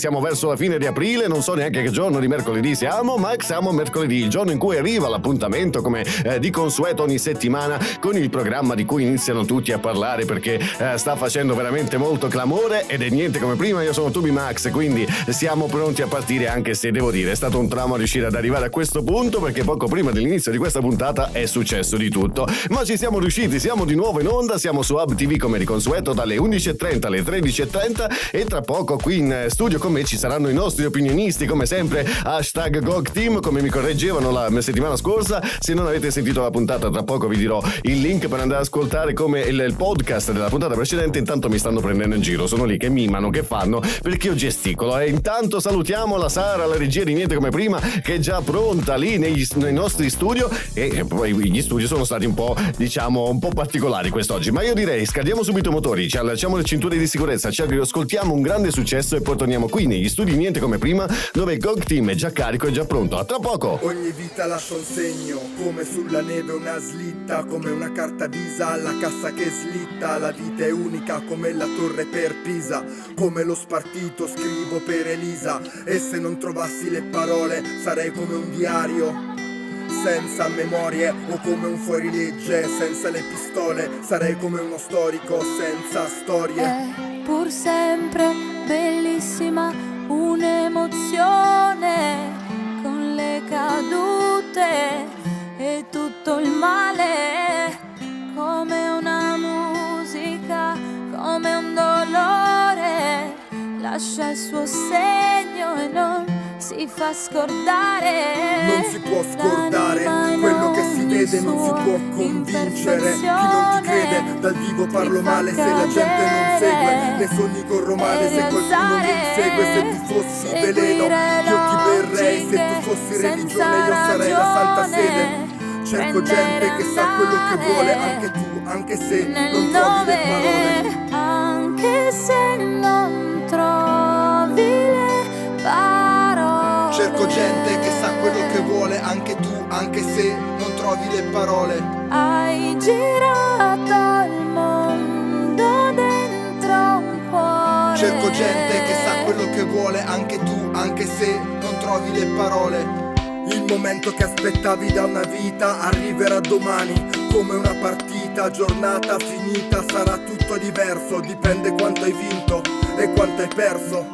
Siamo verso la fine di aprile, non so neanche che giorno di mercoledì siamo, ma siamo mercoledì, il giorno in cui arriva l'appuntamento come eh, di consueto ogni settimana con il programma di cui iniziano tutti a parlare perché eh, sta facendo veramente molto clamore ed è niente come prima, io sono Tubi Max, quindi siamo pronti a partire anche se devo dire è stato un tramo riuscire ad arrivare a questo punto perché poco prima dell'inizio di questa puntata è successo di tutto, ma ci siamo riusciti, siamo di nuovo in onda, siamo su Hub TV come di consueto dalle 11.30 alle 13.30 e tra poco qui in studio con me ci saranno i nostri opinionisti come sempre hashtag GogTeam come mi correggevano la settimana scorsa. Se non avete sentito la puntata tra poco vi dirò il link per andare ad ascoltare come il, il podcast della puntata precedente. Intanto mi stanno prendendo in giro sono lì che mimano che fanno perché io gesticolo. E intanto salutiamo la Sara la regia di niente come prima che è già pronta lì negli- nei nostri studio. E poi gli studi sono stati un po' diciamo un po' particolari quest'oggi. Ma io direi scaldiamo subito i motori ci allacciamo le cinture di sicurezza ci ascoltiamo un grande successo e poi torniamo qui negli studi niente come prima dove il GOG Team è già carico e già pronto a tra poco Ogni vita lascia un segno, come sulla neve una slitta, come una carta visa alla cassa che slitta. La vita è unica come la torre per Pisa, come lo spartito scrivo per Elisa. E se non trovassi le parole sarei come un diario. Senza memorie o come un fuorilegge, senza le pistole sarei come uno storico senza storie. È pur sempre bellissima un'emozione con le cadute e tutto il male come una musica, come un dolore. Lascia il suo segno e non si fa scordare. Non si può scordare quello che si vede, non si può convincere. Chi non ti crede, dal vivo parlo male se la gente non segue. Nei sogni corro male e se qualcuno mi insegue. Se tu fossi veleno, io ti berrei. Se tu fossi religione, io sarei la santa sede. Cerco gente che sa quello che vuole, anche tu, anche se non trovi le parole. nome, anche se non trovi anche tu, anche se non trovi le parole. Hai girato il mondo dentro un cuore. Cerco gente che sa quello che vuole, anche tu, anche se non trovi le parole. Il momento che aspettavi da una vita arriverà domani, come una partita, giornata finita, sarà tutto diverso, dipende quanto hai vinto e quanto hai perso.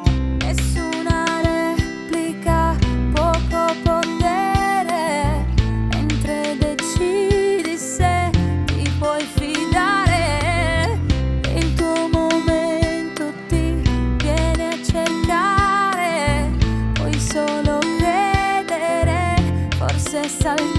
Forse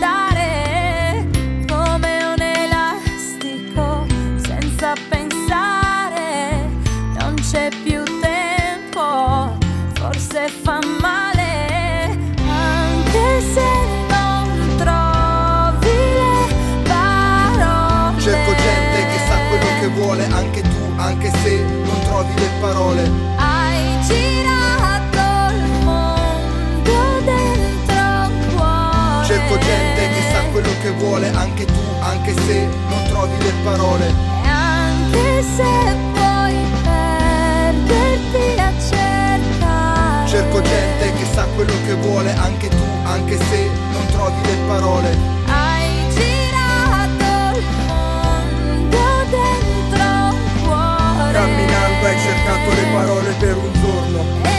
vuole, anche tu, anche se non trovi le parole. E anche se puoi perderti a cercare. Cerco gente che sa quello che vuole, anche tu, anche se non trovi le parole. Hai girato il mondo dentro un cuore. Camminando hai cercato le parole per un giorno.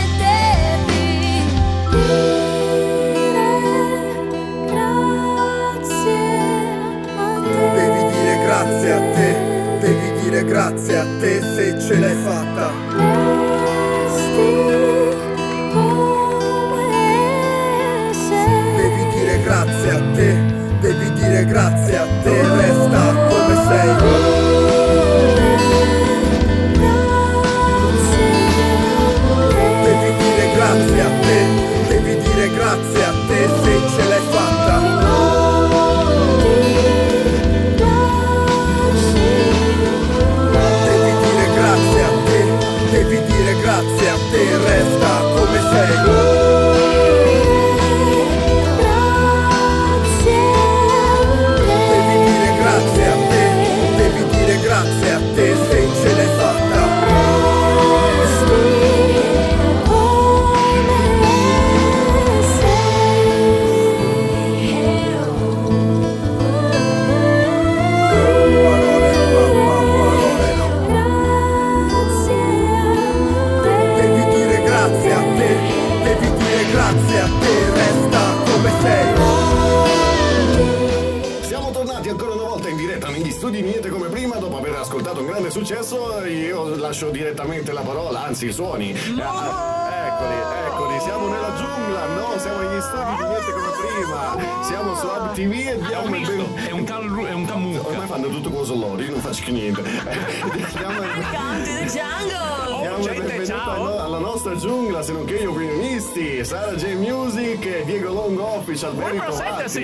Grazie a te. Devi dire grazie a te, se ce l'hai fatta. Devi dire grazie a te, devi dire grazie a te, resta come sei.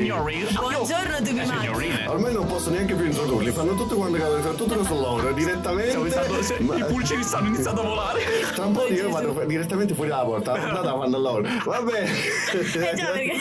Buongiorno, Tubi Max. signorine. Ormai non posso neanche più introdurli, fanno tutto quando fanno tutto questo loro direttamente. Iniziando- se- Ma- I pulcini stanno iniziando a volare. Tra un po' io vado direttamente fuori dalla porta, la puntata fanno loro. Vabbè. Eh già, perché...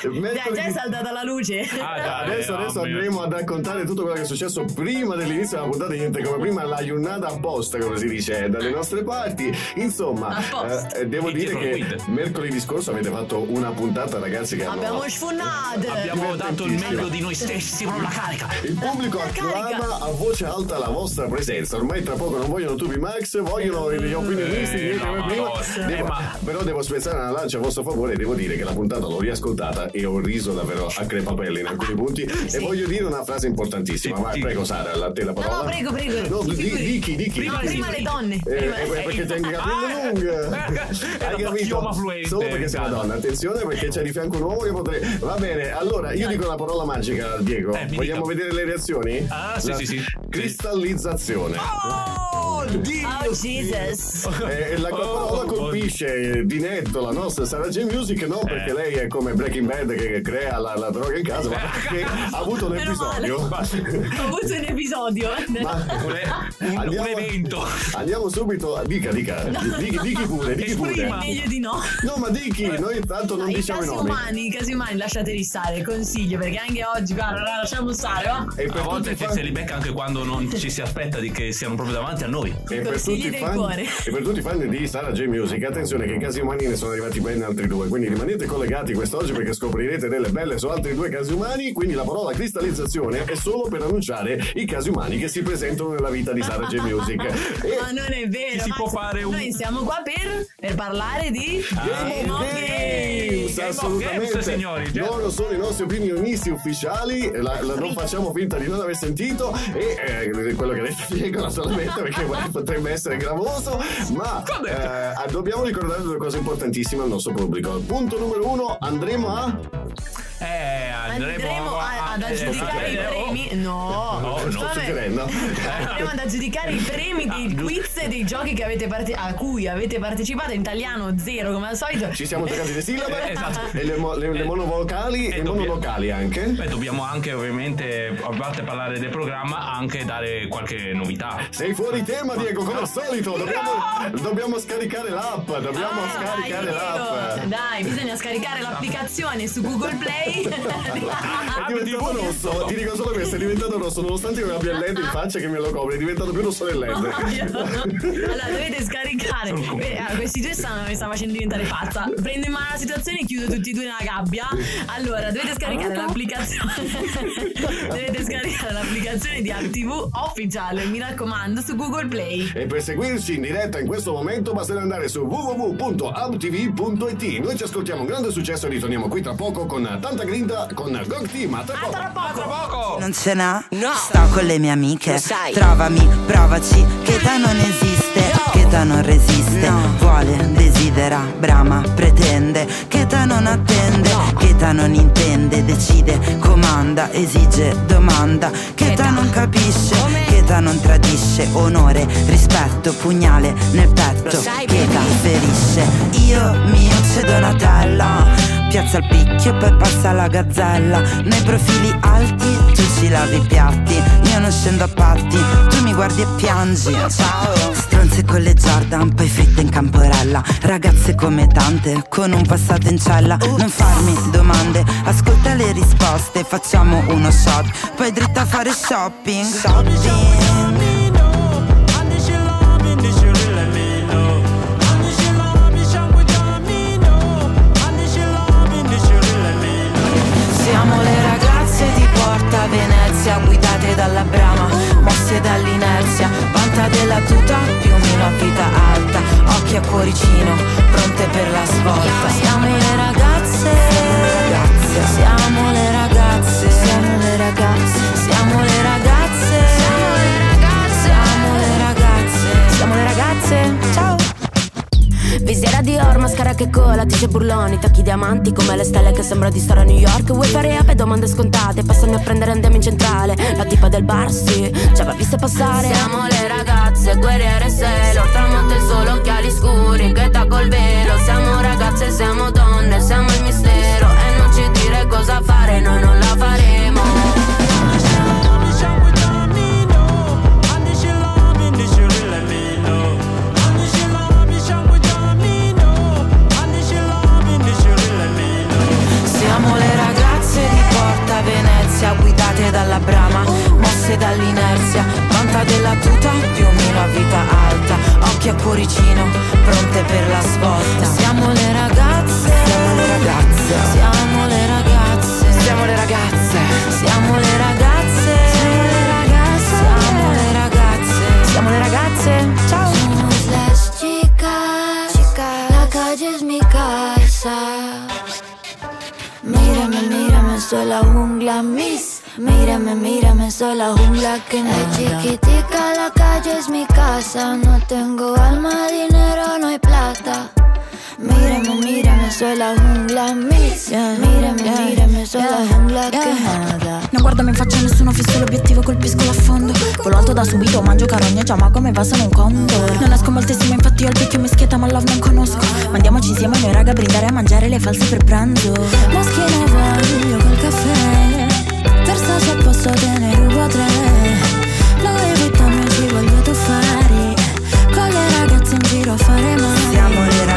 Già, Mercoledì- già è saltata la luce. Ah, già, Adesso, eh, adesso andremo a raccontare tutto quello che è successo prima dell'inizio della puntata, niente come prima, la giornata apposta, come si dice, dalle nostre parti. Insomma, Apposta. eh, devo Il dire che quid. mercoledì scorso avete fatto una puntata, ragazzi, che hanno- Abbiamo sfunato. Abbiamo dato il meglio di noi stessi, proprio la carica. Il pubblico La acclama a voce alta la vostra presenza. Ormai tra poco non vogliono tubi Max, vogliono gli opinionisti, Eh, no, prima. no, Devo- eh, ma- Però devo spezzare una lancia a vostro favore e devo dire che la puntata l'ho riascoltata e ho riso davvero a crepapelle in alcuni punti. E voglio dire una frase importantissima. Sì, Ma sì. prego Sara, a te la No, parola. no, prego, prego. No, Ti di- figuri. dichi, dichi. Prima dichi. Prima le donne. Eh, Prima- eh, perché tengo i capelli Ah, lunghi. Hai capito? fluente, Solo perché sei una donna. Attenzione perché c'è di fianco un uomo che potrei. Va bene, allora io dico la parola magica, Diego. Eh, Vogliamo dica. vedere le reazioni? Ah, sì, La sì, sì. Cristallizzazione. Oh, Dio. Oh, Jesus. Eh, la parola Oh, colpisce di netto la nostra Sarah J Music non perché Eh. lei è come Breaking Bad che crea la, la droga in casa ma perché ha avuto un Meno episodio Ho avuto un episodio. Ma- Un, un- Andiamo- un evento. Andiamo subito, dica, dica, dichi, dichi pure, dichi pure. Esprima. Meglio di no. No, ma dichi, noi intanto non I diciamo i casi nomi. umani, i casi umani lasciateli stare, consiglio, perché anche oggi, guarda, la lasciamo stare, va? E per A volte fan- se li becca anche quando non ci si aspetta di che siano proprio davanti a noi. E per, Consigli tutti i del fan, cuore. E per tutti i fan di Sara J Music, attenzione che i casi umani ne sono arrivati ben altri due, quindi rimanete collegati quest'oggi perché scoprirete delle belle su altri due casi umani, quindi la parola cristallizzazione è solo per annunciare i casi umani che si presentano nella vita di Sara J Music. E Ma non è vero. si può fare un- Noi siamo qua per, per parlare di Game of Games, Game of assolutamente. Games, signori. Loro sono i nostri opinionisti ufficiali, la- la- non facciamo finta di non aver sentito e eh, quello che ha detto Diego naturalmente perché potrebbe essere gravoso, ma eh, dobbiamo ricordare due cose importantissime al nostro pubblico. Punto numero uno, andremo a... Eh, andremo, Andremo a- ad eh, aggiudicare i eh, oh. premi. No, No, Sto vabbè. suggerendo. Andremo ad aggiudicare i premi dei quiz e dei giochi che avete parte- a cui avete partecipato in italiano zero come al solito. Ci siamo giocati le sillabe Eh, esatto. e le, mo- le- le monovocali e dobbia- monolocali anche. Beh, dobbiamo anche ovviamente, a parte parlare del programma, anche dare qualche novità. Sei fuori tema, Diego, come al solito. Dobbiamo, dobbiamo scaricare l'app. Dobbiamo Ah, scaricare dai, l'app. Dai, bisogna scaricare l'applicazione su Google Play. È diventato rosso, ti dico solo questo, è diventato rosso, nonostante io abbia il LED in faccia che me lo copre, è diventato più rosso del LED. allora dovete scaricare. Eh, ah, questi due stanno, mi sta facendo diventare pazza. Prendo in mano la situazione e chiudo tutti e due nella gabbia. Allora, dovete scaricare l'applicazione. dovete scaricare l'applicazione di AppTV Official, mi raccomando, su Google Play. E per seguirci in diretta in questo momento basterà andare su www.abtv.it. Noi ci ascoltiamo un grande successo e ritorniamo qui tra poco con tanta grinda con GOG Team. A tra A poco. tra poco. Tra poco! Non ce n'ha? No. Sto con le mie amiche. Lo sai. Trovami, provaci, che età non esiste, che età non resiste. Vuole, desidera, brama, pretende, che età non attende, che età non intende, decide, comanda, esige, domanda, che età non capisce, che età non tradisce, onore, rispetto, pugnale nel petto, che baby. ferisce. Io mi c'è Donatella. Piazza il picchio poi passa la gazzella Nei profili alti tu ci lavi i piatti Io non scendo a patti Tu mi guardi e piangi Ciao Stronze con le Jordan poi fritte in camporella. Ragazze come tante con un passato in cella. Non farmi domande Ascolta le risposte Facciamo uno shot. Poi dritta a fare shopping Shopping. Siamo le ragazze di Porta Venezia Guidate dalla brama, mosse dall'inerzia Vanta della tuta, piumino a vita alta. Occhi a cuoricino, pronte per la svolta. Siamo le ragazze. Siamo le ragazze. Siamo le ragazze. Siamo le ragazze. Siamo le ragazze. Siamo le ragazze Visiera di or, mascara che cola, tice burloni, tacchi diamanti come le stelle che sembra di stare a New York. Vuoi fare ape, domande scontate, passami a prendere andiamo in centrale. La tipa del bar, sì, ci aveva viste passare. Siamo le ragazze, guerriere Sailor Tramonto il sole, occhiali scuri, che col velo Siamo ragazze, siamo donne, siamo il mistero E non ci dire cosa fare, noi non la faremo inerzia guidate dalla brama, mosse dall'inerzia, vanta della tuta, più o meno a vita alta, occhi a cuoricino, pronte per la svolta. Siamo le ragazze, siamo le ragazze, siamo le ragazze, siamo le ragazze, siamo le ragazze, siamo le ragazze, siamo le ragazze. Siamo le ragazze. Soy la jungla, miss. Mírame, mírame, soy la jungla que no es chiquitica, la calle es mi casa. No tengo alma, dinero, no hay plata. Mírame, mírame, soy la jungla, miss. Mírame, mírame, soy la jungla che nada. Non guardami in faccia nessuno fisso l'obiettivo colpisco l'affondo Volo alto da subito, mangio carogne già ma come va sono un condor Non esco moltissimo infatti ho il vecchio mischietta ma love non conosco. Ma andiamoci insieme noi raga a brindare a mangiare le false per pranzo. Moschina voglio col caffè. Versace posso te ne rubo tre. Vuitton mi ci voglio tuffare Con le ragazze in giro a fare male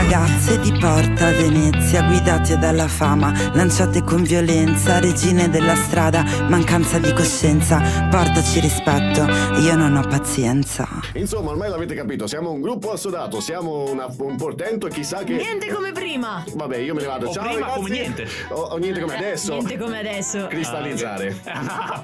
ragazze di Porta Venezia, guidate dalla fama, lanciate con violenza, regine della strada, mancanza di coscienza, portaci rispetto, io non ho pazienza. Insomma, ormai l'avete capito, siamo un gruppo assodato, siamo una- un portento e chissà che... Niente come prima. Vabbè, io me ne vado. O Ciao prima ragazzi. come niente. O, o niente come adesso. Niente come adesso. Cristallizzare.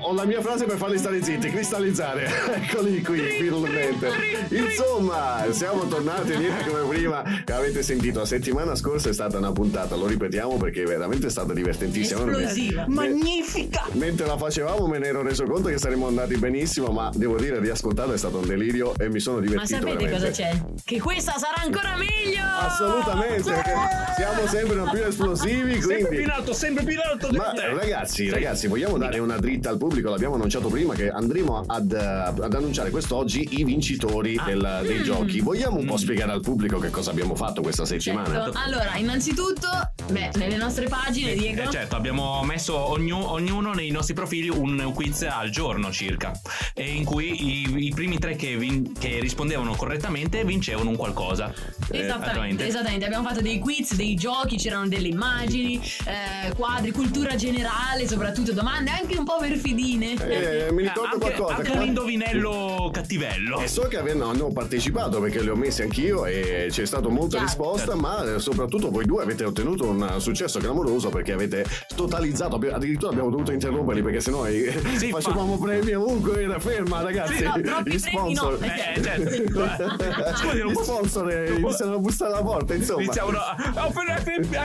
Ho la mia frase per farli stare zitti, cristallizzare. Eccoli qui, finalmente. Insomma, siamo tornati niente come prima. Avete sentito, la settimana scorsa è stata una puntata, lo ripetiamo perché veramente è stata divertentissima. Esplosiva. Magnifica! Mentre la facevamo me ne ero reso conto che saremmo andati benissimo, ma devo dire riascoltarla è stato un delirio e mi sono Ma divertito sapete veramente. cosa c'è? Che questa sarà ancora meglio! Assolutamente, perché siamo sempre più esplosivi, Sempre più quindi in alto, sempre più in alto. Ma ragazzi, ragazzi, vogliamo dare una dritta al pubblico? L'abbiamo annunciato prima che andremo ad, eh, ad annunciare quest'oggi i vincitori del- dei giochi. Vogliamo un po' spiegare al pubblico che cosa abbiamo fatto questa settimana? Certo. Allora, innanzitutto, beh, nelle nostre pagine, Diego. Eh, certo, abbiamo messo ognu- ognuno nei nostri profili un quiz al giorno circa, e in cui i, i primi tre che, vin- che rispondevano correttamente vincevano un qualcosa. Eh, Esattamente, attualmente. esattamente, abbiamo fatto dei quiz, dei giochi, c'erano delle immagini, eh, quadri, cultura generale, soprattutto domande anche un po' perfidine. Eh, mi ricordo anche, qualcosa. anche un indovinello cattivello. E so che avevano, hanno partecipato perché li ho messi anch'io e c'è stata molta risposta, Certo. ma eh, soprattutto voi due avete ottenuto un successo clamoroso perché avete totalizzato, addirittura abbiamo dovuto interromperli perché sennò eh, Sì, facevamo premi ovunque, era ferma ragazzi, no, troppi gli no, sponsor. perché- Eh, certo. Scusi, non Gli sponsor eh, iniziano a bussare alla porta, insomma. Iniziamo a... Open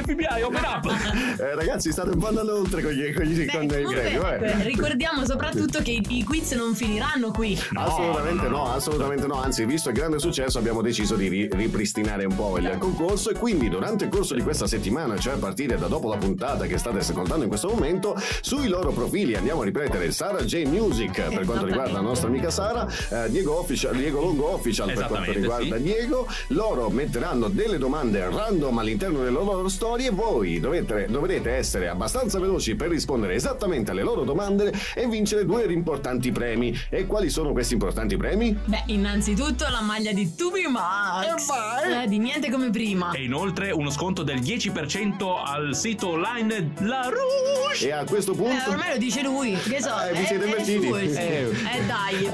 FBI, open up! Eh, ragazzi, state un po' andando oltre con, gli, con, gli, Beh, con i comunque, premi, vabbè. eh, ricordiamo soprattutto che i, i quiz non finiranno qui. Assolutamente no, assolutamente no. Anzi, visto il grande successo, abbiamo deciso di ri- ripristinare un po' il concorso. E quindi, durante il corso di questa settimana, cioè a partire da dopo la puntata che state ascoltando in questo momento, sui loro profili andiamo a ripetere Sara J Music per quanto riguarda la nostra amica Sara, eh, Diego, Official, Diego Longo Official per quanto riguarda sì. Diego. Loro metteranno delle domande random all'interno delle loro storie. Voi dovete, dovrete essere abbastanza veloci per rispondere esattamente alle loro domande e vincere due importanti premi. E quali sono questi importanti premi? Beh, innanzitutto la maglia di Tubi Max. Eh, di niente come prima. E inoltre uno sconto del 10% al sito online La Rouge! E a questo Eh, punto. ormai lo dice lui. Che so, Eh, vi è- siete è invertiti. il- Eh. Eh, dai.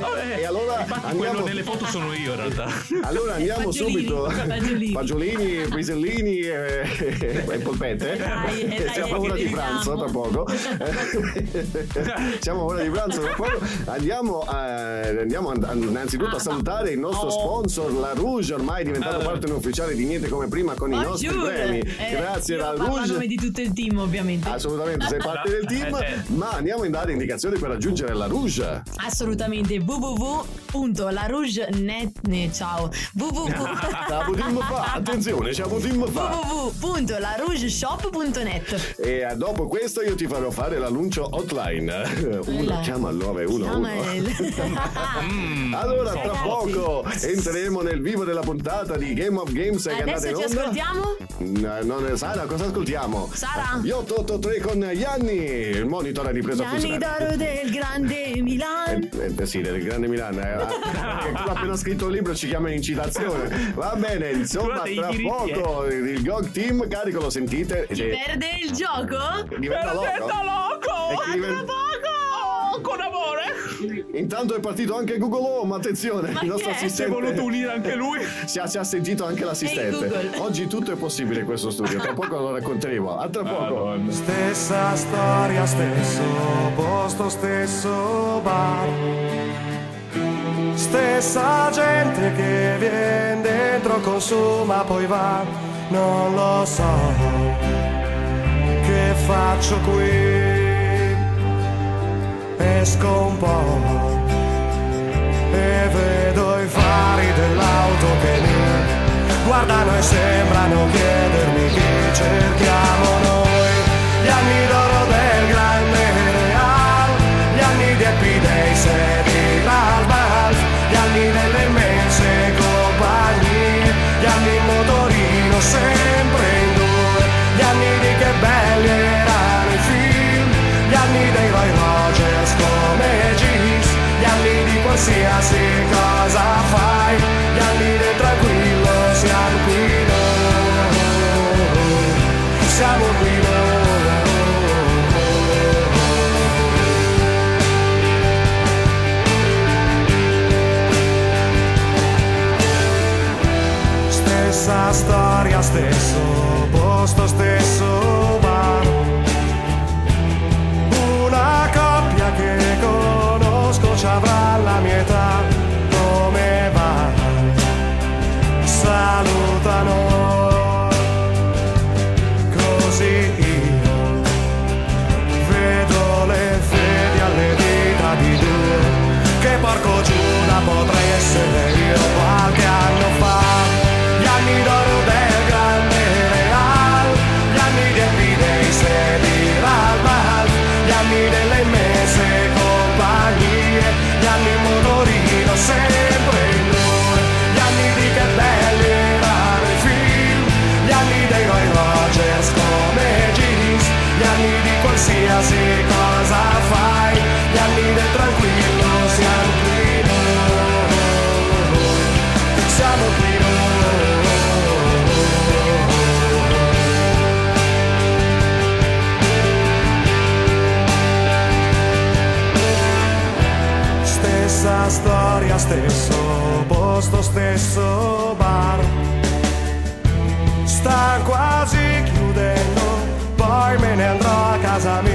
E allora Infatti andiamo, quello nelle foto sono io in realtà. allora andiamo Fagiolini, subito. fagiolini. Fagiolini, pisellini e, e polpette. Dai, e dai, Siamo a ora di pranzo tra poco. Siamo a ora di pranzo tra poco. Andiamo, a- andiamo and- innanzitutto a salutare il nostro sponsor, la Rouge, ormai diventato partner ufficiale di niente come prima con i nostri Bonjour. premi. Eh, Grazie parlo a nome Rouge. di tutto il team, ovviamente. Assolutamente, sei parte del team, Eh, eh. ma andiamo a dare indicazioni per raggiungere la Rouge. Assolutamente www.larouge.net ne- ciao www attenzione, la potremmo fare. www.larougeshop.net E eh, dopo questo io ti farò fare l'annuncio hotline. Uno chiama al 911. Mm. Allora, tra poco entreremo nel vivo della puntata di Game of Games che è andata onda. ascoltiamo? No, non- Sara, cosa ascoltiamo? Sara? Gli 883 con Yanni. Il monitor ha ripreso a Gli anni funzionare. d'oro del grande Milan Eh, eh, sì, del grande Milano. Eh, ah, che tu appena scritto il libro ci chiama in citazione. Va bene, insomma, tra poco il GOG Team, carico, lo sentite. Chi perde il gioco? diventa loco. loco! E chi diventa- Oh, con amore! Intanto è partito anche Google Home, attenzione, Ma il nostro è? Si è voluto assistente. unire anche lui. Si ha, si ha sentito anche l'assistente. Google. Oggi tutto è possibile in questo studio, tra poco lo racconteremo. A tra poco. Stessa storia, stesso posto, stesso bar. Stessa gente che viene dentro, consuma, poi va. Non lo so che faccio qui. Esco un po' e vedo i fari dell'auto che mi guardano e sembrano chiedermi chi cerchiamo noi. Storia, stesso posto, stesso posto, stesso bar. Sta quasi chiudendo, poi me ne andrò a casa mia,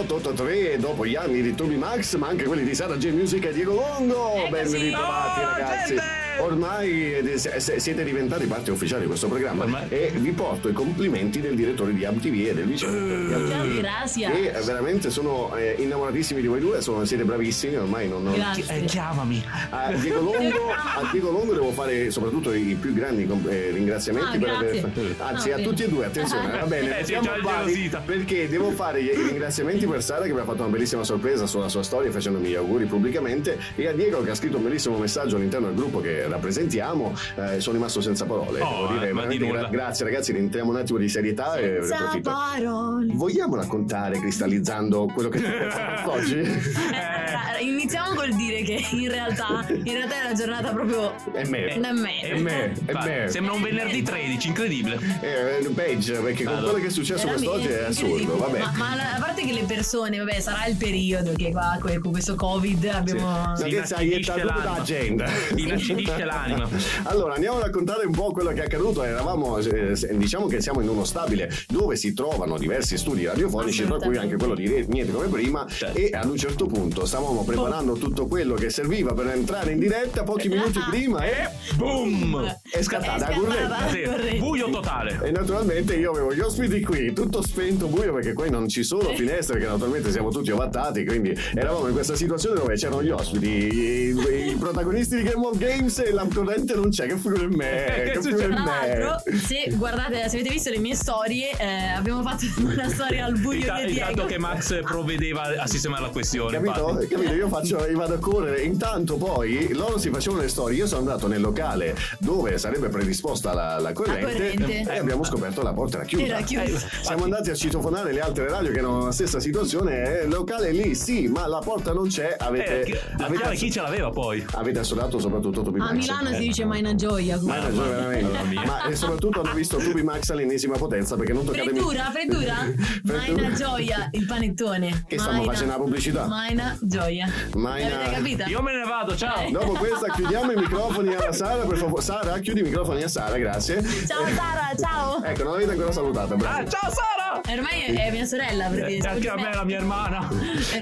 883 e dopo gli anni di Toby Max, ma anche quelli di Sara J Music e Diego Longo. Ben ritrovati ragazzi. Ormai eh, siete diventati parte ufficiale di questo programma e vi porto i complimenti del direttore di AmTV e del vice di AmTV. Ciao, grazie. E eh, veramente sono eh, innamoratissimi di voi due, sono- siete bravissimi, ormai non... non- Grazie. Eh, chiamami. A Diego, Longo, a Diego Longo devo fare soprattutto i più grandi com- eh, ringraziamenti Ah, per grazie. aver anzi Ah, a bene. tutti e due attenzione va bene Eh, siamo già pari, perché devo fare i ringraziamenti per Sara che mi ha fatto una bellissima sorpresa sulla sua storia facendomi gli auguri pubblicamente e a Diego che ha scritto un bellissimo messaggio all'interno del gruppo che rappresentiamo eh, sono rimasto senza parole Oh, devo dire eh, gra- grazie ragazzi rientriamo un attimo di serietà e ne approfitto. parole. vogliamo raccontare cristallizzando quello che facendo oggi? Eh, iniziamo col dire che in realtà, in realtà è una giornata proprio è me da me. è me è me Sembra un venerdì 13, incredibile. Eh, peggio, perché con quello che è successo quest'oggi è assurdo, vabbè. Ma, ma la- a parte che le persone, vabbè, sarà il periodo che qua con questo Covid abbiamo. Si che sai, inacidisce è l'agenda. Inacidisce l'anima. Allora, andiamo a raccontare un po' quello che è accaduto. Eravamo, eh, diciamo che siamo in uno stabile dove si trovano diversi studi radiofonici, tra cui anche quello di Niente come prima. Certo. E ad un certo punto stavamo preparando tutto quello che serviva per entrare in diretta. Pochi minuti prima e Boom! è scattata. Sì, Corretto. buio totale. E naturalmente io avevo gli ospiti qui, tutto spento, buio, perché qui non ci sono finestre, perché naturalmente siamo tutti ovattati, quindi eravamo in questa situazione dove c'erano gli ospiti, i, i protagonisti di Game of Games e la corrente non c'è, che figura in me, Che figura in Tra me. l'altro, se guardate, se avete visto le mie storie, eh, abbiamo fatto una storia al buio Inta- di intanto Diego. che Max provvedeva a sistemare la questione. Capito? infatti. Capito? Io faccio, io vado a correre. Intanto poi loro si facevano le storie. Io sono andato nel locale dove sarebbe predisposta la, la corrente, corrente. e abbiamo scoperto la porta era chiusa. Era chiusa. Siamo andati a citofonare le altre radio che erano la stessa situazione. eh, Il locale è lì, sì, ma la porta non c'è. Avete, Eh, chi, la avete, chi ce l'aveva poi? avete assodato soprattutto Toby A. Milano si dice mai una gioia. Ma hai ragione, veramente. Mamma mia. Ma e soprattutto hanno visto Toby Max all'ennesima potenza perché non toccate Freddura, freddura. Mai una gioia, il panettone. Che stiamo una- facendo la pubblicità? Mai una gioia. Una- L'avete capita? Io me ne vado, ciao. Eh. Dopo questa chiudiamo i microfoni alla Sara, per favore. Sara, chiudi i microfoni a Sara, grazie. Ciao Sara, ciao. Ecco, non l'avete ancora salutata, Ah, bravo. ciao Sara! Ormai è, è mia sorella perché E anche a me, la mia hermana.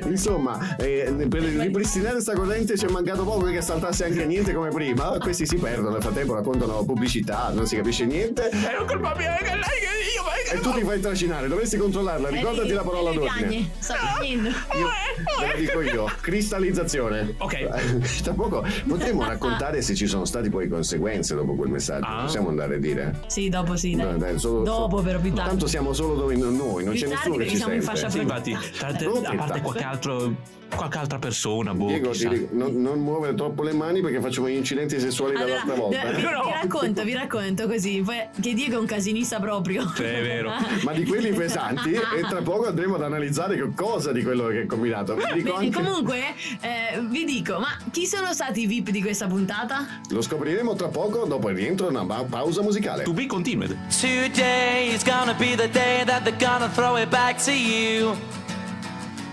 Insomma, eh, per ripristinare questa corrente ci è mancato poco che saltasse anche niente come prima. Questi si perdono, nel frattempo raccontano pubblicità, non si capisce niente. È colpa mia, che lei che io E tu ti fai tracinare, dovresti controllarla, ricordati la parola d'ordine. Sto piangendo. Io ve la dico io, cristallizzazione. Ok. Tra poco potremmo raccontare se ci sono state poi conseguenze dopo quel messaggio. Ah. Possiamo andare a dire? Sì, dopo sì. dai. No, dai, solo- dopo più tardi. Tanto siamo solo dove noi, non c'è nessuno che ci siamo in sente. fascia Sì, infatti, a parte qualche altro, qualche altra persona, boh, Diego, dico, non, non muovere troppo le mani perché facciamo gli incidenti sessuali Allora, dall'altra volta. vi, vi racconto, vi racconto così, poi- che Diego è un casinista proprio. Sì, è vero. Ma di quelli pesanti e tra poco andremo ad analizzare che cosa di quello che è combinato. Vi dico Beh, anche- Comunque, eh, vi dico, ma chi sono stati i VIP di questa puntata? Lo scopriremo tra poco dopo il rientro una pa- pausa musicale. To be continued. Today is gonna be the day that they're gonna throw it back to you.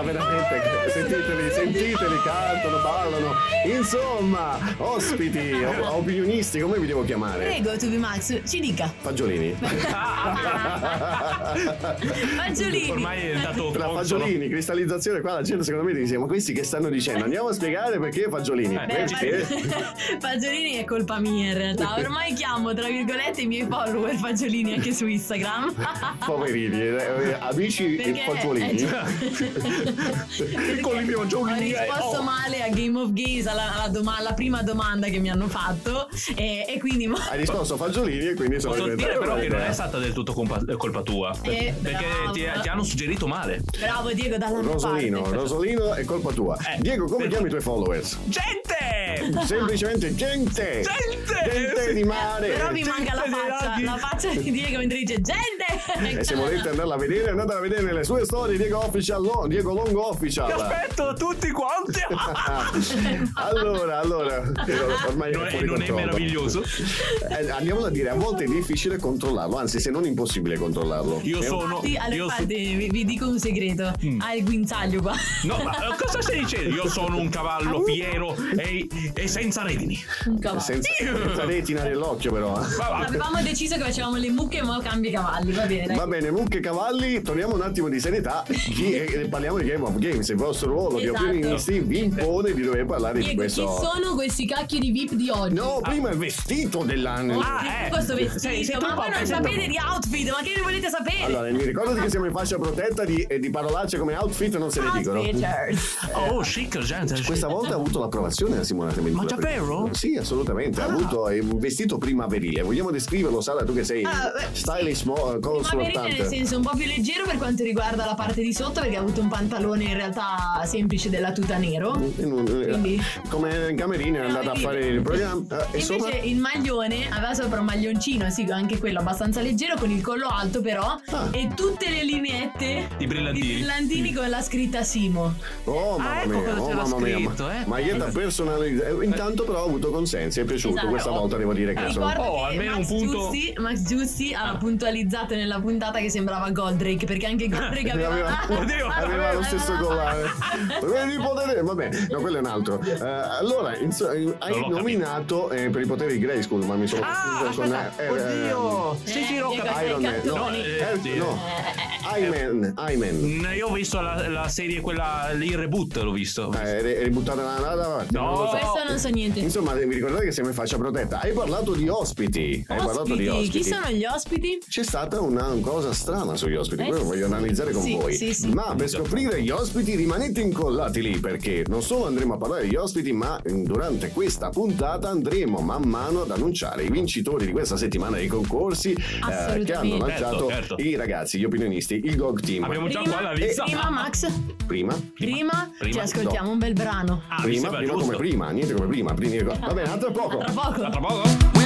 Una giungla veramente. Sentiteli, sentiteli, cantano, ballano. Insomma, ospiti, opinionisti, come vi devo chiamare? Prego, Tubi Max, ci dica. Fagiolini. Fagiolini. Ormai è dato Tra fagiolini, cristallizzazione, qua la gente secondo me dice: Ma questi che stanno dicendo? Andiamo a spiegare perché fagiolini. Eh, perché? Fagiolini è colpa mia in realtà. Ormai chiamo tra virgolette i miei follower fagiolini anche su Instagram. Poverini, eh, amici Perché fagiolini. eh, Con i miei Ho fagiolini. eh, risposto oh. male a Game of Games alla, alla doma- alla prima domanda che mi hanno fatto e, e quindi mo- Hai risposto fagiolini e quindi sono Posso dire però che non è un'idea. stata del tutto colpa, colpa tua. Eh, perché ti, ti hanno suggerito male. bravo Diego dalla mia Rosolino, parte. Rosolino è colpa tua. Eh, Diego, come chiami i tuoi followers? Gente! Semplicemente gente! Gente! Gente di mare! Però mi manca la faccia, la faccia di Diego mentre dice gente! E se volete andarla a vedere, andate a vedere le sue storie Diego Official, Diego Longo Official. Ti aspetto tutti quanti! allora, allora, ormai Non è non è meraviglioso? Eh, andiamolo a dire, a volte è difficile controllarlo, anzi se non impossibile controllarlo. Io È un- sono. Sì, allora, io so- infatti, vi, vi dico un segreto. Ha il guinzaglio qua. No, ma eh, cosa stai dicendo? Io sono un cavallo fiero e, e senza cavallo. Senza, senza retina nell'occhio però. eh. Va, va. Avevamo deciso che facevamo le mucche, ma cambia i cavalli, va bene. Va bene, mucche e cavalli, torniamo un attimo di serietà Chi- e parliamo di Game of Games. Il vostro ruolo di Esatto. opinionisti vi impone di dover parlare di Diego, chi questo. sono questi cacchi di VIP di oggi? No, prima il vestito dell'anno. Ah, Che eh. questo vestito, Sei- sei ma voi non sapete di outfit, ma che ne volete sapere? Allora, mi ricordati che siamo in fascia protetta di, di parolacce come outfit non se ne dicono. Outfitters. Oh, chic, gente. Questa volta ha avuto l'approvazione Simona Temenicola. Ma davvero? Sì, assolutamente. Ha avuto eh, un vestito primaverile. Vogliamo descriverlo, Sara, tu che sei Ah, beh, stylist mo- veramente nel consultante. senso un po' più leggero per quanto riguarda la parte di sotto perché ha avuto un pantalone in realtà semplice della tuta nero. Quindi- Come in camerino è andata a fare il programma. eh, E e sopra? invece il maglione aveva sopra un maglioncino, sì, anche quello abbastanza leggero con il collo alto però Ah. e tutte le lineette Di brillantini. di brillantini con la scritta Simo. Oh mamma Ah, ecco mia, cosa oh mamma mia. scritto, ma- eh. Maglietta personalizzata. Intanto però ho avuto consensi, è piaciuto. Esatto. Questa volta devo dire che sono. Ricordo Oh, Max un punto- Giussi, Max Giussi ha puntualizzato nella puntata che sembrava Goldrake perché anche Goldrake aveva, Aveva, Oddio, aveva lo stesso collare. Vedi i poteri? Vabbè, no, quello è un altro. Eh, allora, inso- eh, hai nominato eh, per i poteri di Grayskull, ma mi sono Ah, confuso con aspetta. eh, eh, Oddio. Sì, sì, l'ho capito. Iron Man. No, eh, eh, no. Iman. Mm, Io ho visto la, la serie, quella lì, il reboot, l'ho visto. Eh, eri, eri buttata nella nada. No. So. Questo non so niente. Insomma, vi ricordate che siamo in fascia protetta. Hai parlato di ospiti. Hai parlato di Ospiti, chi sono gli ospiti? C'è stata una cosa strana sugli ospiti, Eh, quello voglio analizzare con sì, voi. sì, sì. Ma per scoprire gli ospiti rimanete incollati lì perché non solo andremo a parlare degli ospiti, ma durante questa puntata andremo man mano ad annunciare i vincitori di questa settimana dei concorsi eh, che hanno lanciato Certo, certo. i ragazzi, gli opinionisti, il GOG Team. Abbiamo già Prima, qua la lista. prima Max, Prima? prima, prima, ci ascoltiamo un bel brano. Ah, prima, prima come prima, niente come prima. prima va bene, a tra poco. Tra poco. A tra poco?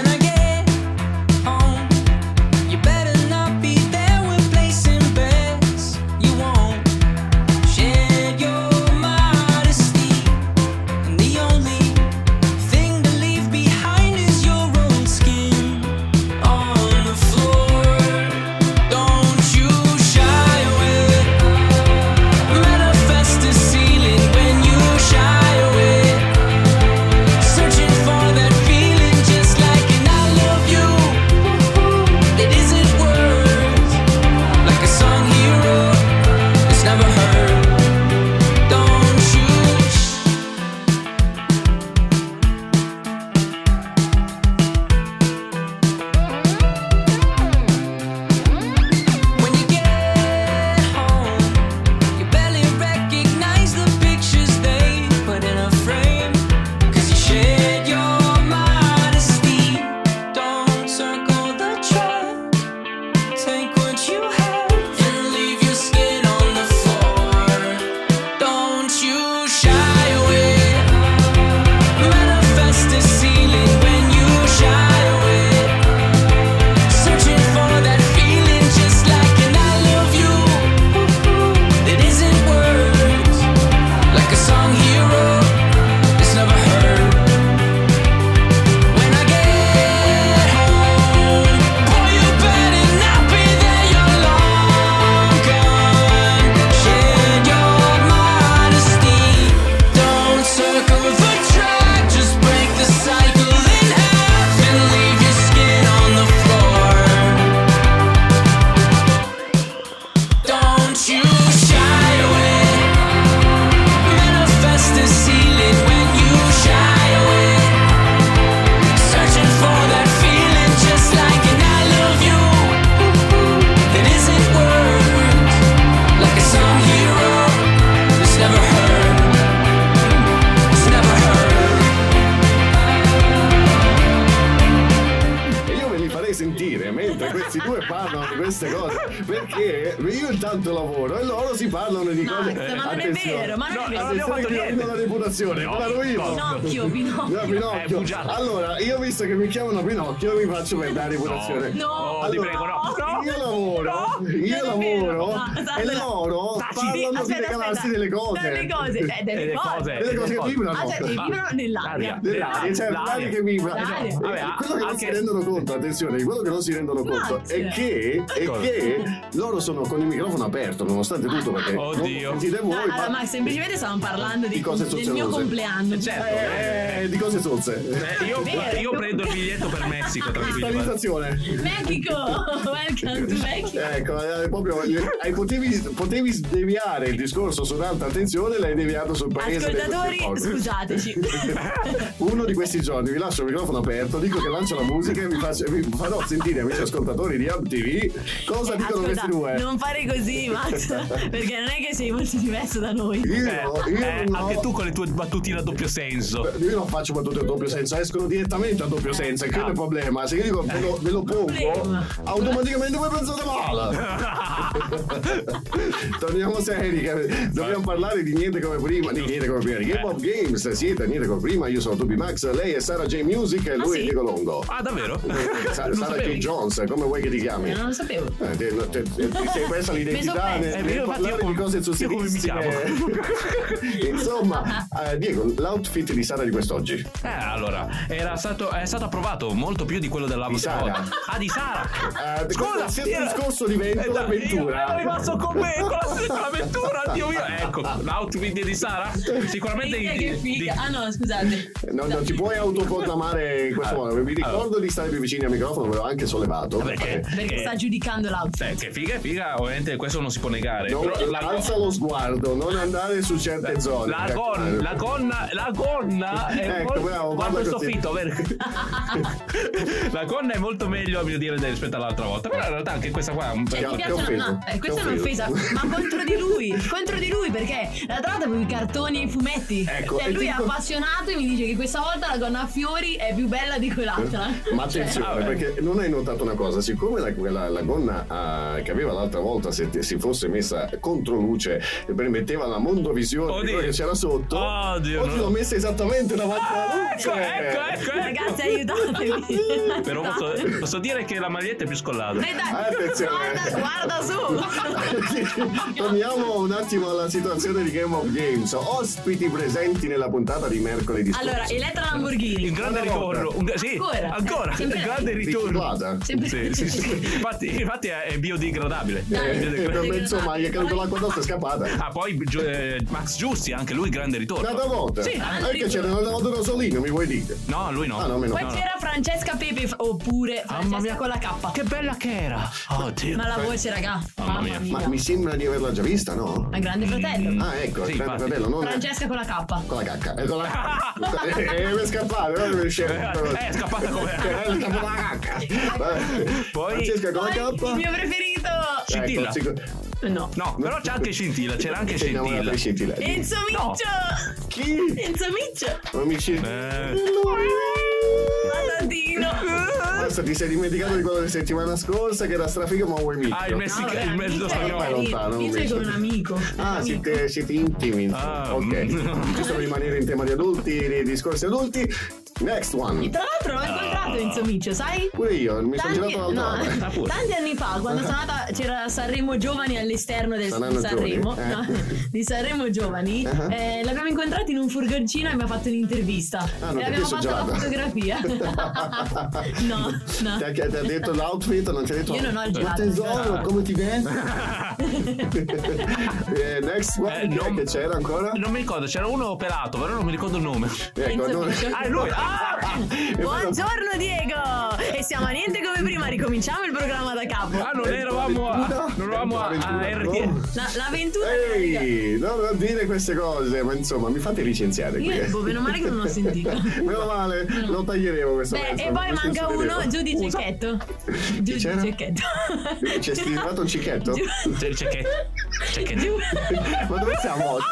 Mi chiamano Pinocchio, mi faccio per la reputazione. No, Oh, ti prego, no. no. Io lavoro, No, io è vero. lavoro No, e allora, loro di Aspetta, regalarsi aspetta. delle cose. Delle cose, eh, delle Delle cose. cose. Delle cose che vibrano. Ah, cioè, che vibrano nell'aria. Dell'aria, cioè l'aria che vibra. L'aria. Vabbè, quello che non si rendono conto, attenzione, quello che non si rendono conto è che, è Cosa? che loro sono con il microfono aperto, nonostante tutto, perché Oddio. non sentite voi, allora, ma semplicemente stavamo parlando di, cose del mio compleanno. Certo. eh, di cose sozze. Eh, io, prendo il biglietto per Messico, tranquillo. Cristallizzazione. Mexico! Welcome to Mexico! Ecco, eh, proprio eh, potevi, potevi sdeviare il discorso su un'altra attenzione, l'hai deviato sul paese. Ascoltatori, scusateci. Uno di questi giorni vi lascio il microfono aperto, dico che lancio la musica e vi, faccio- vi farò sentire, amici ascoltatori di Hub TV, cosa dicono Ascolta, questi due. non fare così, Max, perché non è che sei molto diverso da noi. Io, Eh, io eh, no. Anche tu con le tue battutine a doppio senso. Io non faccio battute a doppio senso, escono direttamente a doppio senso, e quello è il problema. Se io dico ve lo, ve lo pongo, Problema. automaticamente voi pensate male. Torniamo seri, che dobbiamo parlare di niente come prima, di niente come prima, di Game of Games. Siete niente come prima, io sono Tubi Max, lei è Sara J Music e lui sì? è Diego Longo. Ah, davvero? Sa- Non Sara J. Jones, come vuoi che ti chiami? Eh, non lo sapevo. Eh, te- te- te- ti sei persa l'identità nel, nel. Eh, parlare io di cose sussistissime. Insomma, eh, Diego, l'outfit di Sara di quest'oggi. Eh, allora, era stato, è stato approvato molto più di quello della Di Sara. Ah, di Sara. Eh, questo stesso discorso diventa Eh, dai, l'avventura. Io ero rimasto con me con la stessa avventura, Dio mio. Ecco, l'outfit di Sara. Sicuramente Figa, di- che figa. di- Ah no, scusate. No, non ti puoi autoproclamare in questo modo. Mi ricordo di stare più vicini al microfono, me l'ho anche sollevato. Perché? Perché sta giudicando l'outfit. Eh, che figa, figa, ovviamente questo non si può negare. Non- la, alza lo sguardo, non andare su certe zone. la, Ecco. gon- la gonna, la gonna è Ecco, molto, bravo, soffitto, vero? la gonna è molto meglio a mio dire rispetto all'altra volta. Però in realtà anche questa qua è un Cioè, Ti ti ho- ti ho piacciono? No, eh, questa è un'offesa, ma contro di lui, contro di lui perché l'altra volta avevo i cartoni e i fumetti. Ecco, cioè, e lui è dico- appassionato e mi dice che questa volta la gonna a fiori è più bella di quell'altra. Ma Cioè, attenzione, vabbè. perché non hai notato una cosa, siccome la, quella- la gonna ah, che aveva l'altra volta, se si fosse messa contro luce e permetteva la mondovisione di Oddio. quello che c'era sotto, Oddio, oggi no. l'ho messa esattamente davanti alla Ecco, luce. ecco, ecco, ecco. Ragazzi, aiutatemi. Però posso, posso dire che la maglietta è più scollata. Dai, Attenzione. Guarda, guarda su. Torniamo un attimo alla situazione di Game of Games. Ospiti presenti nella puntata di mercoledì scorso. Allora, Elettra Lamborghini. Il grande ritorno. Un- sì, Ancora? ancora. Il grande ritorno. Sì, sì, sì. Infatti, infatti è è biodegradabile. Dai. Eh, Biodegradabile. insomma, gli è caduto l'acqua addosso è scappata. Ah, poi eh, Max Giussi, anche lui grande ritorno. Un'altra volta? Sì. Perché c'era un'altra volta Rosolino, mi vuoi dire? No, lui no. Ah, no, meno Poi No, no. c'era Francesca Pepe oppure Mamma Francesca mia. con la K. Che bella che era. Oddio. Ma la voce, raga. Mamma mia. Ma mi sembra di averla già vista, no? Ma grande fratello. Ah, ecco, Sì, il grande infatti. fratello, non è Francesca con la K. con la cacca. È con la cacca. E deve scappare, non deve scendere. Eh, è scappata come- Eh, è scappata la cacca. Poi- Francesca con la K. il mio preferito. Scintilla. Ecco, No. No, però c'è anche scintilla, c'era anche scintilla. scintilla. Enzo Miccio. Chi? Enzo Miccio. Amici. Eh, Patatino. Adesso ti sei dimenticato di quello di settimana scorsa che era strafigo ma vuoi mica. Ah, il Messica- il mezzo spagnolo. lontano, Io sei con un amico. Ah, siete, siete intimi. Ah, ok. mm. Giusto per rimanere in tema di adulti, di discorsi adulti. Next one. Tra l'altro l'ho incontrato Enzo Miccio, sai? Pure io, mi sono Tanti, girato l'altra no. Ah, tanti anni fa, quando sono andata, c'era Sanremo Giovani all'esterno del, Sanremo, giovani, eh. no, di Sanremo Giovani. Uh-huh. eh, l'abbiamo incontrato in un furgoncino e mi ha fatto un'intervista. Ah, e abbiamo fatto la gelata? fotografia. no, no. Ti ha, ti ha detto l'outfit, non ti ha detto Io non ho il "Ma gelato, tesoro, però." come ti vesti? Eh, next one, Eh, non- che c'era ancora? Non mi ricordo, c'era uno pelato, però non mi ricordo il nome. Ecco, Enzo non- Miccio. Ah, è lui! Ah! Buongiorno Diego! E siamo a niente prima, ricominciamo il programma da capo. Ah, non eravamo a, non eravamo a, a RTL. no. La- l'avventura Ehi, non non dire queste cose, ma insomma, mi fate licenziare qui. Io, boh, meno male che non ho sentito. Meno male, lo taglieremo questo Beh, pezzo, e poi manca uno, giù di cecchetto. Giù di cecchetto. C'è stimato un cicchetto? Giù. C'è, che. Che. Giù. Ma dove siamo oggi?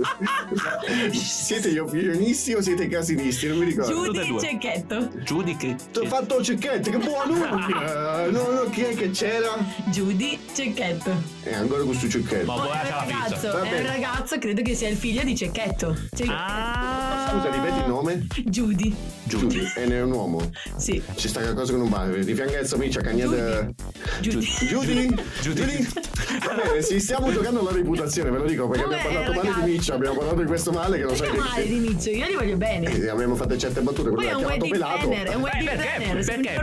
siete gli opinionisti o siete i casinisti? Non mi ricordo. Giudi Cecchetto. Giudi che. Ti ho fatto cecchetto, che buono! Eh, no, no, chi è che c'era? Giudi Cecchetto. E ancora questo cecchetto. Ma vuoi è ragazzo, è un ragazzo, credo che sia il figlio di Cecchetto. Cioè, Ah. Scusa, ripeti il nome? Giudi. Giudi. E ne è un uomo. Sì. Ci sta qualcosa che non va. Di fianchezza micia cagnete. Giudi. Giudi? Giudi. Va bene, sì, stiamo giocando alla reputazione, ve lo dico, perché Come, abbiamo parlato male ragazzi? di Miccia, abbiamo parlato di questo male che non so Mica male che. di inizio, io li voglio bene. Eh, Abbiamo fatto certe battute, Poi quello è l'ha un chiamato pelato. planner, è un Eh, wedding perché? planner. Perché? È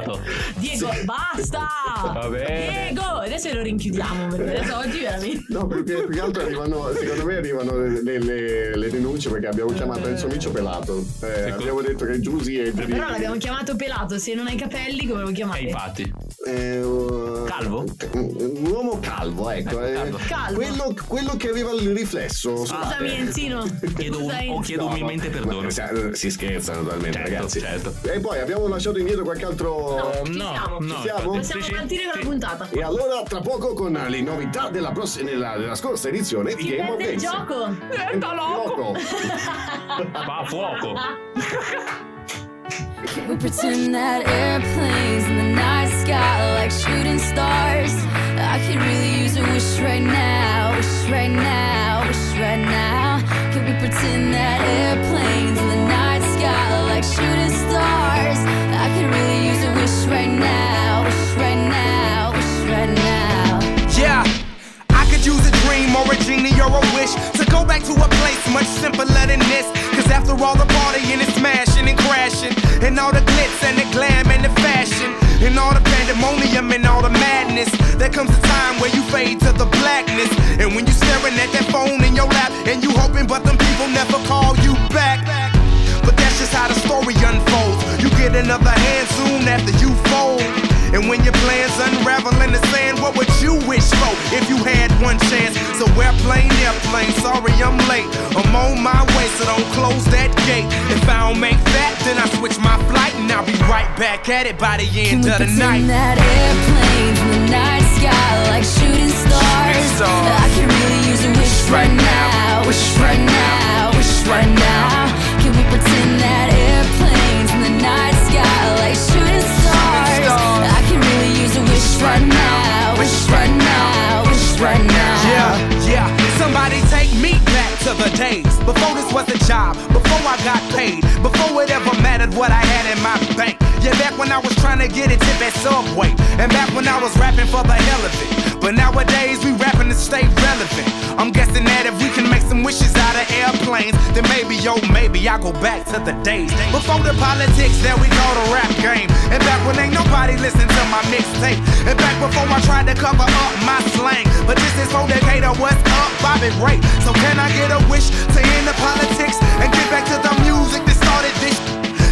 pelato. Diego, basta! Va bene. Diego, adesso lo rinchiudiamo perché adesso oggi veramente. No, perché più che altro arrivano, secondo me arrivano le, le- le denunce perché abbiamo chiamato Enzo Miccio pelato. Eh, abbiamo detto che Giusy è Però l'abbiamo chiamato pelato, se non hai capelli come lo E chiamate? infatti. Eh, uh, Calvo? Un uomo calvo, ecco. eh, calvo. Calvo. Quello, quello che aveva il riflesso. Scusami Enzino. Chiedo, Scusa, o chiedo umilmente perdono. Ma, si scherza naturalmente, Certo, ragazzi. certo. E poi abbiamo lasciato indietro qualche altro. Ci No, siamo. no. Ci siamo? Possiamo Sì, sì. partire con la puntata. E allora, tra poco, con le novità della, pross- nella, della scorsa edizione di Si Game of perde il Days. gioco. Diventa loco. Va a fuoco. We pretend that airplanes in the night sky are like shooting stars. I could really use a wish right now, wish right now, wish right now. Can we pretend that airplanes in the night sky are like shooting stars? Yeah, I could use a dream or a genie or a wish to go back to a place much simpler than this. Cause after all the partying smashing and crashing, and all the glitz and the glam and the fashion, and all the pandemonium and all the madness, there comes a time where you fade to the blackness. And when you staring at that phone in your lap, and you hoping, but them people never call you back. But that's just how the story unfolds. Get another hand soon after you fold. And when your plans unravel in the sand, what would you wish for if you had one chance? So airplane, airplane, sorry I'm late. I'm on my way, so don't close that gate. If I don't make that, then I switch my flight and I'll be right back at it by the Can end we of the night. that airplanes in the night sky like shooting stars? stars. I could really use a wish right now, wish right now, wish right now. Right now, wish right now, wish right now. Yeah, to the days before this was a job, before I got paid, before it ever mattered what I had in my bank. Yeah, back when I was trying to get a tip at Subway, and back when I was rapping for the hell of it. But nowadays we rapping to stay relevant. I'm guessing that if we can make some wishes out of airplanes, then maybe, yo, maybe I go back to the days before the politics. There we go, the rap game, and back when ain't nobody listen to my mixtape, and back before I tried to cover up my slang. But this is for Decatur, what's up, Bobby Ray? So can I get a wish to end the politics and get back to the music that started this?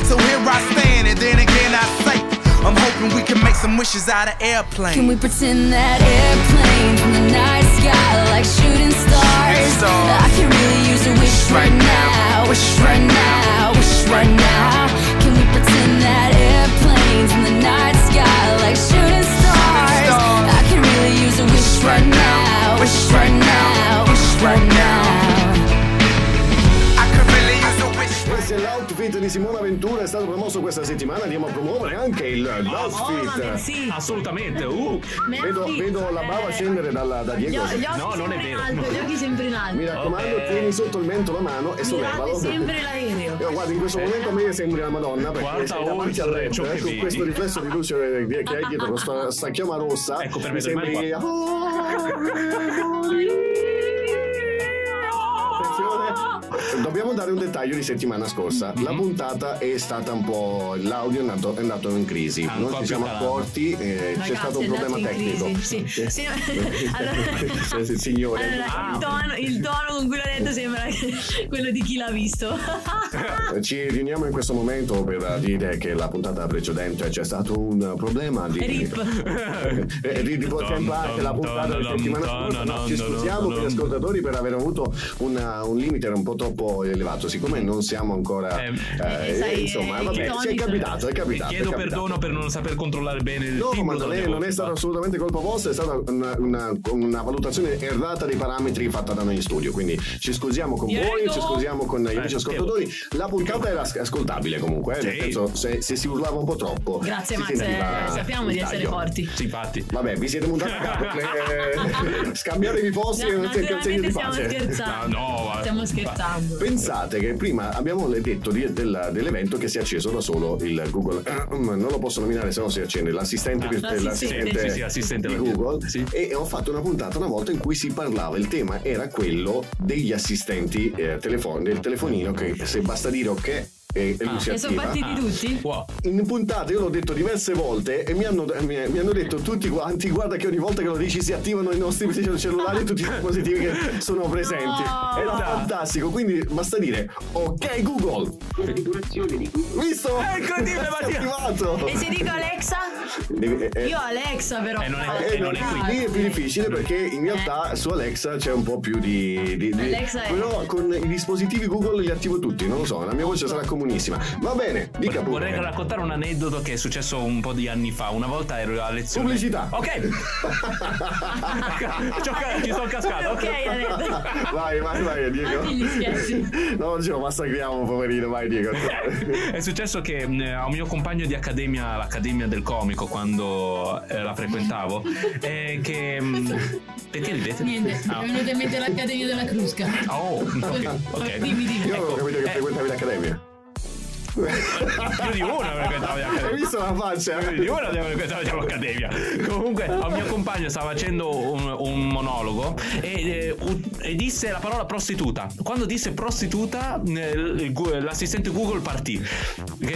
So here I stand, and then again I say, I'm hoping we can make some wishes out of airplanes. Can we pretend that airplanes in the night sky like shooting stars? stars. I can really use a wish right now, wish right now, wish right now. Can we pretend that airplanes in the night sky like shooting stars? stars. I can really use a wish right now, wish right now, wish right now. L'outfit di Simona Ventura, è stato promosso questa settimana. Andiamo a promuovere anche il, Oh, ma l'outfit. sì. Assolutamente. Uh. Vedo, vedo la bava scendere dalla- da Gli, Diego. gli occhi No, non è vero. alto, gli occhi sempre in alto. Mi raccomando, Ok. tieni sotto il mento la mano e sollevalo. sempre l'aereo. Io, guarda, in questo momento a me sembri la Madonna perché Guarda sei davanti al ciò eh, con questo riflesso di luce che hai dietro, questa sta chioma rossa. Ecco, per vedere sembri male Attenzione. Dobbiamo dare un dettaglio di settimana scorsa. La Mhm. puntata è stata un po'. l'audio è andato, è andato in crisi. Ah, po' ci siamo accorti, eh, c'è Ragazzi, stato un problema tecnico. crisi, sì. Sì, allora- signore. Allora, il, tono, il tono con cui l'ho detto sembra quello di chi l'ha visto. Ci riuniamo in questo momento per dire che la puntata precedente c'è stato un problema di, Rip. eh, di, di anche la puntata di settimana scorsa. no? Ci scusiamo per gli ascoltatori per aver avuto una- un limite un po' troppo po' elevato, siccome non siamo ancora... Eh, eh, sai, insomma, i vabbè, ci è capitato, è capitato. Chiedo è capitato. perdono per non saper controllare bene il No, ma non è, non è va. assolutamente colpa vostra, è stata una, una- una valutazione errata dei parametri fatta da noi in studio. Quindi ci scusiamo con Diego! voi, ci scusiamo con gli Eh, amici ascoltatori. La puntata era as- ascoltabile comunque, eh, nel Sì. senso se, se si urlava un po' troppo. Grazie Max, eh, sappiamo di essere forti. Sì, infatti. Vabbè, vi siete montati a capo. eh, scambiatevi i posti No, e non di stiamo scherzando. No, no, Stiamo scherzando. Pensate che prima abbiamo detto di- del- dell'evento che si è acceso da solo il Google. non lo posso nominare se no si accende l'assistente, Ah, l'assistente. l'assistente Sì, sì, assistente di Google. sì. E ho fatto una puntata una volta in cui si parlava, il tema era quello degli assistenti eh, telefon- del telefonino che se basta dire ok e, e lui si E sono partiti tutti? Wow. In puntata io l'ho detto diverse volte e mi hanno, mi, mi hanno detto tutti quanti guarda che ogni volta che lo dici si attivano i nostri cellulari e tutti i dispositivi che sono presenti. No. Era fantastico, quindi basta dire ok Google. Visto? È incredibile, Si è Mattia. attivato. E se dico Alexa? Devi- eh, Io Alexa però. Eh, non è- eh, e non è qui. lì è più difficile perché in realtà su Alexa c'è un po' più di. di- di- Alexa è- Però con i dispositivi Google li attivo tutti, non lo so, la mia voce sarà comunissima. Va bene, dica pure. Vorrei raccontare un aneddoto che è successo un po' di anni fa. Una volta ero a lezione. Pubblicità. Ok. Ci ho ca- Ci sono cascato. Ok. Vai, vai, vai, Diego. No, oggi lo massacriamo, poverino, vai, Diego. È successo che mh, a un mio compagno di accademia, l'accademia del comico, quando eh, la frequentavo, eh, che. mh, perché ridete? Niente, Ah. mi è venuto in mente l'Accademia della Crusca. Oh, ok. ok. Dimmi, dimmi. Io non ho capito che Eh, frequentavi l'accademia. Più di uno frequentava l'accademia. Hai visto la faccia? Più di uno abbiamo frequentato l'accademia. Comunque, un mio compagno stava facendo un, un monologo e, eh, u- e disse la parola prostituta. Quando disse prostituta, l'assistente Google partì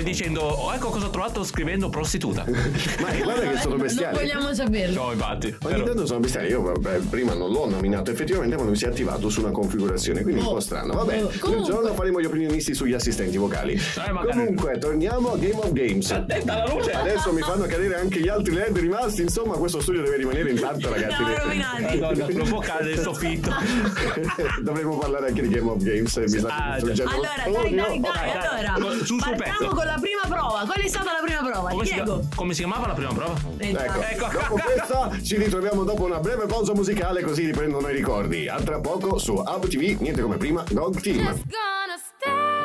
dicendo: oh, Ecco cosa ho trovato scrivendo prostituta. Ma guarda che sono Non bestiali. vogliamo saperlo. No, infatti. Ogni Però- tanto sono bestiali, io vabbè, prima non l'ho nominato effettivamente, ma non si è attivato su una configurazione, quindi un po' strano. Vabbè, Oh, un comunque- giorno faremo gli opinionisti sugli assistenti vocali. Eh. Comunque, torniamo a Game of Games. Attenta alla luce. Adesso mi fanno cadere anche gli altri LED rimasti, insomma, questo studio deve rimanere intatto, ragazzi. Siamo rovinati. Madonna, non può cadere il soffitto. Dovremmo parlare anche di Game of Games. Mi sta Ah, Allora, dai, dai, dai, dai, allora. sul suo partiamo con la prima prova. Qual è stata la prima prova? Come si, Diego. chiama- come si chiamava la prima prova? Ecco, Ecco. dopo questa ci ritroviamo dopo una breve pausa musicale così riprendono i ricordi. A tra poco su Hub TV, niente come prima, Dog Team. Just gonna and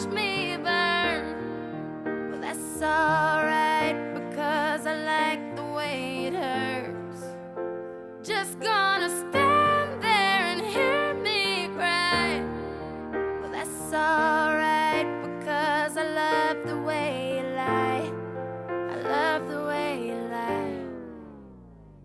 watch me burn. Well, that's alright because I like the way it hurts. Just gonna stand there and hear me cry. Well, that's alright because I love the way you lie. I love the way you lie.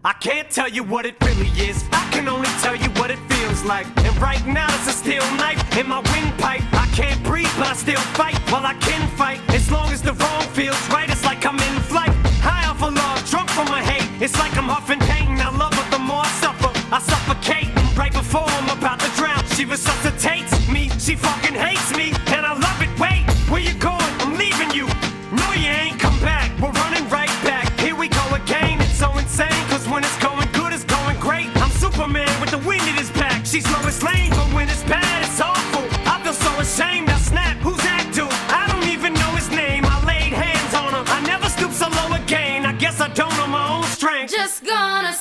I can't tell you what it really is. I can only tell you what it feels like. And right now it's a steel knife in my windpipe. Can't breathe, but I still fight. While I can fight, as long as the wrong feels right, it's like I'm in flight. High off of love, drunk from my hate. It's like I'm huffing pain. I love her the more I suffer. I suffocate right before I'm about to drown. She resuscitates me. She fucking hates me, and I love it. Wait, where you going? I'm leaving you. No, you ain't come back. We're running right back. Here we go again. It's so insane, cause when it's going good, it's going great. I'm Superman with the wind in his back. She's Just gonna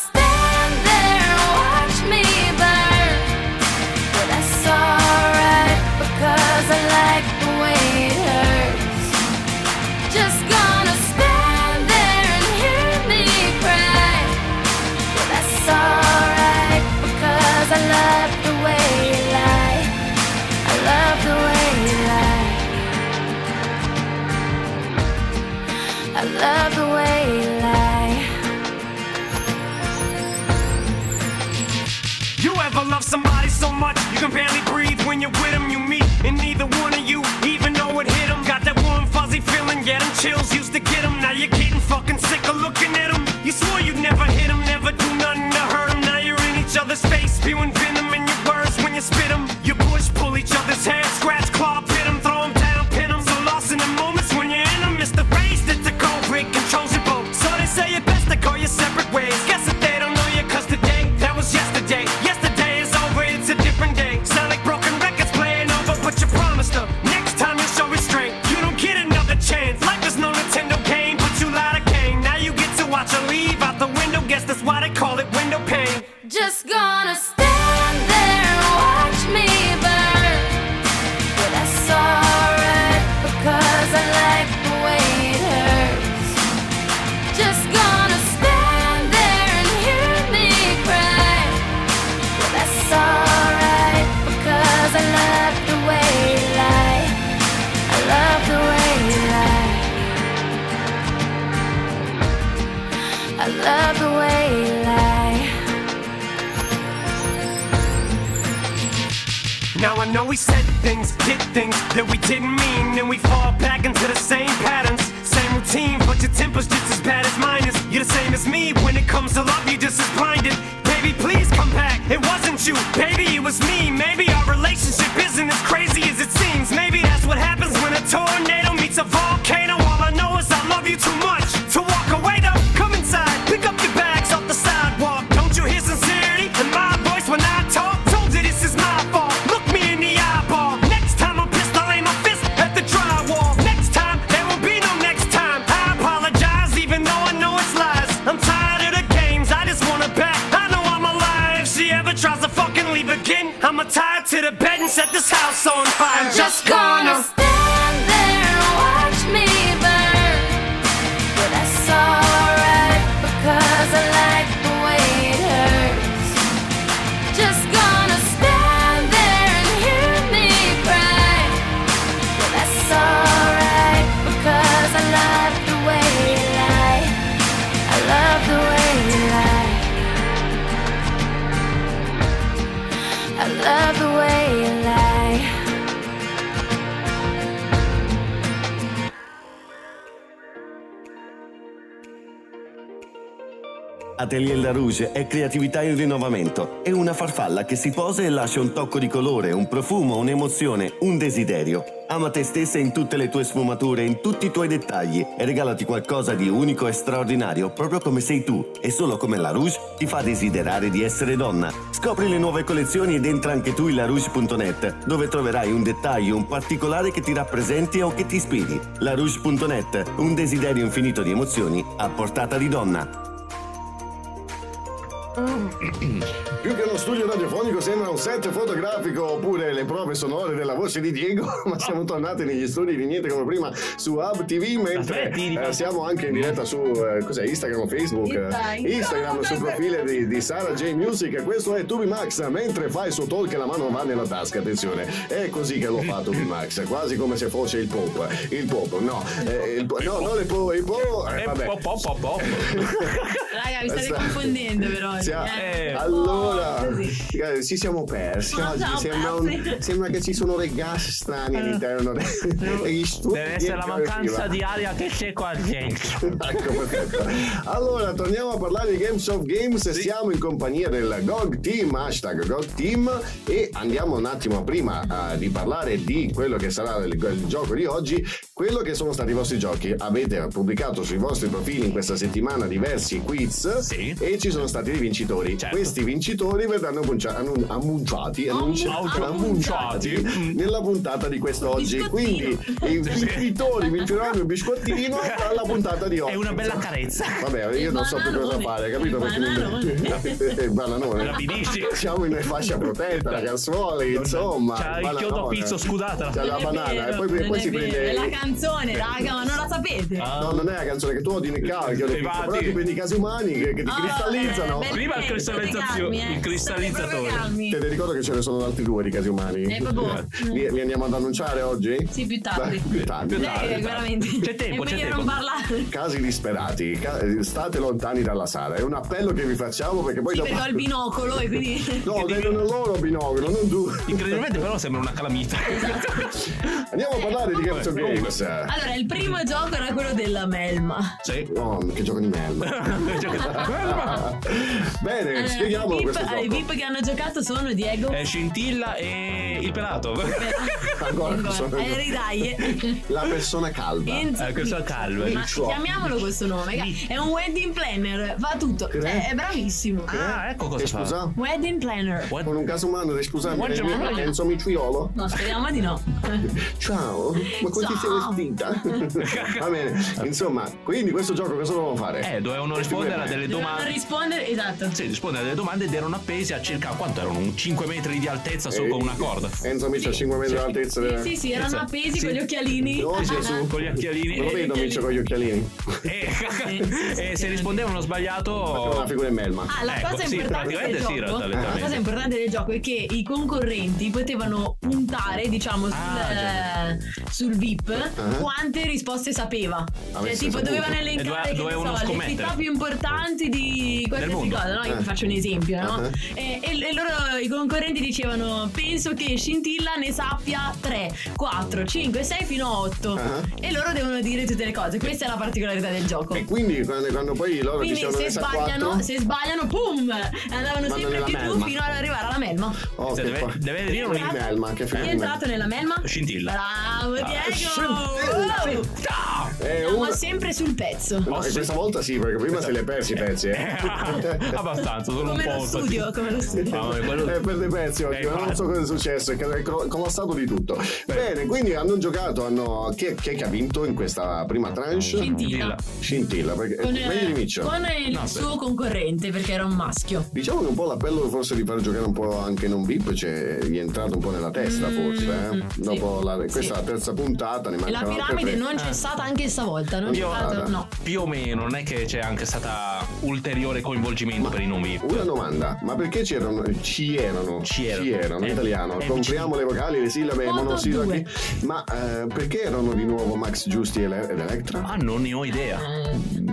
you're with? You meet, and neither one of you even know it hit them. Got that warm, fuzzy feeling, get them chills used to get them. Now you're getting fucking sick of looking at them. You swore you'd never hit them, never do nothing to hurt them. Now you're in each other's face, spewing venom in your words when you spit them. You push, pull each other's hair, know we said things, did things that we didn't mean, and we fall back into the same patterns, same routine. But your temper's just as bad as mine is. You're the same as me when it comes to love. You're just as blinded. Baby, please come back. It wasn't you, baby, it was me. Maybe our relationship isn't as crazy as it seems. Maybe that's what happens when a tornado meets a volcano. All I know is I love you too much set this house on fire. I'm just gonna Atelier La Rouge è creatività in rinnovamento. È una farfalla che si posa e lascia un tocco di colore, un profumo, un'emozione, un desiderio. Ama te stessa in tutte le tue sfumature, in tutti i tuoi dettagli e regalati qualcosa di unico e straordinario, proprio come sei tu. E solo come La Rouge ti fa desiderare di essere donna. Scopri le nuove collezioni ed entra anche tu in larouge.net, dove troverai un dettaglio, un particolare che ti rappresenti o che ti ispiri. larouge.net, un desiderio infinito di emozioni a portata di donna. Più che uno studio radiofonico sembra un set fotografico oppure le prove sonore della voce di Diego, ma siamo tornati negli studi di niente come prima su Hub TV, mentre eh, siamo anche in diretta su eh, cos'è, Instagram o Facebook? Insta- Instagram sul profilo di, di Sara J Music, questo è Tubi Max, mentre fa il suo talk e la mano va nella tasca, attenzione, è così che lo fa Tubi Max, quasi come se fosse il pop, il pop, no, eh, il po- no, non il po', il po', eh, vabbè. Pop, pop, pop, pop. Raga, vi state confondendo però. Sia- eh. allora, Così. eh, ci siamo persi No, oggi. siamo Sembra, un- sembra che ci sono dei gas strani all'interno de- degli studi. Deve essere la mancanza Arriva. di aria che c'è qua dentro. Ecco, perfetto. Allora, torniamo a parlare di Games of Games. Siamo in compagnia del GOG Team, hashtag GOG Team. E andiamo un attimo prima eh, di parlare di quello che sarà il, il gioco di oggi. Quello che sono stati i vostri giochi. Avete pubblicato sui vostri profili in questa settimana diversi quiz e ci sono stati dei vincitori. Certo. Questi vincitori verranno annuncia- annun- annunciati, annunci- Annunciati. annunciati nella puntata di quest'oggi. Quindi i vincitori vinceranno il biscottino alla puntata di oggi. È una bella carezza. Vabbè, io non so più cosa fare, capito? Perché mi- il bananone. Siamo in fascia protetta, ragazzuoli, insomma. C'ha il chiodo pizzo, scusatela. C'ha la banana e poi, poi è si vero, prende. È la canzone, raga, ma non la sapete. No, non è la canzone che tu odi nel cavolo, Infatti. però ti prendi i casi umani che, che ti Oh, cristallizzano. eh, Prima il cristallizzazione, calmi, il eh. proprio calmi. Te ne ricordo che ce ne sono altri due di casi umani. Eh, vabbè. Li, li andiamo ad annunciare oggi? Sì, più tardi. Beh, più tardi. Eh, veramente. C'è tempo, è c'è tempo. non parlare. Casi disperati, state lontani dalla sala. È un appello che vi facciamo perché poi Sì, dopo. perché ho il binocolo e quindi. No, vedono il loro binocolo, non tu. Incredibilmente però sembra una calamita. Andiamo a parlare di Games of Comunque. Games. Allora, il primo gioco era quello della melma. Sì. No, che gioco di merda. Bene, Allora, spieghiamolo i VIP, questo eh, I. VIP che hanno giocato sono Diego. Eh, Scintilla e il pelato. Ancora non sono Eh, ridai. La persona calva. Enzo- Eh, questo è calvo. Ma chiamiamolo questo nome. È un wedding planner, fa tutto. Cioè, è bravissimo. Ah, ecco cosa fa. scusa? Wedding planner. Con un caso umano, scusami, What? è Enzo Miciuolo? No, speriamo di no. Ciao, ma come ti sei vestita? Va bene, insomma, quindi questo gioco cosa dobbiamo fare? Eh, dovevano rispondere a delle Dovevano domande. rispondere, esatto. Sì, rispondere a delle domande ed erano appesi a circa quanto erano? Un 5 metri di altezza su Eh, con una corda. Enzo Micio a 5 metri d'altezza. Sì, sì, erano Sì. appesi Sì. con gli occhialini. Oh, Gesù. Con gli occhialini. Non lo vedo Micio con gli occhialini. e- e se rispondevano sbagliato. Una figura in melma. Ah, la Ecco, cosa sì, importante del sì, gioco, la letteralmente. cosa importante del gioco è che i concorrenti potevano puntare, diciamo, sul, Ah, eh, sul VIP Ah. quante risposte sapeva. Cioè, tipo, saputo. dovevano elencare so, le città più importanti di qualsiasi mondo. Cosa, no? Io Eh. vi faccio un esempio, no? Ah. E, e- e loro, i concorrenti dicevano: Penso che Scintilla ne sappia 3, 4, 5, 6 fino a 8. Ah. E loro devono dire tutte le cose. Questa è la particolarità del gioco. E quindi quando, quando poi loro Quindi dicevano se sbagliano, 4 se sbagliano, pum! Andavano Vanno sempre più giù fino ad arrivare alla melma. Oh, Cioè, che deve, deve dire un melma, che è entrato nella melma? scintilla. Bravo Diego! scintilla. Siamo una- sempre sul pezzo. No, e questa volta sì, perché prima se li hai persi i pezzi. Eh. Abbastanza, sono Come un lo po'. studio, come lo studio. Ah, quello- Eh, per dei pezzi oggi, Eh, ma non so cosa è successo, è collassato di tutto. Bene, quindi hanno giocato, hanno... Chi, è, chi è che ha vinto in questa prima tranche? Scintilla. Scintilla, perché Con, meglio di Miccio. con il No, suo concorrente perché era un maschio. Diciamo che un po' l'appello forse di far giocare un po' anche non VIP cioè, gli è entrato un po' nella testa forse. Eh? mm, Dopo sì. la, questa Sì. è la terza puntata, ne la piramide non c'è stata anche stavolta, non c'è stato, no. Più o meno, non è che c'è anche stata ulteriore coinvolgimento per i non VIP. Una domanda, ma perché c'erano, ci erano, Ci erano. in Eh, italiano, eh, compriamo le vocali, le sillabe, monosillabi, ma eh, perché erano di nuovo Max Giusti e ed Electra? Ah, non ne ho idea.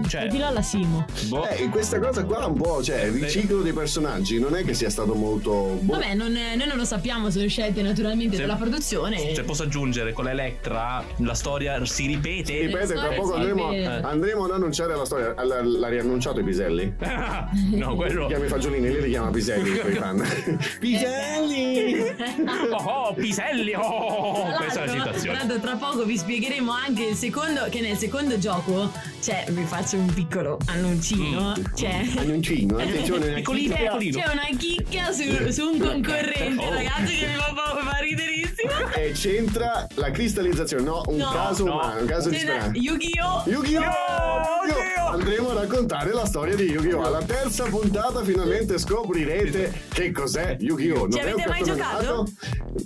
Cioè, Dillo alla Simo. boh. Eh, questa cosa qua un po', cioè il riciclo dei personaggi non è che sia stato molto... boh. Vabbè, non- noi non lo sappiamo, sono scelte naturalmente Se- della produzione. Cioè, posso aggiungere con l'Electra la storia si ripete. Ripete, tra poco si andremo, andremo ad annunciare la storia. L'ha, l'ha riannunciato i Piselli? no, quello. Chiama i fagiolini, lei li chiama Piselli i fan. Piselli! Oh, oh, Piselli! Oh, Tra questa è la citazione. tra l'altro, tra poco vi spiegheremo anche il secondo. Che nel secondo gioco, cioè, vi faccio un piccolo annuncino. Cioè, Annuncino, attenzione, una Piccolino, c'è, piccolino. c'è una chicca su, su un concorrente, Oh. ragazzi, che mi fa, fa, fa riderissimo. E c'entra la cristallizzazione, no, un No. caso No. umano, un caso di C'è speranza. Yu-Gi-Oh! Yu-Gi-Oh! Yu-Gi-Oh! Andremo a raccontare la storia di Yu-Gi-Oh! Alla terza puntata finalmente scoprirete che cos'è Yu-Gi-Oh! Non Ci avete mai giocato?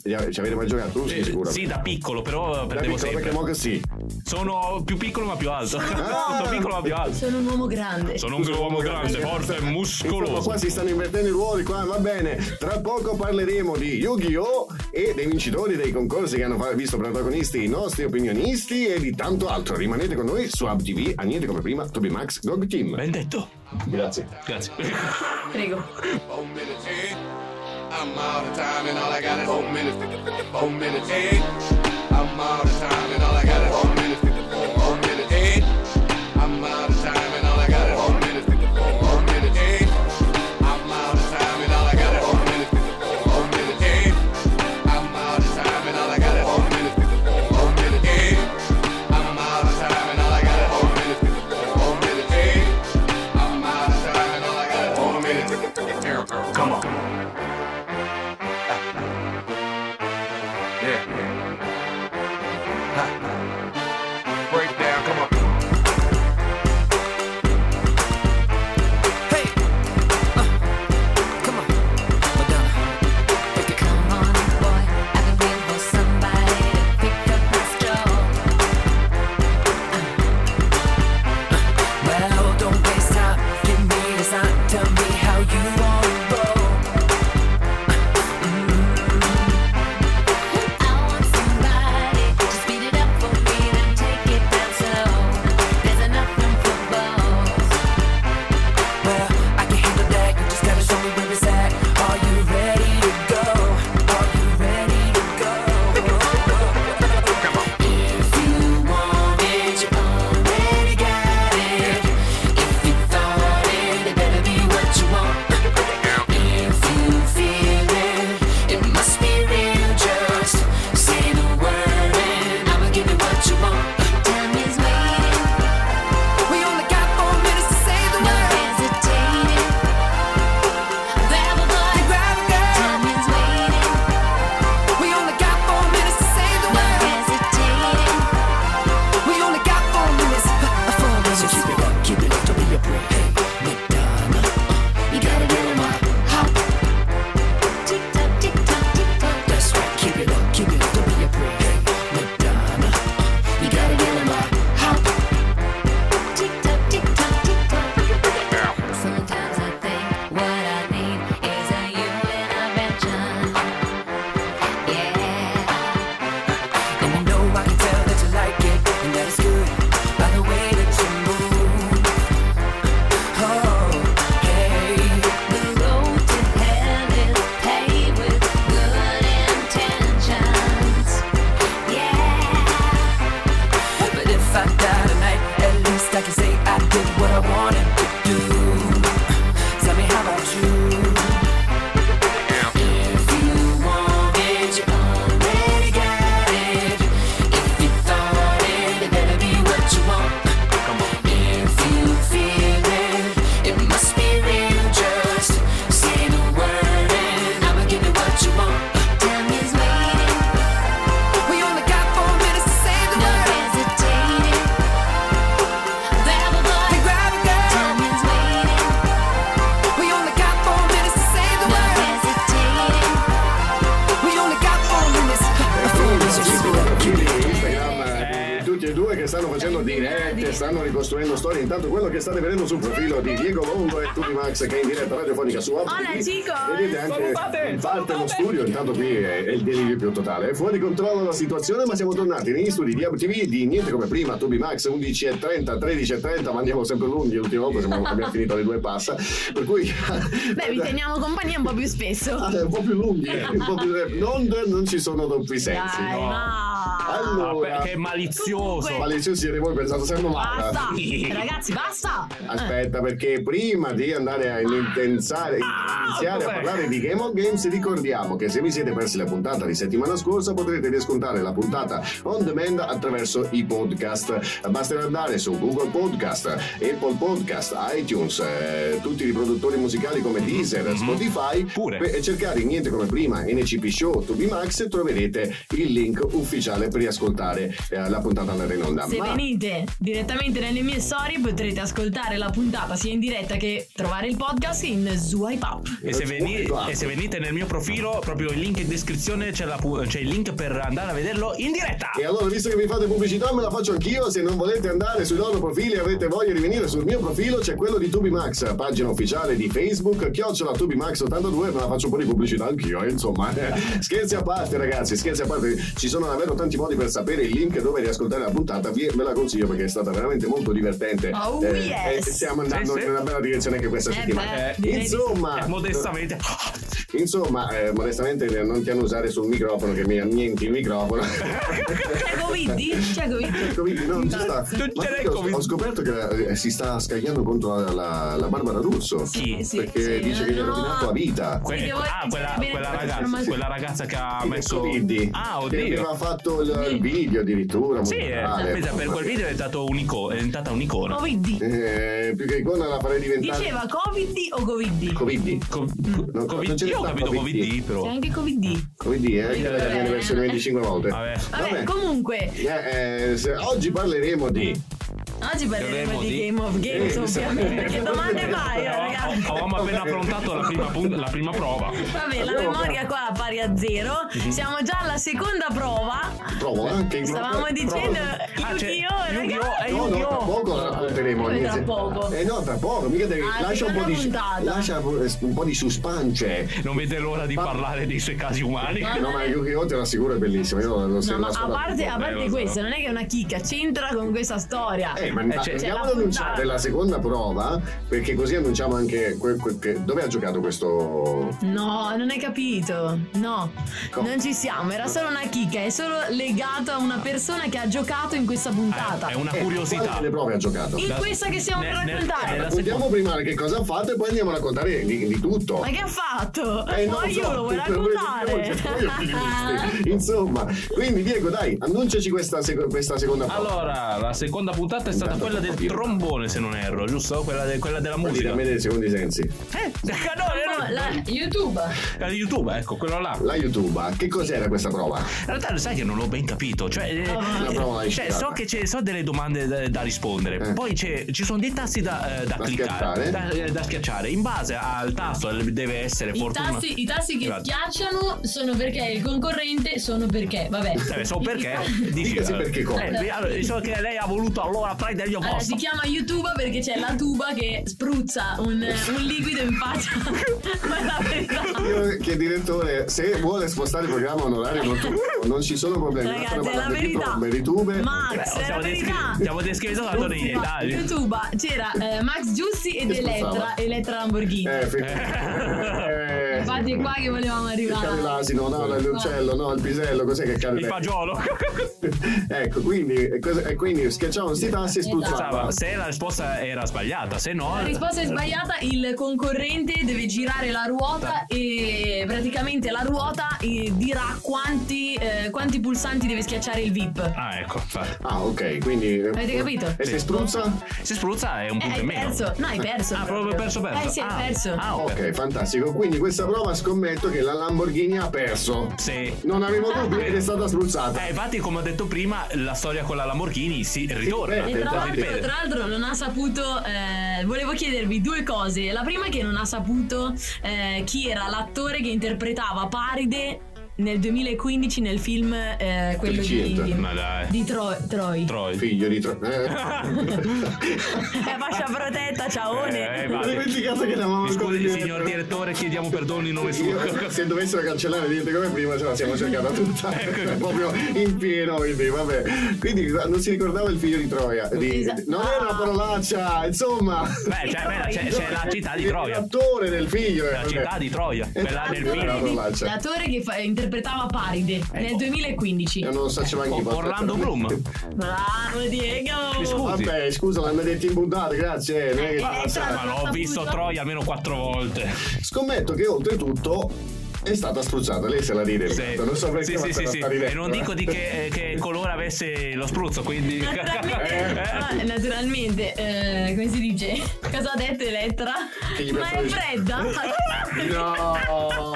animato? Ci avete mai giocato? Tu sei sicuro? Sì, da piccolo, però Da perdevo piccolo, sempre. perché mo che sì. Sono più piccolo ma più alto. Ah. Sono piccolo ma più alto. Sono un uomo grande. Sono un uomo grande, forte e Insomma, muscoloso. qua si stanno invertendo i ruoli, qua va bene. Tra poco parleremo di Yu-Gi-Oh! e dei vincitori dei concorsi che hanno visto protagonisti i nostri opinionisti e di tanto altro. Rimanete con noi su AbTV, a niente come prima, Toby Max Gog Team. Ben detto. Grazie. Grazie. Prego. I'm out of time and all I got is four minutes. Four minutes in. I'm out of time and all I got is Intanto quello che state vedendo sul profilo di Diego Longo e Tutti Max che è in diretta radiofonica su Apple Hola, TV, chicos. Vedete anche parte lo studio, intanto qui è, è il delirio più totale. È fuori controllo la situazione, ma siamo tornati negli studi di Apple TV di niente come prima, Tubi Max 11.30, 13.30, ma andiamo sempre lunghi l'ultima volta, siamo- abbiamo finito alle due e passa. Per cui Beh, vi teniamo compagnia un po' più spesso. Ah, un po' più lunghi, un po' più non, non ci sono doppi sensi. Dai, no. ma. Allora, Ah, che è malizioso. Malizioso siete voi pensate sempre male. Basta! Ragazzi, basta! Aspetta, perché prima di andare a intensare, iniziare a parlare di Game of Games, ricordiamo che se vi siete persi la puntata di settimana scorsa potrete riscontrare la puntata on demand attraverso i podcast. Basterà andare su Google Podcast, Apple Podcast, iTunes, eh, tutti i riproduttori musicali come Deezer, Spotify per- e cercare niente come prima NCP Show to be Max e troverete il link ufficiale per riascoltare eh, la puntata andata in onda. Se Ma- venite direttamente nelle mie storie potrete ascoltare la puntata sia in diretta che trovare il podcast in Swipe Up. E se, veni- e se venite nel mio profilo, proprio il link in descrizione c'è, la pu- c'è il link per andare a vederlo in diretta. E allora, visto che mi fate pubblicità, me la faccio anch'io. Se non volete andare sui loro profili e avete voglia di venire sul mio profilo, c'è quello di Tubimax, pagina ufficiale di Facebook, chiocciola Tubimax82, me la faccio un po' di pubblicità anch'io, eh, insomma. scherzi a parte, ragazzi, scherzi a parte. Ci sono davvero tanti modi per sapere il link dove riascoltare la puntata. Vi- Ve la consiglio perché è stata veramente molto divertente. Oh, Eh, yes. E stiamo andando Sì, sì. in una bella direzione anche questa Eh settimana. beh, di insomma, Eh, modestamente. Insomma, eh, modestamente non ti hanno usare sul microfono che mi annienti il microfono. C'è Covid? C'è Covid? Covid, no, non ci sta. Non io ho- Covid. ho scoperto che eh, si sta scagliando contro la, la- la Barbara Russo. Chi? Sì, perché sì, dice che gli ha rovinato la vita. Que- Sì, ah, quella, quella ragazza, quella ragazza che ha Sì, messo. Covid. Ah, Che oddio. aveva fatto il, il video addirittura. Sì, eh, per quel video è, diventato un'ico- è diventata un'icona. Covid. Eh, più che icona la farei diventare. Diceva Covid o Covid? Covid. Co- No, Covid- io ho capito Covid. Covid, però. C'è anche Covid. Covid, eh, che è la mia versione 25 volte. Vabbè. Vabbè, comunque, Eh, eh, se- oggi parleremo di. Oggi parleremo di di- Game of Games, Eh, ovviamente. Che domande fai, ragazzi? avevamo appena affrontato la prima, pun- la prima prova. Vabbè, la memoria qua pari a zero. Mhm. Siamo già alla seconda prova. Provo anche Stavamo dicendo Ah, c'è- Yu-Gi-Oh, Yu-Gi-Oh, ragazzi. eh, No, no, tra Yu-Gi-Oh! poco la racconteremo. Tra poco? Eh no, tra poco, mica devi. Ah, lascia un po' di. Lascia un po' di suspense. Non vede l'ora di Ma- parlare dei suoi casi umani. No, ma Yu-Gi-Oh! te lo assicuro è bellissimo. Io lo, lo, No, ma a parte, a Eh, parte questo, non è che è una chicca, c'entra con questa storia. Eh, ma Eh, c'è- andiamo ad annunciare puntata. la seconda prova, perché così annunciamo anche que- que- che- dove ha giocato questo. No, non hai capito. No, Come? non ci siamo. Era solo una chicca, è solo legato a una persona che ha giocato in questa puntata. È una Eh, curiosità. quale delle prove ha giocato? in da- questa che stiamo per raccontare. Raccontiamo prima che cosa ha fatto e poi andiamo a raccontare di, di tutto. Ma che ha fatto? Eh, non Poi so, io lo vuoi raccontare? Insomma, quindi Diego, dai, annunciaci questa, sec- questa seconda prova. Allora, la seconda puntata è stata quella del trombone, se non erro, giusto? Quella, de- quella della musica. me dei secondi sensi. Eh, no, No, era la YouTube. di YouTube, ecco, quello là. La YouTube, che cos'era questa prova? In realtà sai che non l'ho ben capito. Cioè, eh, eh, cioè, so che ci sono delle domande da, da rispondere. Eh. Poi c'è- ci sono dei tasti da, eh, da Da cliccare, da, eh, da schiacciare. In base al tasto deve essere I fortuna. tassi, I tassi che Esatto. schiacciano sono perché il concorrente sono perché, vabbè. Eh, so perché. Dici, perché come. eh, allora, so che lei ha voluto allora prendere il mio Allora, si posto. chiama YouTube perché c'è la tuba che spruzza un, un liquido in faccia. Ma la verità. Io che direttore, se vuole spostare il programma a un orario notturno, non ci sono problemi. Ragazzi, è la verità. tube. Max, Beh, è la verità. stiamo descrivendo nei dettagli. YouTube c'era eh, Max Giussi ed Elettra. Elettra Lamborghini. Eh, eh, Infatti è qua che volevamo che cade arrivare. l'asino, no, l'uccello, no, il pisello, cos'è che cade? Il fagiolo. ecco, quindi, e cos- e quindi schiacciavano sti tassi e spruzzava. Se la risposta era sbagliata, se no. La risposta è sbagliata, il concorrente deve girare la ruota e praticamente la ruota eh, dirà quanti, eh, quanti pulsanti deve schiacciare il VIP. Ah, ecco, infatti. Ah, ok, quindi. Avete capito? E se spruzza? Se spruzza è un Eh, punto hai in meno. perso. No, hai perso. Ah, proprio perso, perso. Eh sì, hai Ah, perso. Ah, ok. Ok, fantastico. Quindi questa prova scommetto che la Lamborghini ha perso. Sì. Non avevo dubbi ed è stata spruzzata. Eh, infatti, come ho detto prima, la storia con la Lamborghini si ritorna. ripete, E tra l'altro, tra l'altro non ha saputo, eh, volevo chiedervi due cose. La prima è che non ha saputo eh, chi era l'attore che interpretava Paride nel 2015 nel film eh, quello di, Ma dai. di Tro- Troy. Troy. Figlio di Troy. Eh. Eh, protetta, ciaone. Eh, vale. Ho dimenticato che eravamo scusi, signor direttore, chiediamo perdono in nome suo. Io, se dovessero cancellare niente come prima ce la siamo cercata tutta Ecco. proprio in pieno quindi vabbè quindi non si ricordava il figlio di Troia di- Esatto. non era una parolaccia insomma Beh, c'è, beh, c'è- c'è la città di Troia. l'attore del figlio eh, La vabbè. città di Troia, quella del L'attore che fa- interpretava Paride nel 2015. e non faceva anche O- Orlando Bloom. Bravo Diego! Scusi. vabbè scusa l'hanno detto in puntata grazie è che- Ma l'ho visto Troia almeno quattro volte. scommetto che oltretutto è stata spruzzata lei se la ride Sì, non so perché sì, sì, se sì, E non eh. dico di che, che colore avesse lo spruzzo, quindi. Naturalmente, ah, naturalmente eh, come si dice? Cosa ha detto Elettra? Ma è fredda? No.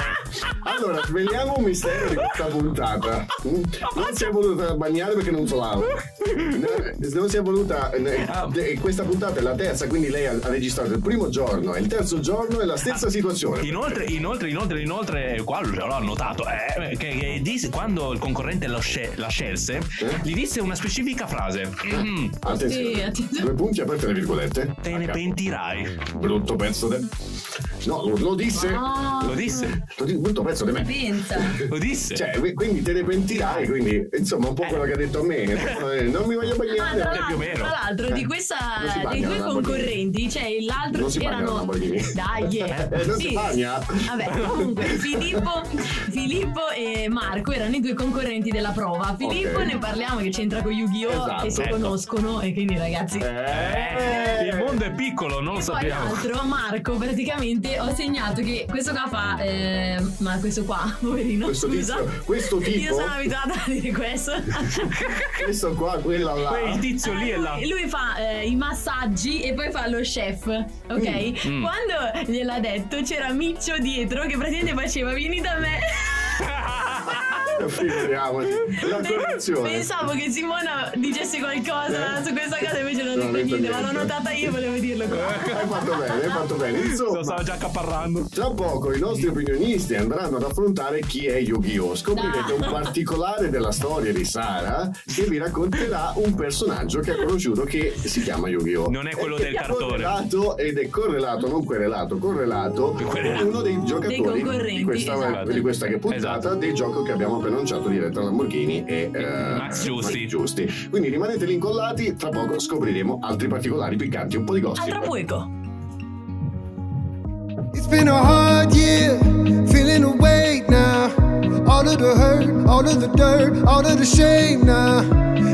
Allora, sveliamo un mistero di questa puntata. Mm? Non si è voluta bagnare perché non solava. Non si è voluta. eh, Questa puntata è la terza, quindi lei ha ha registrato il primo giorno e il terzo giorno è la stessa situazione. Inoltre, inoltre, inoltre, inoltre, qua l'ho annotato, eh, che, che disse- quando il concorrente lo sce- la scelse, gli disse una specifica frase. Mm, Attenzione. Sì, attenzione. Due punti aperte le virgolette. te ne pentirai. Brutto pezzo de. No, lo, lo disse. No. Lo disse? Lo di- brutto pezzo di me. Pensa. Lo disse? Cioè, qui- quindi te ne pentirai, quindi insomma un po' quello che ha detto a me. Eh, Non mi voglio Ah, bagnare. tra, più o l'altro, tra l'altro, di questa, si bagna dei due concorrenti, cioè l'altro Non si erano. Dai, Eh, non si bagna? Vabbè, comunque, Filippo, Filippo e Marco erano i due concorrenti della prova. Filippo Ok. ne parliamo che c'entra con Yu-Gi-Oh! Esatto. che si Ecco. conoscono e quindi ragazzi. Eh, il mondo è piccolo, non lo poi sappiamo. l'altro, Marco, praticamente ho segnato che questo qua fa. eh, ma questo qua, poverino. Questo scusa. tizio- questo tipo? Io sono abituata a dire questo. Questo qua, quella là. Il tizio lì è là. Lui, lui fa eh, i massaggi e poi fa lo chef, ok? Mm. Quando gliel'ha detto c'era Miccio dietro che praticamente faceva vieni da me. Figuriamoci. La correzione. Pensavo che Simona dicesse qualcosa su questa cosa invece non ha detto detto niente, ma l'ho niente. notata io volevo dirlo qua. Hai fatto bene, hai fatto bene. Lo Insomma, stavo già accaparrando. tra poco i nostri opinionisti andranno ad affrontare chi è Yu-Gi-Oh! Scoprirete un particolare della storia di Sara che vi racconterà un personaggio che ha conosciuto che si chiama Yu-Gi-Oh! Non è quello che del è cartone. correlato ed è correlato, non querelato, correlato Correlato. con uno dei giocatori concorrenti, di questa, esatto. di questa che puntata Esatto. del gioco che abbiamo appena annunciato di Retro Lamborghini e eh, Max Giusti. Giusti. Quindi rimanete lì incollati, tra poco scopriremo altri particolari piccanti, un po' di gossip. Altro pueco. It's been a hard year, feeling the weight now. All of the hurt, all of the dirt, all of the shame now.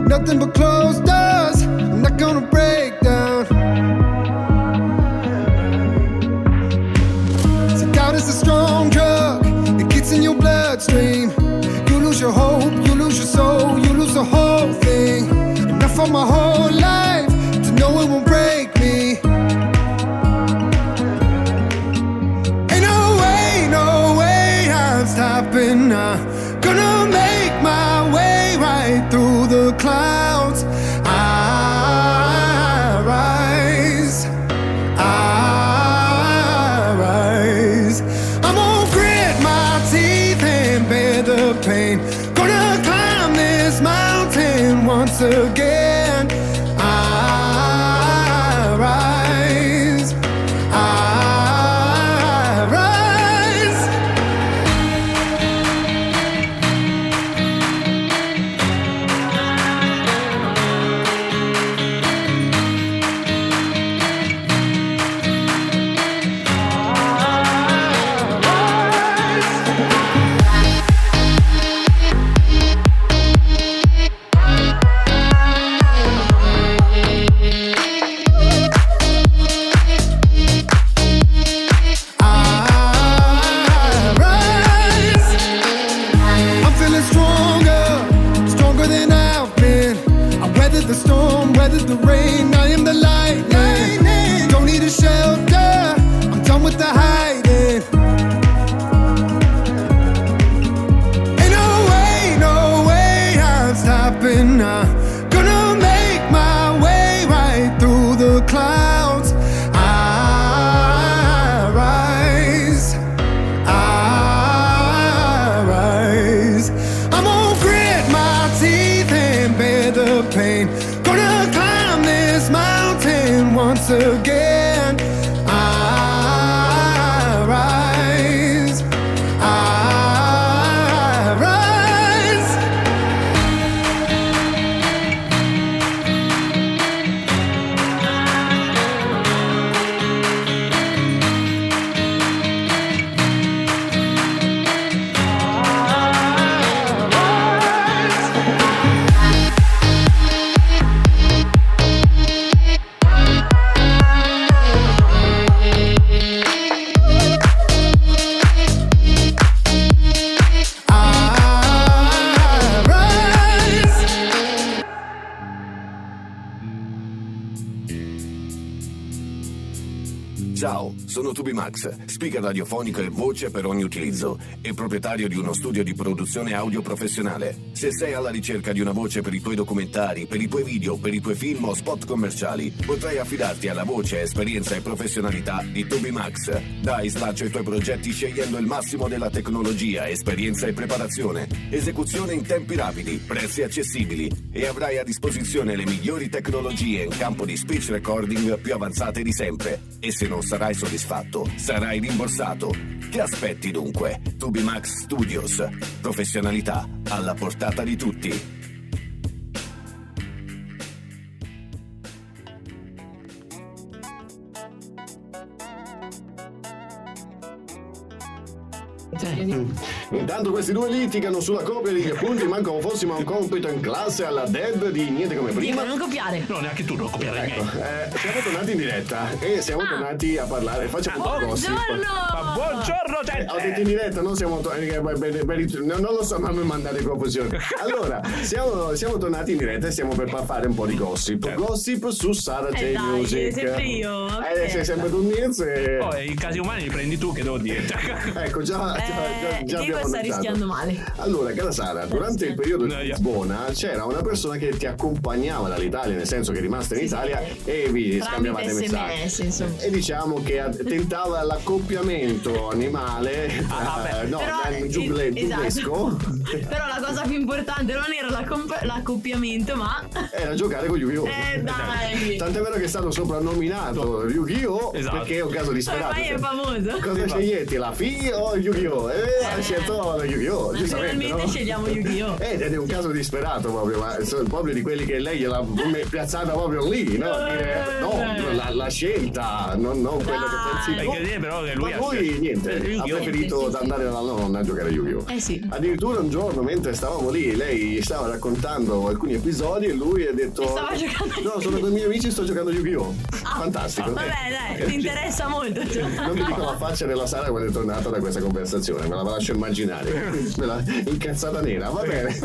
Nothing but closed doors, I'm not gonna break down. See, doubt is a strong drug, it gets in your bloodstream. You lose your hope, you lose your soul, you lose the whole thing. Enough of my whole life to know it won't break me. Ain't no way, no way I'm stopping now. Tubimax, speaker radiofonico e voce per ogni utilizzo e proprietario di uno studio di produzione audio professionale. Se sei alla ricerca di una voce per i tuoi documentari, per i tuoi video, per i tuoi film o spot commerciali, potrai affidarti alla voce, esperienza e professionalità di Tubimax. Dai slancio ai tuoi progetti scegliendo il massimo della tecnologia, esperienza e preparazione. Esecuzione in tempi rapidi, prezzi accessibili e avrai a disposizione le migliori tecnologie in campo di speech recording più avanzate di sempre. E se non sarai soddisfatto, sarai rimborsato. Che aspetti dunque? Tubimax Studios. Professionalità alla portata di tutti. Intanto questi due litigano sulla copia degli appunti, manco come fossimo a un compito in classe alla dead di niente come prima. Dico, non copiare. No, neanche tu non copiare Ecco, eh, siamo tornati in diretta e siamo tornati a parlare. Facciamo un po' di gossip. Ma buongiorno, Eh, gente! Ho detto in diretta, non siamo tornati. non lo so, ma mi mandate confusione. Allora, siamo, siamo tornati in diretta e stiamo per fare un po' di gossip. Gossip su Sara J Eh dai, Music. sempre io. Eh, sei sempre tu Nils e... Poi i casi umani li prendi tu, che devo dire. Ecco, già, già, già, Eh, già Diego abbiamo sta notato. rischiando male. Allora, cara Sara, durante il periodo di Lisbona c'era una persona che ti accompagnava dall'Italia, nel senso che è rimasta in Italia e vi scambiavate messaggi. Insomma. E diciamo che tentava l'accoppiamento animale, eh, no, Però, eh, giuble- esatto. giublesco, Però la cosa più importante non era l'accomp- l'accoppiamento, ma. era giocare con Yu-Gi-Oh! Eh dai! Tant'è vero che è stato soprannominato Yu-Gi-Oh! Esatto. perché è un caso disperato. Ormai è famoso. Cosa sceglietti, la FI o il Yu-Gi-Oh? Eh, ha scelto la Yu-Gi-Oh! giustamente, no? scegliamo Yu-Gi-Oh! Ed è un caso disperato proprio, ma sono proprio di quelli che lei gliel'ha piazzata proprio lì, no? Dire, no, la, la scelta, non, non quello che pensi tu. incredibile però che lui Ma ha lui niente, ha Yu-Gi-Oh! preferito andare dalla nonna a giocare a Yu-Gi-Oh! Eh sì. Addirittura un giorno mentre stavamo lì, lei stava raccontando alcuni episodi e lui ha detto: Stava giocando a No, sono con i miei amici, sto giocando a Yu-Gi-Oh! Fantastico. Vabbè, dai, ti interessa molto. cioè. Non vi dico la faccia della Sara quando è tornata da questa conversazione, me la lascio immaginare. La incazzata nera, va bene.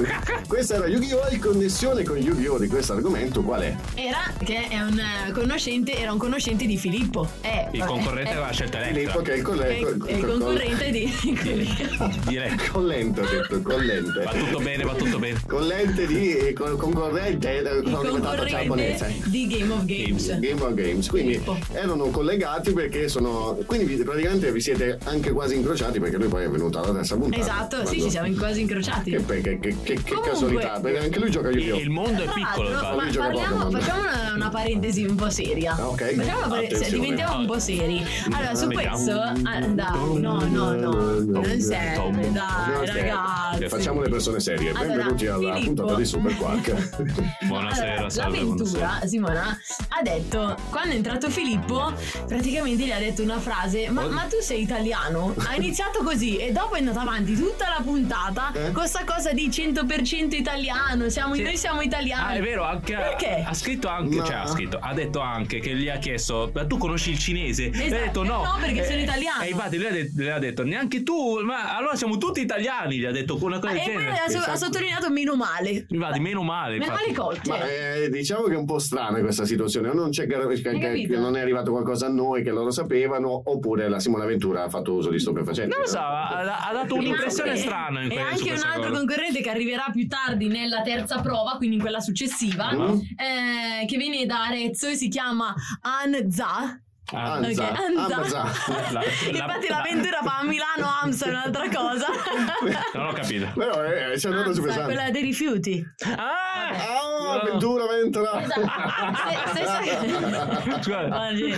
Questa era Yu-Gi-Oh! Il connessione con Yu-Gi-Oh! di questo argomento qual è? Era che è un eh, conoscente, era un conoscente di Filippo. Eh, Il concorrente aveva scelta Elettra. Filippo che è il è, collega. è il concorrente di. Diretto. Collente, ho detto, collente. Va tutto bene, va tutto bene. Collente di eh, con- concorrente eh, concorrente di Game of Games. Game of Games, quindi Filippo. erano collegati perché sono. Quindi praticamente vi siete anche quasi incrociati perché lui poi è venuto alla terza puntata. Esatto, sì, Quando- ci siamo quasi incrociati. Che, che, che, che, che Comunque- casualità, perché anche lui gioca Yu-Gi-Oh! Il mondo è piccolo, ma Lui gioca a parliamo- Pokémon. facciamo una, una parentesi un po' seria. Ah, ok. Facciamo una parentesi, Attenzione. diventiamo un po' seri. Allora, su questo, ah, dai, no, no, no, non serve, dai, ragazzi. Facciamo le persone serie. Benvenuti alla Filippo- puntata di Super Quark. Buonasera, Allora, salve, l'avventura. Simona, ha detto, quando è entrato Filippo, praticamente gli ha detto una frase, ma, ma tu sei italiano? Ha iniziato così e dopo è andata avanti tutta la puntata Eh? con sta cosa di 100% italiano, siamo, noi siamo italiani. Ah, è vero, anche Perché? ha scritto anche, Ma- cioè ha scritto, ha detto anche che gli ha chiesto, ma tu conosci il cinese? E Esatto, ha detto no. no, perché Eh, sono italiano. E infatti lui ha detto, le ha detto, neanche tu, ma allora siamo tutti italiani, gli ha detto una cosa del e poi genere. ha, so- ha sottolineato meno male. Infatti, meno male. Meno infatti. male colti. Ma eh, diciamo che è un po' strana questa situazione. Non c'è che, che non è arrivato qualcosa a noi che loro sapevano, oppure la Simona Ventura ha fatto uso di stupefacenti. Non lo so, ha, ha dato un'impressione E- strana in E anche un altro cosa. concorrente che arriverà più tardi nella terza prova, quindi in quella successiva, Mm. eh, che viene da Arezzo e si chiama Anza. Ah, Anza, Ok, Anza. Anza. La- Infatti la- l'avventura fa a Milano, Amsa è un'altra cosa. Non ho capito. Però eh, c'è andato su Amsa, pesante. quella dei rifiuti. Ah! Ah, Ventura, Ventura. Esatto. Stessa- Scusa. Oggi.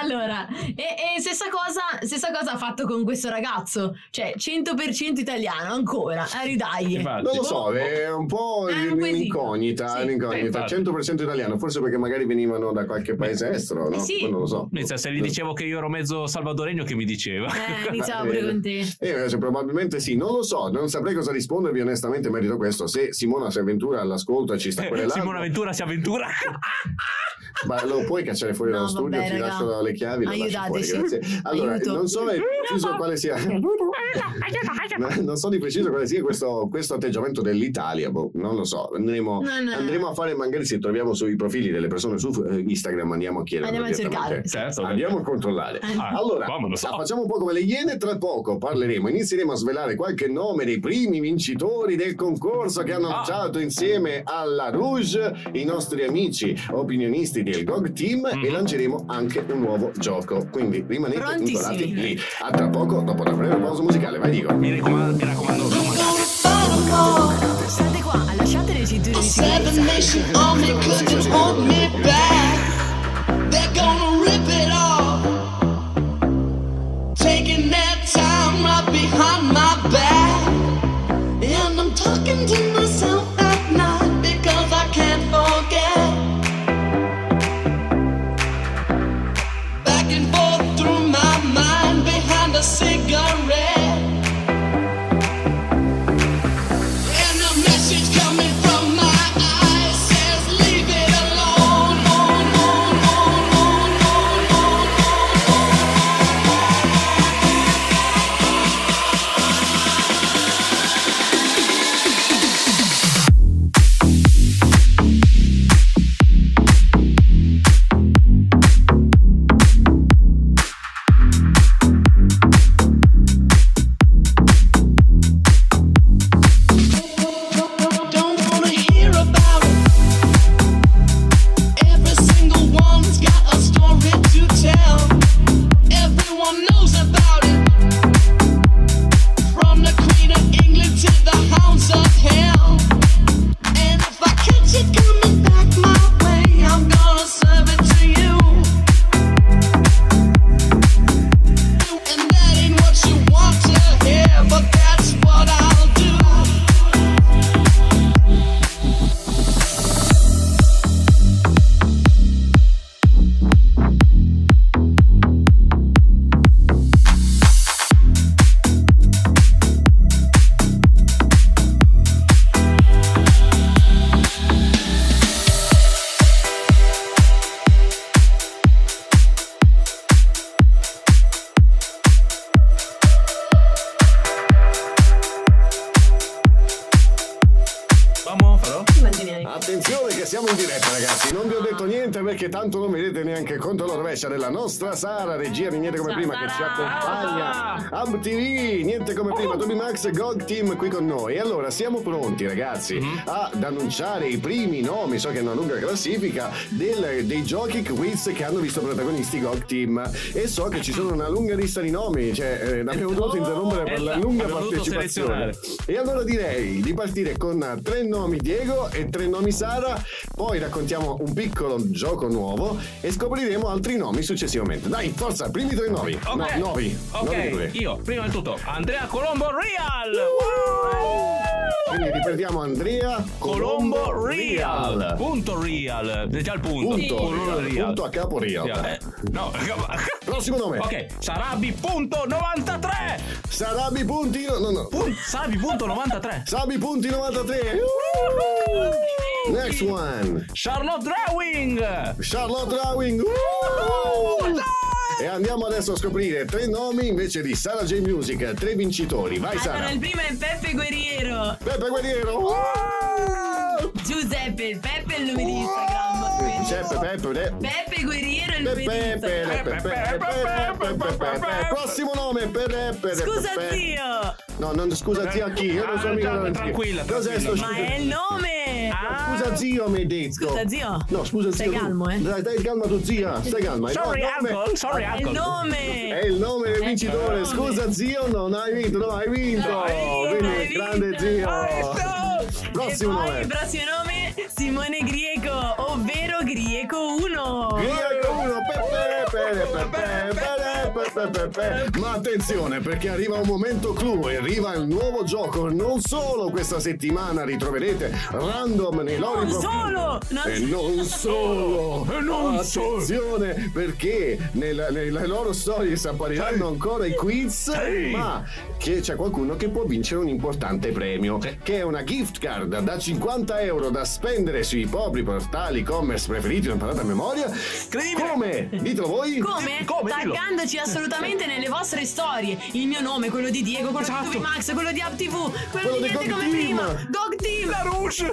Allora, e, e stessa, cosa, stessa cosa ha fatto con questo ragazzo, cioè 100% italiano ancora, a ridagli. Infatti. Non lo so, è un po' È un un'incognita, Sì. un'incognita. Sì, infatti. 100% italiano, forse perché magari venivano da qualche paese estero, no? Eh sì. Non lo so. Inizia, se gli dicevo che io ero mezzo salvadoregno, che mi diceva? Eh, iniziamo pure con te. Eh, invece probabilmente sì, non lo so, non saprei cosa rispondervi onestamente in merito a questo. Se Simona si avventura all'ascolto e ci sta querelando, Simona Ventura si avventura. Ma lo puoi cacciare fuori No, dallo studio? vabbè, Ti raga. lascio le chiavi. lo fuori, Aiutateci. grazie. Allora, Aiuto. non so di preciso quale sia. non so di preciso quale sia questo, questo atteggiamento dell'Italia, boh, non lo so. Andremo, No, no. andremo a fare, magari se troviamo sui profili delle persone su eh, Instagram, andiamo a chiedere. Andiamo a cercare. Certo. Andiamo a controllare. Ah, allora, so. facciamo un po' come le iene, tra poco parleremo, inizieremo a svelare qualche nome dei primi vincitori del concorso che Ah. hanno lanciato insieme alla Rouge i nostri amici opinionisti del GOG Team Mhm. e lanceremo anche un nuovo gioco. Quindi rimanete incollati lì. A tra poco, dopo la breve pausa musicale. Vai, dico. Mi raccomando, mi raccomando, sono State qua, lasciate le cinture di Seven nostra Sara, regia Niente Come Prima che ci accompagna, Hub TV, Niente Come Prima, Toby Max e GOG Team qui con noi. E allora siamo pronti ragazzi ad annunciare i primi nomi, so che è una lunga classifica, del- dei giochi quiz che hanno visto protagonisti GOG Team e so che ci sono una lunga lista di nomi, cioè eh, abbiamo dovuto interrompere per la lunga Abbiamo dovuto partecipazione. E allora direi di partire con tre nomi Diego e tre nomi Sara, poi raccontiamo un piccolo gioco nuovo e scopriremo altri nomi successivamente. Dai, forza, primi tre nomi. Ok. No, novi. Novi pure. Ok, io prima di tutto Andrea Colombo Real. Quindi ripetiamo Andrea Colombo Real. Punto Real. Già il punto. Punto, Colombo real. Punto a capo real. Eh, No. Prossimo nome. Ok, Sarabi punto 93. Sarabi punti no, no, no. Sarabi punto 93. Sabi punti 93. Next one. Charlotte Drawing. Charlotte Drawing. E andiamo adesso a scoprire tre nomi invece di Sara J Music, tre vincitori. Vai Allora, Sara. il primo è Peppe Guerriero. Peppe Guerriero. Giuseppe, il Peppe è il nome di Instagram. Giuseppe, Peppe, Peppe. Peppe Guerriero il Peppe. Peppe, Peppe, Peppe, Peppe. Prossimo nome, Peppe, Peppe. Scusa Peppe. zio. No, non scusa zio a chi? Io non sono mica Ah, tranquilla, Cos'è sto Ma è il nome. Scusa zio mi hai detto. Scusa zio. No, scusa zio. Stai calmo, eh. Dai, dai calma tu zia, stai calma. Sorry, uncle. Sorry, È il nome. È il nome del vincitore. Scusa zio, non hai vinto, no, hai vinto. Quindi grande zio. Prossimo e nome. il prossimo nome Simone Grieco, Grieco 1. Grieco 1, Peppe, Peppe, Peppe, Peppe, pe, pe, pe, pe. Ma attenzione perché arriva un momento clou e arriva il nuovo gioco. Non solo questa settimana ritroverete random nei loro Non solo! E non solo! E non solo! Attenzione perché nella- nelle loro storie appariranno ancora i quiz, ma che c'è qualcuno che può vincere un importante premio, che è una gift card da 50 euro da spendere sui propri portali e-commerce preferiti, non parlate a memoria. Come? Ditelo voi? Come? Taggandoci assolutamente nelle vostre storie. Il mio nome, quello di Diego, quello di Max, quello di UpTV, quello, Quello di di Niente Dog come Team. prima. Dog Team. La Rouge.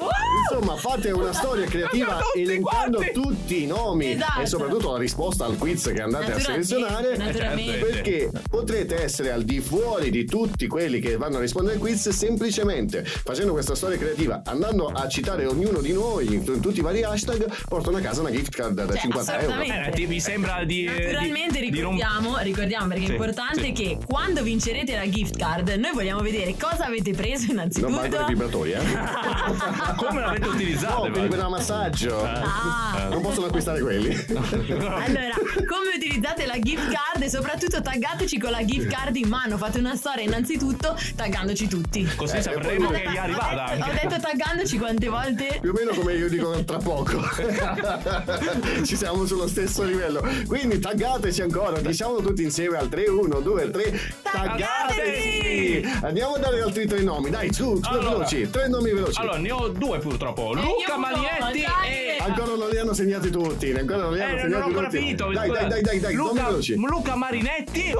Insomma, fate una storia creativa elencando tutti i nomi Esatto. e soprattutto la risposta al quiz che andate a selezionare. naturalmente. Perché potrete essere al di fuori di tutti quelli che vanno a rispondere al quiz semplicemente facendo questa storia creativa, andando a citare ognuno di noi in tutti i vari hashtag, portano a casa una gift card da 50 euro. Eh, ti- mi sembra di. Naturalmente di- ricordiamo, ricordiamo perché Sì, è importante sì. che quando vincerete la gift card noi vogliamo vedere cosa avete preso innanzitutto. Non valgono i vibratori, eh? Come l'avete utilizzata? No, quelli per il massaggio. Ah. Non possono acquistare quelli. Allora, come utilizzate la gift card e soprattutto taggateci con la gift card in mano. Fate una storia innanzitutto taggandoci tutti. Così Eh, sapremo poi- che vi è arrivata Ho anche. detto taggandoci quante volte? Più o meno come io dico tra poco. Ci siamo sullo stesso livello. Quindi taggateci ancora, diciamolo tutti insieme al 3, 1, 2, 3. Taggateci! Andiamo a dare altri tre nomi, dai, su, su Allora. veloci, tre nomi veloci. Allora, ne ho due purtroppo. Luca io Manietti dai. e. Ancora non li hanno segnati tutti, ancora non li hanno Eh, non segnati ho ancora tutti. finito. Dai, dai, dai, dai, dai, nomi Luca, veloci. Luca Marinetti. Pe,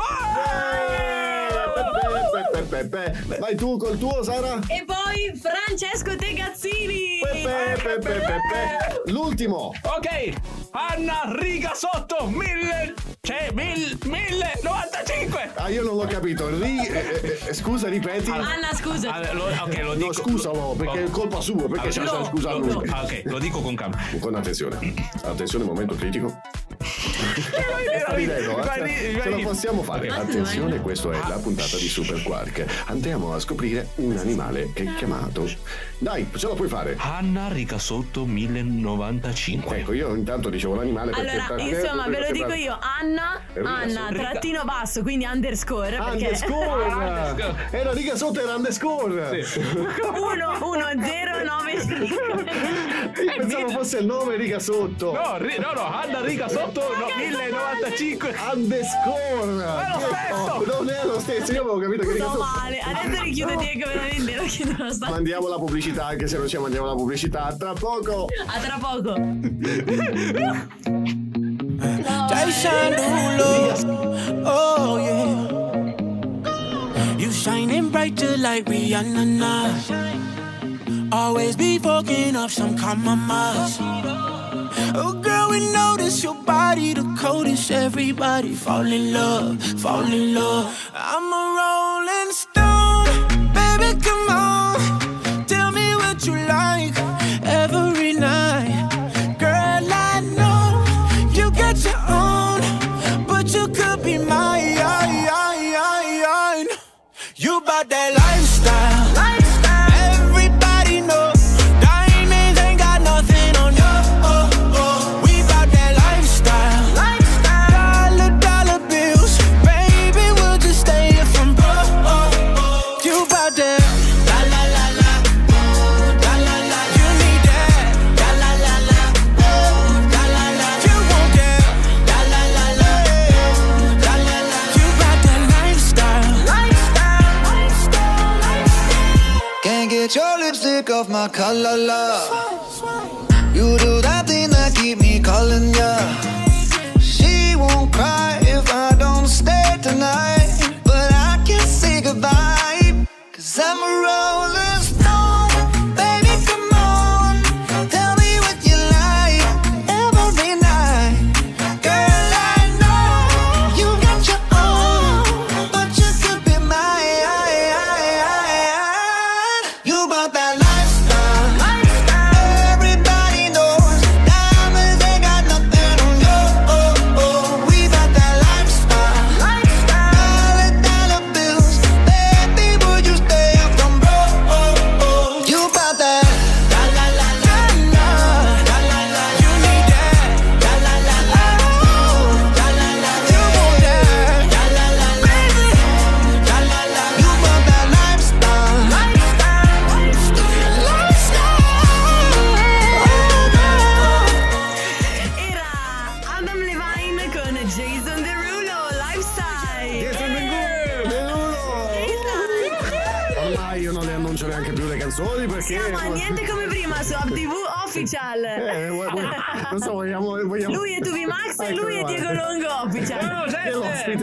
pe, pe, pe, pe. Vai tu col tuo, Sara. E poi Francesco Tegazzini. Pe, pe, pe, pe, pe. L'ultimo. Ok, Anna riga sotto, mille, cioè, mil, mille, 95. Ah, io non l'ho capito. Ri- eh, eh, eh, scusa, ripeti. Anna, scusa. Ah, lo- ok, lo No, dico. scusalo, perché è colpa sua, perché c'è Allora, la scusa a lo- lui. ah, ok, lo dico con calma. Con attenzione. Attenzione, momento critico. Ridendo, eh? Vai, Ce la vai. possiamo fare. Attenzione, questa è la puntata di Super Quark. Andiamo a scoprire un animale che è chiamato. Dai, ce la puoi fare. Anna riga sotto, 1095. Ecco, io intanto dicevo l'animale perché Allora, perché- insomma, ve lo dico io. Anna, Riga Anna, sotto. trattino basso, quindi underscore. Perché Underscore! Era riga sotto era underscore! 1 1 0 9 Io pensavo fosse il nome riga sotto! No, ri- no, no, Anna riga sotto, no, 1095. Underscore! È lo stesso! Non è lo stesso, io avevo capito che riga Sto male. Adesso richiudo Diego, veramente lo chiudo lo sta. Mandiamo la pubblicità, anche se non ci mandiamo la pubblicità, tra poco! A tra poco. Jason Derulo. Oh yeah. You shining brighter like Rihanna now. Always be fucking up some compromise. Oh girl, we notice your body the coldest. Everybody fall in love, fall in love. I'm a rolling stone, baby, come on. My. You do that thing that keep me calling ya. She won't cry if I don't stay tonight. But I can't say goodbye. Cause I'm a rolling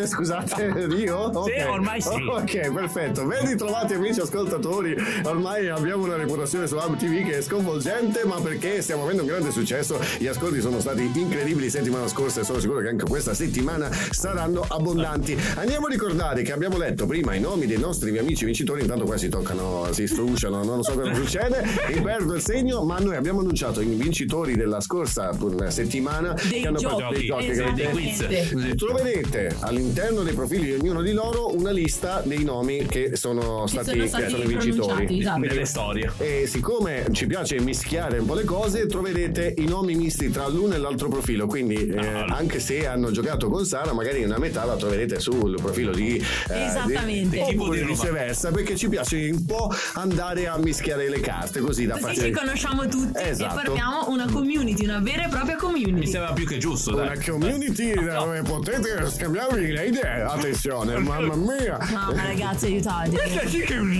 l'ospite, scusate, io? Ok. ormai sì. Ok, perfetto. Ben ritrovati amici ascoltatori. Ormai abbiamo una reputazione su Hub TV che è sconvolgente, ma perché stiamo avendo un grande successo. Gli ascolti sono stati incredibili settimana scorsa e sono sicuro che anche questa settimana saranno abbondanti. Andiamo a ricordare che abbiamo letto prima i nomi dei nostri amici vincitori, intanto qua si toccano, si strusciano, non so cosa succede. Vi perdo il segno, ma noi abbiamo annunciato i vincitori della scorsa settimana Dei che hanno giochi, dei giochi avete- Dei Troverete all'interno dei profili di ognuno di loro una lista dei nomi che sono stati, sono stati che sono i vincitori. esatto. Delle storie. E siccome ci piace mischiare un po' le cose, troverete i nomi misti tra l'uno e l'altro profilo. Quindi, eh, anche se hanno giocato con Sara, magari una metà la troverete sul profilo di eh, Esattamente. di- oppure di viceversa, perché ci piace un po' andare a mischiare le carte così da Così farci ci conosciamo tutti Esatto. e formiamo una community, una vera e propria community. Mi sembra più che giusto, una dai. community dove potete scambiarvi le idee. Attenzione, mamma mia. No, ma ragazzi, aiutate.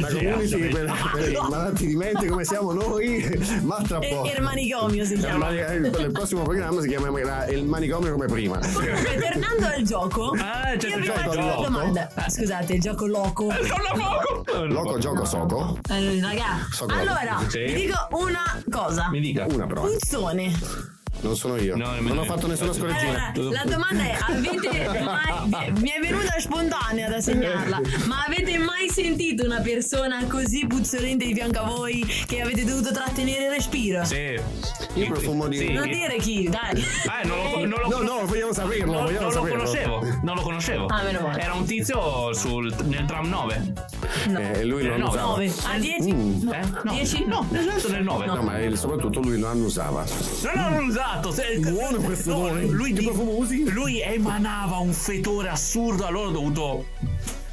La community per, per i malati di mente come siamo noi, ma tra E- poco. il manicomio si Il chiama. mani- eh, Il prossimo programma si chiamerà il manicomio come prima. Comunque, tornando al gioco, Ah, c'è io il vi gioco faccio una loco. domanda. Ah, Scusate, il gioco loco. Loco gioco soco. Eh, raga, Soco allora loco. vi dico una cosa. Mi dica. Una prova. Puzzone. Non sono io. No, non ho fatto nessuna scoreggina. Allora, la domanda è: avete mai. Mi è venuta spontanea da segnarla, ma avete mai sentito una persona così puzzolente di fianco a voi che avete dovuto trattenere il respiro? Sì. Io profumo di. Sì. Non dire chi, dai. Ah, non lo, non lo No, no, vogliamo saperlo. non, vogliamo non lo saperlo. conoscevo, non lo conoscevo. Ah, meno male. Era un tizio sul, nel tram 9. Eh, lui non No, usava. 9. A 10? Mm. Eh? No. 10? No, esatto, nel 9. No, ma il- soprattutto lui non usava. No, no, non usato. Se- Buono questo no. Lui, Che di- profumo usi? lui emanava un fetore assurdo, allora ho dovuto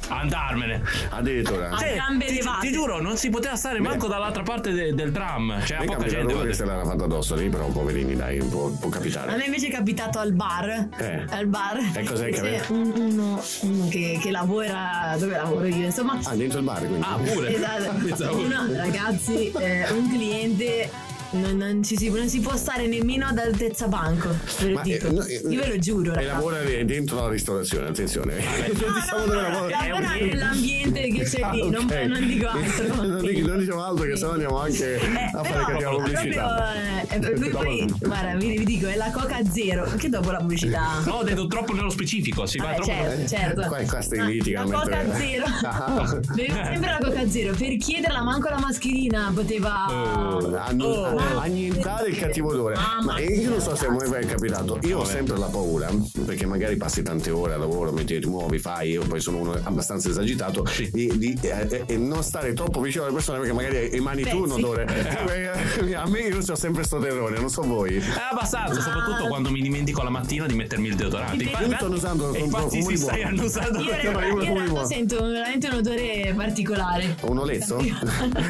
andarmene. Addirittura. A Cioè, gambe ti, ti giuro, non si poteva stare manco dall'altra parte de- del tram. C'era Mi poca gente. che se l'era fatta addosso lì, però poverini, dai, può, può A capitare. me invece è capitato al bar. Eh. Al bar. E cos'è che C'è aveva? un- uno, uno che, che lavora. Dove lavoro io? Insomma. Ah, dentro il bar quindi. Ah, pure. Esatto. Uno, ragazzi, eh, un cliente. Non, non ci si, non si può stare nemmeno ad altezza banco. Ve lo Ma, dico. eh, no, eh, Io ve lo giuro. E raga. lavora dentro la ristorazione, attenzione. diciamo dove lavora. Lavora nell'ambiente che c'è lì, non, Ah, ok. non dico altro. non, dico- non diciamo altro che sennò andiamo anche a fare cattiva pubblicità. Eh, Proprio, eh, lui poi, guarda, vi, vi dico, è la Coca Zero. Che dopo la pubblicità? No, ho detto troppo nello specifico. Si va troppo. certo, certo. Qua, qua stai litigando. La Coca Zero. Ah. Beveva sempre la Coca Zero. Per chiederla, manco la mascherina poteva. Eh, annu- Oh. Annientare il cattivo odore. Ma io non so se a voi è capitato. Io ho sempre la paura, perché magari passi tante ore a lavoro, mentre ti muovi, fai, io poi sono uno abbastanza esagitato, di, di, eh, eh, non stare troppo vicino alle persone perché magari emani tu un odore. Eh, a me io ho sempre sto terrore, non so voi. È abbastanza, soprattutto quando mi dimentico la mattina di mettermi il deodorante. Io Infatti- sto usando e un profumo si di stai buono. annusando. Io, in Perché realtà- io io in profumo di realtà buono. sento veramente un odore particolare. Un olezzo?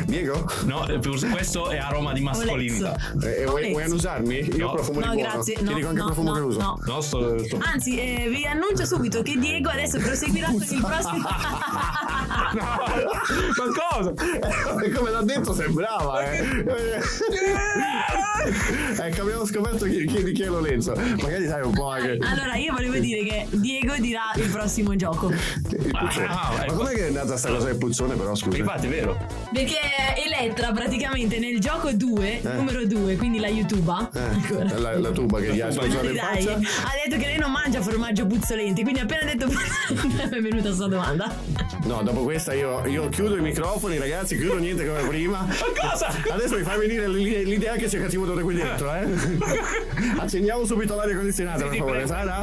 Diego? No, questo è aroma di mascolinità. Eh, vuoi, vuoi annusarmi? Io No. profumo No, di buono. grazie. Ti No, dico anche no, profumo no, che uso. no. No, sto, sto- Anzi, eh, vi annuncio subito che Diego adesso proseguirà con il prossimo. Ma cosa? Eh, Come l'ha detto sembrava, eh. ecco, abbiamo scoperto chi, chi, di chi è l'Olenzo. Magari sai un po' anche. Allora, io volevo dire che Diego dirà il prossimo gioco. Il puzzone. Ah, Ma ecco. com'è che è nata sta cosa del puzzone, però scusa? Infatti è vero. Perché Elettra praticamente nel gioco 2, Eh. numero 2, quindi la YouTuber, Eh, la, la tuba che gli ha esploso in faccia. ha detto che lei non mangia formaggio puzzolente, quindi appena detto mi è venuta sta domanda. No, dopo questa io, io chiudo i microfoni, ragazzi, chiudo niente come prima. Ma cosa? Adesso mi fai venire l'i- l'idea che c'è cattivo odore qui dentro, eh? Accendiamo subito l'aria condizionata, per sì, favore, prego. Sara?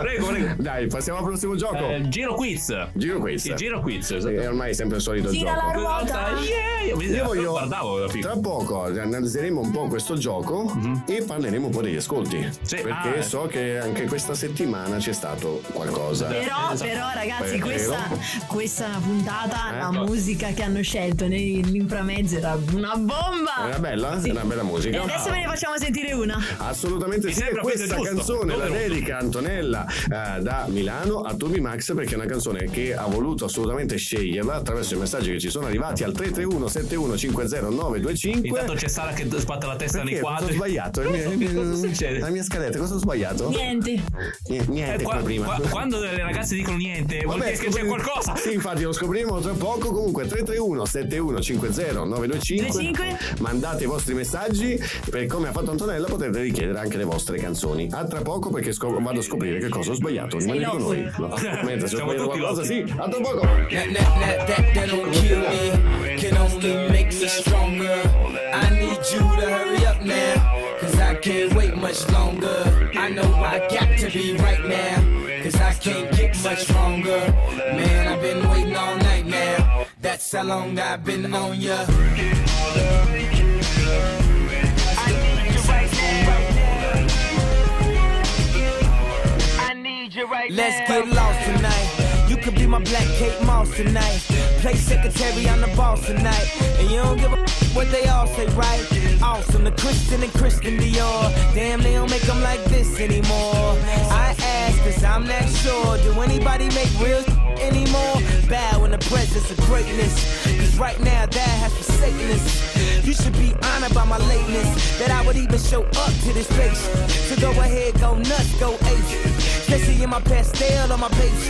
Prego, prego. Dai, passiamo al prossimo gioco. Eh, giro quiz. Giro quiz. Sì, giro quiz. Esatto. È ormai sempre il solito Gira gioco. la ruota. Yeah, io, Io voglio guardavo la tra poco, useremo un po' questo gioco e parleremo un po' degli ascolti. perché ah, eh. so che anche questa settimana c'è stato qualcosa. Però, però ragazzi, Vero? questa, questa puntata, la Ecco. musica che hanno scelto nell'inframezzo era una bomba! Era bella? Sì. Era una bella musica. E adesso ve ne facciamo sentire una. Assolutamente Mi sì, e questa giusto. canzone la Numero. dedica Antonella eh, da Milano a Turbi Max perché è una canzone che ha voluto assolutamente sceglierla attraverso i messaggi che ci sono arrivati al 331 71 50 925 Intanto c'è Sara che sbatte la testa nei Perché? Cosa ho quadri. sbagliato? Il mio- Cosa succede? La mia scaletta, cosa ho sbagliato? Niente. Niente, niente Eh, qua- come prima. qua- quando le ragazze dicono niente, vuol Vabbè, dire che c'è scopri- qualcosa. Sì, infatti lo scopriremo tra poco. Comunque 331 71 50 925. 25. Mandate i vostri messaggi. Per come ha fatto Antonella potete richiedere anche le vostre canzoni. A tra poco perché scop- vado a scoprire che cosa ho sbagliato. Rimanete con noi. No, Mentre se ho Siamo sbagliato qualcosa, sì. A tra poco. That, that, that, that, that don't kill me, can only make me stronger. I need you to hurry up now, cause I can't wait much longer. I know I got to be right now, cause I can't get much stronger. Man, I've been waiting all night now, that's how long I've been on ya. Let's get lost tonight. My black Kate Moss tonight. Play secretary on the boss tonight. And you don't give a what they all say, right? Awesome, the Christian and Christian Dior. Damn, they don't make them like this anymore. I ask, cause I'm not sure. Do anybody make real anymore? Bow in the presence of greatness. Cause right now, that has forsaken us. You should be honored by my lateness. That I would even show up to this place. So go ahead, go nuts, go ape. Especially in my pastel on my page.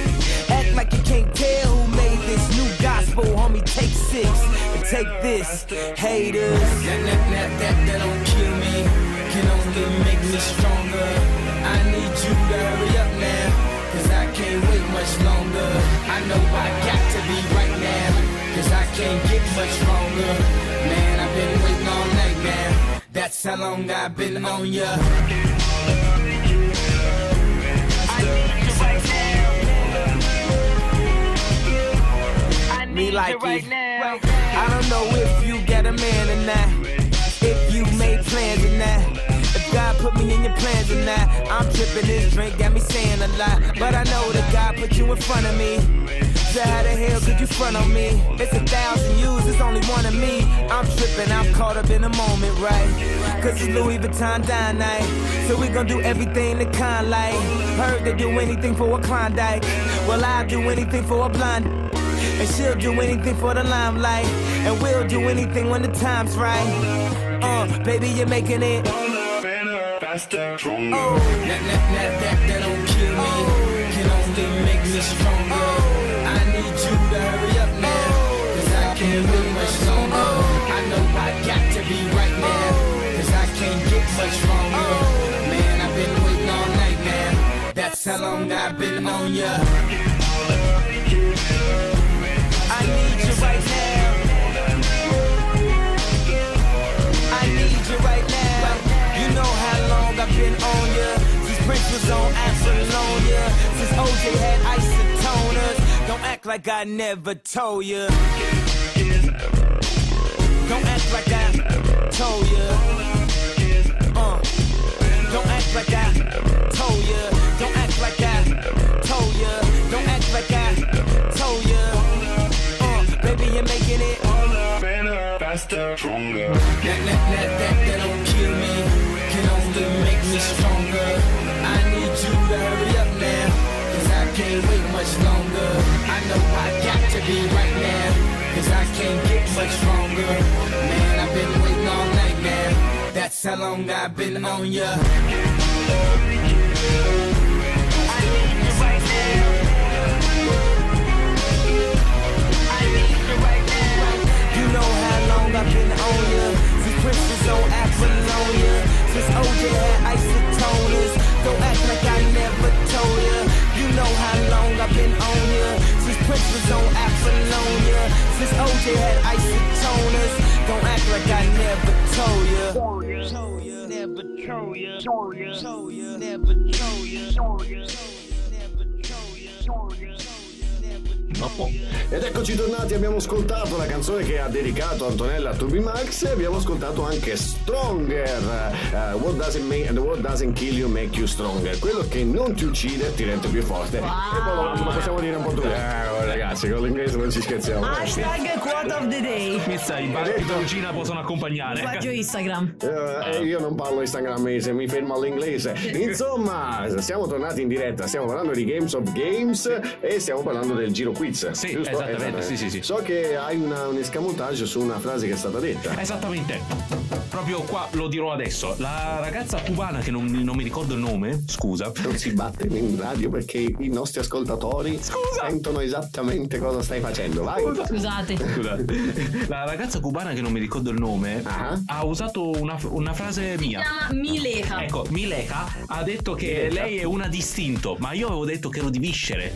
Act like you can't tell who made this new gospel, homie. Take six and take this, haters. That, that, that, that, that don't kill me, can only make me stronger. I need you to hurry up now, cause I can't wait much longer. I know I got to be right now, cause I can't get much stronger. Man, I've been waiting all night now. That's how long I've been on ya. Me like it. I don't know if you got a man or not. If you made plans or not. If God put me in your plans or not. I'm tripping this drink, got me saying a lot. But I know that God put you in front of me. So how the hell could you front on me? It's a thousand yous, it's only one of me. I'm tripping, I'm caught up in the moment, right? Cause it's Louis Vuitton dine night. So we gon' do everything the kind like. Heard they do anything for a Klondike. Well, I'll do anything for a blind. And she'll do anything for the limelight. And we'll do anything when the time's right. Uh, baby, you're making it. Faster, stronger. Oh, that, that, that, that, that don't kill me. Can only make me stronger. I need you to hurry up now. Cause I can't wait much longer. I know I got to be right now. Cause I can't get much stronger. Man, I've been waiting all night now. That's how long I've been on ya. Since OJ had isotoners. Don't act like I never told ya. Don't act like I told ya. Uh. Don't act like I told ya. Don't act like I told ya. Don't act like I faster, stronger. that, that, that, that, that don't kill me, can only make me stronger. I need you to hurry up now, cause I can't wait much longer. I know I got to be right now, cause I can't get much stronger. Man, I've been waiting all night now, that's how long I've been on ya. I need you I've on ya. Since Prince on Apollonia. Since OJ had isotoners. Don't act like I never told ya. You know how long I've been on ya. Since Prince on Apollonia. Since OJ had isotoners. Don't act like I never told ya. Never told ya. Ya. Told ya. Never. Told ya. Never told ya. Ed eccoci tornati, abbiamo ascoltato la canzone che ha dedicato Antonella a Tubi Max e abbiamo ascoltato anche Stronger. eh, what, doesn't make- what doesn't kill you make you stronger. Quello che non ti uccide ti rende più forte. E poi lo, possiamo dire un po' tu. Eh, ragazzi, con l'inglese non ci scherziamo. eh. Hashtag quote of the day. Pizza, i bar di Perugina possono accompagnare. Linguaggio Instagram. Eh, io non parlo instagrammese, mi fermo all'inglese. Insomma, siamo tornati in diretta, stiamo parlando di Games of Games e stiamo parlando del giro quiz. Sì, giusto? esattamente, sì, sì, sì. So che hai una- un escamotage su una frase che è stata detta. Esattamente. Proprio qua lo dirò adesso. La ragazza cubana che non, non mi ricordo il nome, scusa. Non si batte in radio perché i nostri ascoltatori sentono esattamente cosa stai facendo. Vai. Scusate. Scusate. La ragazza cubana che non mi ricordo il nome ha usato una, una frase Si mia. chiama Mileka. Ecco, Mileka ha detto che Mileka. lei è una distinto, ma io avevo detto che ero di viscere.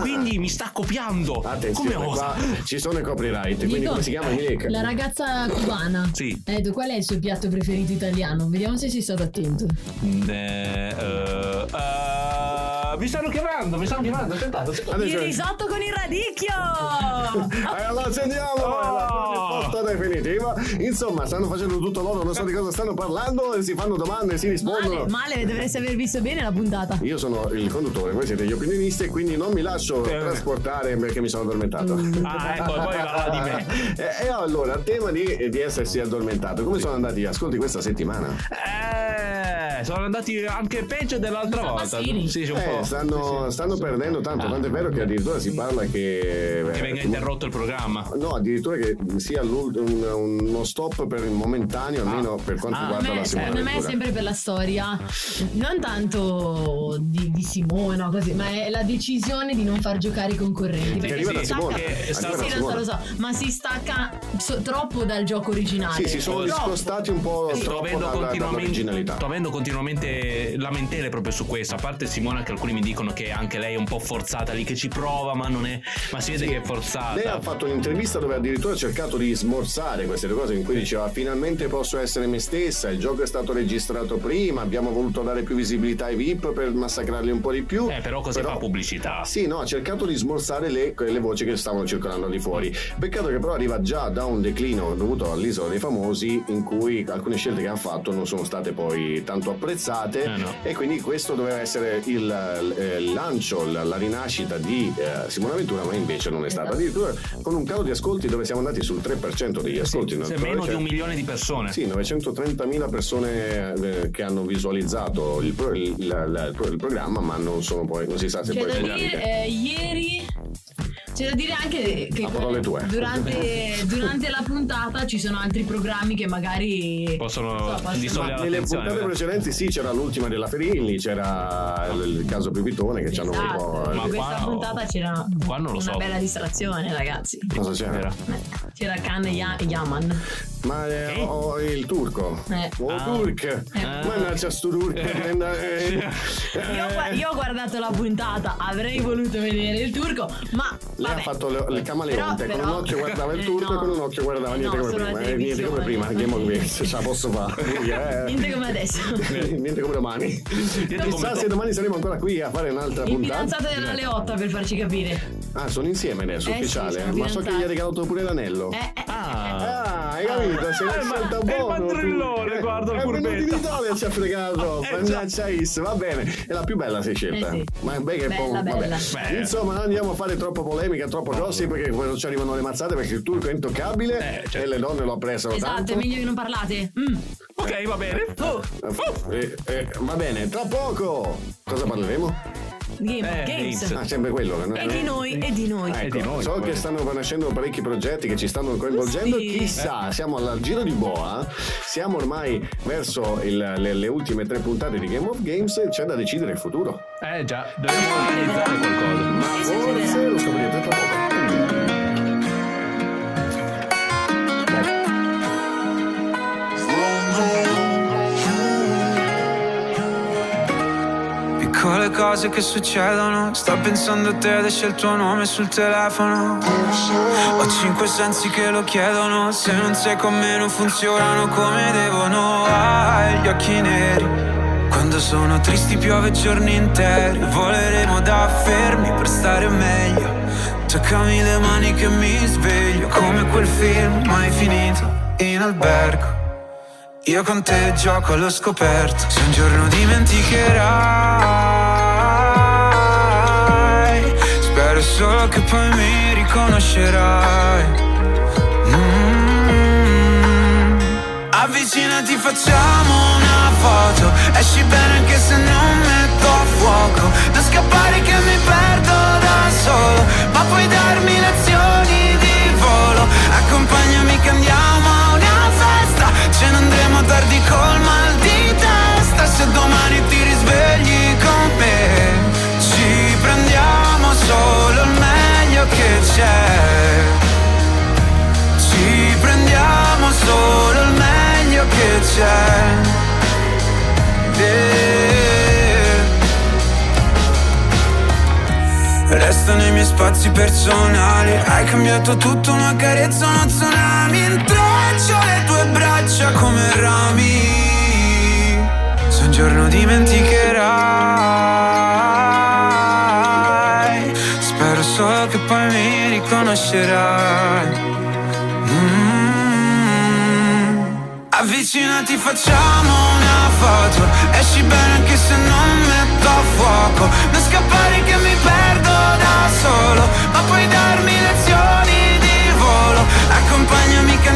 Quindi mi sta copiando. Attenzione, Come osa? qua ci sono i copyright, quindi Dico, come si chiama Mileka? La ragazza cubana. Sì. Ha detto qual è il suo piatto preferito italiano? Vediamo se sei stato attento. Eh, eh, eh, mi stanno chiamando, mi stanno chiamando. Aspettate, aspettate. Il risotto con il radicchio. E allora accendiamo Oh! la definitiva. Insomma, stanno facendo tutto loro, non so di cosa stanno parlando, e si fanno domande, si rispondono. Male, male, dovreste aver visto bene la puntata. Io sono il conduttore, voi siete gli opinionisti e quindi non mi lascio trasportare perché mi sono addormentato. Ah, ecco, poi parla di me. E, e allora, tema di, di essersi addormentato, come sono andati gli ascolti questa settimana? Eh, sono andati anche peggio dell'altra volta. Sì, sì, un Eh, po'. Stanno, stanno perdendo tanto, tanto è vero che addirittura si parla che... Che venga interrotto il programma. No, addirittura che sia uno stop per il momentaneo, almeno per quanto Ah, riguarda Me- la secondo me è sempre per la storia, non tanto di, di Simone, no, così, ma è la decisione di non far giocare i concorrenti. Perché arriva si da Simone, stacca- arriva sì, sì, lo so, Simone. lo so, ma si stacca so- troppo dal gioco originale. Sì, si sono Troppo. discostati un po' Sto troppo dalla- continuamente, dall'originalità. sto avendo continuamente lamentele proprio su questo. A parte Simona, che alcuni mi dicono che anche lei è un po' forzata lì, che ci prova, ma non è. Ma si vede Sì. che è forzata. Lei ha fatto un'intervista dove addirittura ha cercato di smorzare queste due cose in cui diceva finalmente posso essere me stessa, il gioco è stato registrato prima, abbiamo voluto dare più visibilità ai VIP per massacrarli un po' di più. Eh, però così fa pubblicità. Sì, no, ha cercato di smorzare le, le voci che stavano circolando di fuori. Peccato che però arriva già da un declino dovuto all'isola dei famosi in cui alcune scelte che hanno fatto non sono state poi tanto apprezzate Eh, no. e quindi questo doveva essere il, eh, il lancio, la, la rinascita di eh, Simone Ventura, ma invece non è stata. Addirittura con un calo di ascolti dove siamo andati sul 3% degli ascolti. Se nel- meno di cioè- un milione di persone. Sì, 930.000 persone eh, che hanno visualizzato il, pro- il- la- il pro- il programma, ma non sono poi, non si sa se C'è poi da dire, eh, ieri c'è da dire anche che durante, durante la puntata ci sono altri programmi che magari Possono so, distogliere Ma nelle puntate vero? precedenti sì, c'era l'ultima della Ferilli, c'era il, caso Pipitone che ci hanno un Esatto, po'. in questa qua- puntata c'era qua non lo una so. bella distrazione ragazzi Cosa c'era? c'era Khan e Ya- Yaman Ma eh, ho il turco. Eh. Oh, Ah. Turk. Mannaggia sto turco. eh, eh, io, io ho guardato la puntata avrei voluto vedere il turco ma Lei ha fatto le, le camaleonte, Però- con un però- occhio guardava il eh, turco no. e con un occhio guardava Eh, niente no, come prima. eh, niente come prima. Game of Games, ce la posso fare. Eh. niente come adesso Niente come domani. Chissà se domani saremo ancora qui a fare un'altra il puntata. fidanzato della Leotta per farci capire Ah, sono insieme adesso, Eh sì, ufficiale. sono Ma so che gli ha regalato pure l'anello. eh, eh, Ah, hai capito? Se Eh, ma- scelta è il buono. mandrillone, tu. guarda il È venuto in furbetto. Italia ci ha fregato. Eh, già. Mannaggia Is, va bene. È la più bella sei scelta. Eh sì. Ma che Bella, po- vabbè. bella. Beh. Insomma, non andiamo a fare troppo polemica, troppo gossip perché poi ci arrivano le mazzate perché il turco è intoccabile Eh, certo. e le donne lo apprezzano esatto tanto. è meglio che non parlate Mm. Ok, va bene. Oh, Eh, eh, va bene, tra poco cosa parleremo? Game of Eh, Games. Games. Ah, sempre quello. non- E di noi, e di noi. Ecco, di noi, so poi. che stanno nascendo parecchi progetti che ci stanno coinvolgendo. Sì. Chissà, siamo al giro di boa. Siamo ormai verso il- le, le ultime tre puntate di Game of Games. C'è da decidere il futuro. Eh già, dobbiamo organizzare qualcosa. Ma forse lo scoprirete tra poco. Piccole cose che succedono. Sto pensando a te ed esce il tuo nome sul telefono. Ho cinque sensi che lo chiedono. Se non sei con me non funzionano come devono. Hai gli occhi neri. Quando sono tristi piove giorni interi. Voleremo da fermi per stare meglio. Toccami le mani che mi sveglio. Come quel film mai finito in albergo. Io con te gioco allo scoperto, se un giorno dimenticherai, spero solo che poi mi riconoscerai. Mm. Avvicinati, facciamo una foto, esci bene anche se non metto a fuoco, non scappare che mi perdo da solo, ma puoi darmi lezioni di volo, accompagnami che andiamo a una festa, ce ne andremo tardi col mal di testa, se domani ti risvegli solo il meglio che c'è, ci prendiamo solo il meglio che c'è. Yeah. Restano i miei spazi personali. Hai cambiato tutto, una carezza, uno tsunami. Intreccio le tue braccia come rami. Se un giorno dimenticherai mi riconoscerai Mm. Avvicinati, facciamo una foto. Esci bene anche se non metto a fuoco. Non scappare che mi perdo da solo. Ma puoi darmi lezioni di volo. Accompagnami che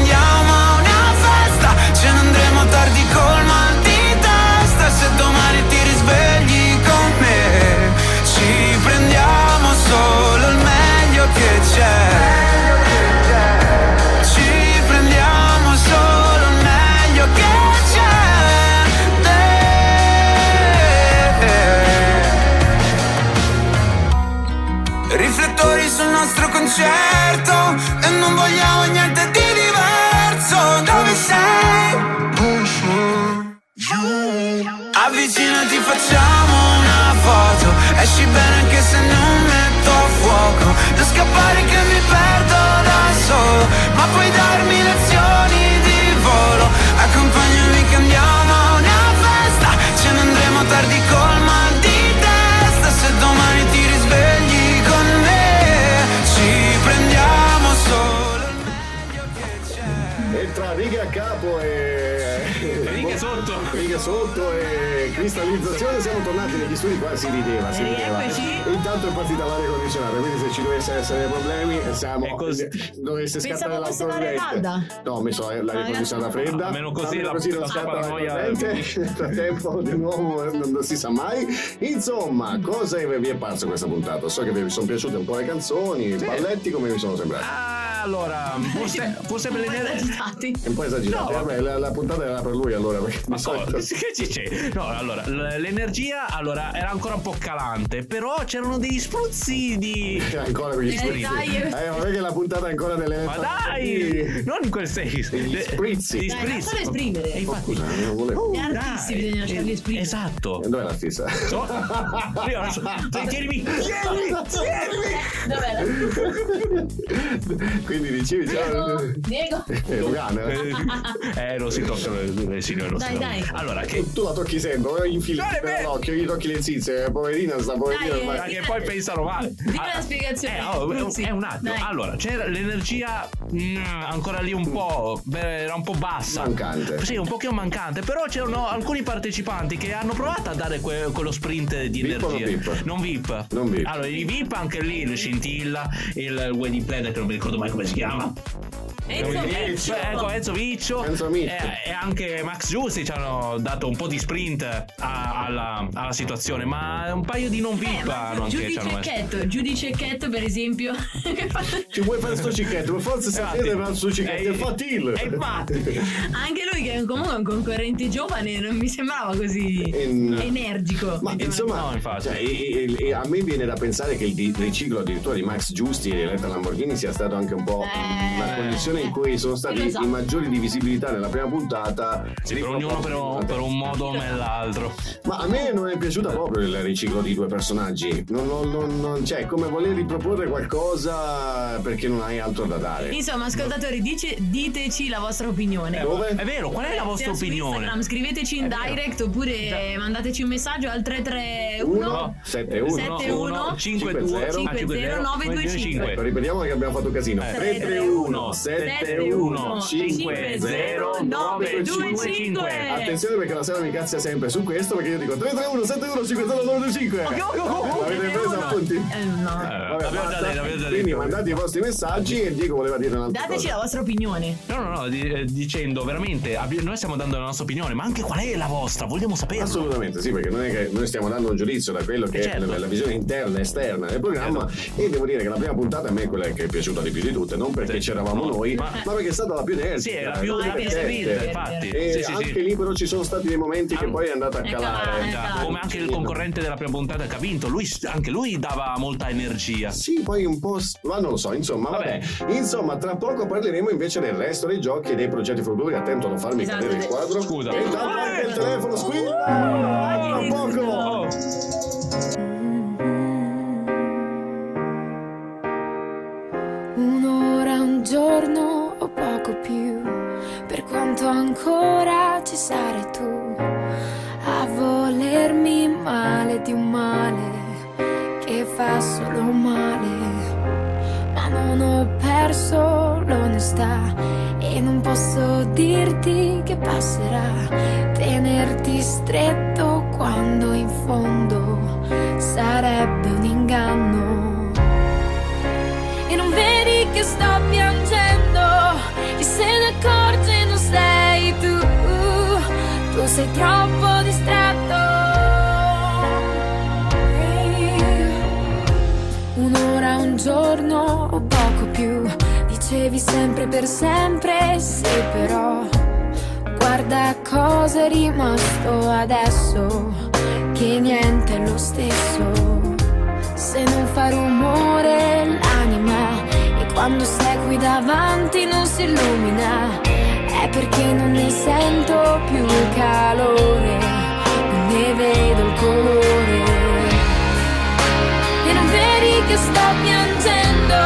concerto e non vogliamo niente di diverso. Dove sei? Avvicinati, facciamo una foto. Esci bene anche se non metto a fuoco. Non scappare che mi perdo da solo. Ma puoi darmi lezioni righe a capo e. Righe sotto. Righe sotto e cristallizzazione. Siamo tornati negli studi qua, si rideva, si rideva. E intanto è partita l'aria condizionata, quindi se ci dovesse essere problemi, siamo. Dovesse scattare l'aria calda. No, ho messo l'aria condizionata fredda. Almeno così Almeno la- così non la scatta la corrente. Nel frattempo, di nuovo, eh, non, non si sa mai. Insomma, cosa vi è parso questa puntata? So che vi sono piaciute un po' le canzoni, i balletti, come vi sono sembrati? Allora, pur, se- pur sempre l'energia. È un po' esagerato. No. Vabbè, la, la puntata era per lui allora. Perché Ma di solito- cosa? Che ci c'è? No, allora, l'energia allora, era ancora un po' calante, però c'erano degli spruzzi di. ancora quegli Eh, spritzi. dai. Eh, vabbè che la puntata è ancora nelle Ma dai! Non in quel senso. Gli sprizzi. Gli sprizzi. lascialo esprimere. E infatti- Scusa, non volevo. Gli artisti bisogna lasciarli esprimere. Esatto. Dov'è l'artista? So- Io adesso- Dai, tienimi, tienimi, Quindi dicevi ciao. Diego. Eh, Lugano, eh. Eh, non si toccano le, le signore, Dai, dai. Allora, che. Tu la tocchi sempre, infili nell'occhio, gli tocchi le zizze, poverina sta poverina Dai, ormai. Ma che poi pensano male. Dimmi Ah, la spiegazione. Eh, oh, è un- Sì. è un attimo. Dai. Allora, c'era l'energia mm, ancora lì un po'. beh, era un po' bassa. Mancante. Sì, un pochino mancante. Però c'erano alcuni partecipanti che hanno provato a dare que- quello sprint di VIP o non energia. VIP? Non VIP. Non VIP. Allora, i VIP anche lì, il scintilla, il wedding planner, che non mi ricordo mai come si chiama. Enzo Eh, Viccio. ecco, Enzo Viccio Enzo e, e anche Max Giusti ci hanno dato un po' di sprint a- alla, alla situazione, ma un paio di non VIP hanno anche Giudice hanno messo. Chetto, giudice Chetto per esempio. Ci vuoi fare sto cicchetto? Per forza sapete fare sto cicchetto, Eh, è fatile. eh, infatti. Anche lui che è comunque un concorrente giovane non mi sembrava così Ehm, energico. Ma insomma, No, cioè, e- e- e a me viene da pensare che il riciclo addirittura di Max Giusti e Eletta Lamborghini sia stato anche un po' Eh. una condizione situazione in cui sono stati Esatto. i maggiori di visibilità nella prima puntata. Sì, per ognuno per un, per un modo o nell'altro. Ma a me non è piaciuta proprio il riciclo di due personaggi. Non, non- non- non- cioè, è come voler riproporre qualcosa perché non hai altro da dare. Insomma, ascoltatori, dice- diteci la vostra opinione. Dove? È vero, qual è la vostra Sia su opinione? Instagram, scriveteci in direct oppure mandateci un messaggio al 331 71 71 50 50 925. Ecco, ripetiamo che abbiamo fatto casino. Eh. 331 71 50 925. Attenzione perché la sera mi cazzia sempre su questo perché io dico 331 71 50 925. Avete preso appunti? Eh, no. Vabbè, l'abbiamo già detto, l'abbiamo già Quindi mandate i vostri messaggi e Diego voleva dire un'altra Dateci cosa. la vostra opinione. No, no, no, di- eh, dicendo veramente, noi stiamo dando la nostra opinione, ma anche qual è la vostra? Vogliamo saperlo. Assolutamente sì, perché non è che noi stiamo dando un giudizio da quello che Eh, certo. è la, la visione interna e esterna del programma e devo dire che la prima puntata a me è quella che è piaciuta di più di tutte, non perché c'eravamo noi, ma, perché è stata la più energica. Sì, era più la divertente, divertente. infatti. E Sì, sì, anche sì. lì però ci sono stati dei momenti che poi è andata a calare. Già, Come anche il concorrente della prima puntata che ha vinto, lui, anche lui dava molta energia. Sì, poi un po'. s- Ma non lo so, insomma, vabbè. Insomma, tra poco parleremo invece del resto dei giochi e dei progetti futuri. Attento a non farmi Esatto. cadere il quadro. Scusa. E intanto anche il telefono squilla. Tra poco. Giorno o poco più, per quanto ancora ci sarai tu a volermi male di un male che fa solo male. Ma non ho perso l'onestà e non posso dirti che passerà. Tenerti stretto quando in fondo sarebbe un inganno. E non vedi che sto piangendo? Chi se ne accorge non sei tu. Tu sei troppo distratto. Un'ora, un giorno o poco più. Dicevi sempre per sempre Sì però Guarda cosa è rimasto adesso Che niente è lo stesso se non fa rumore l'anima. E quando sei qui davanti non si illumina. È perché non ne sento più il calore non ne vedo il colore. E non vedi che sto piangendo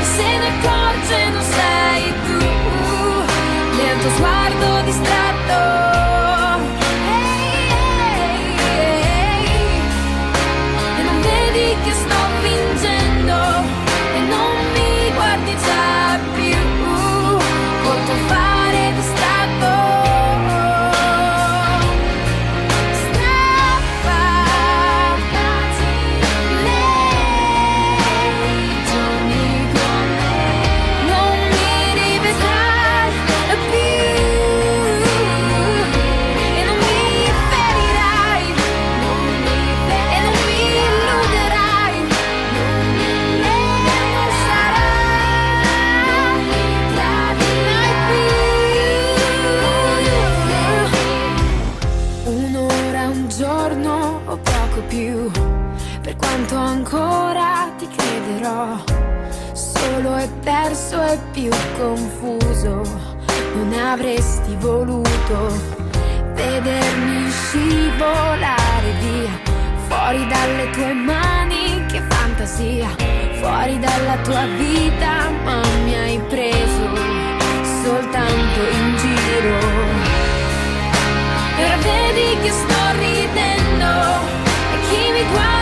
e se ne accorge non sei tu. Nel tuo sguardo distratto più confuso non avresti voluto vedermi scivolare via fuori dalle tue mani che fantasia fuori dalla tua vita ma mi hai preso soltanto in giro. E ora vedi che sto ridendo e chi mi guarda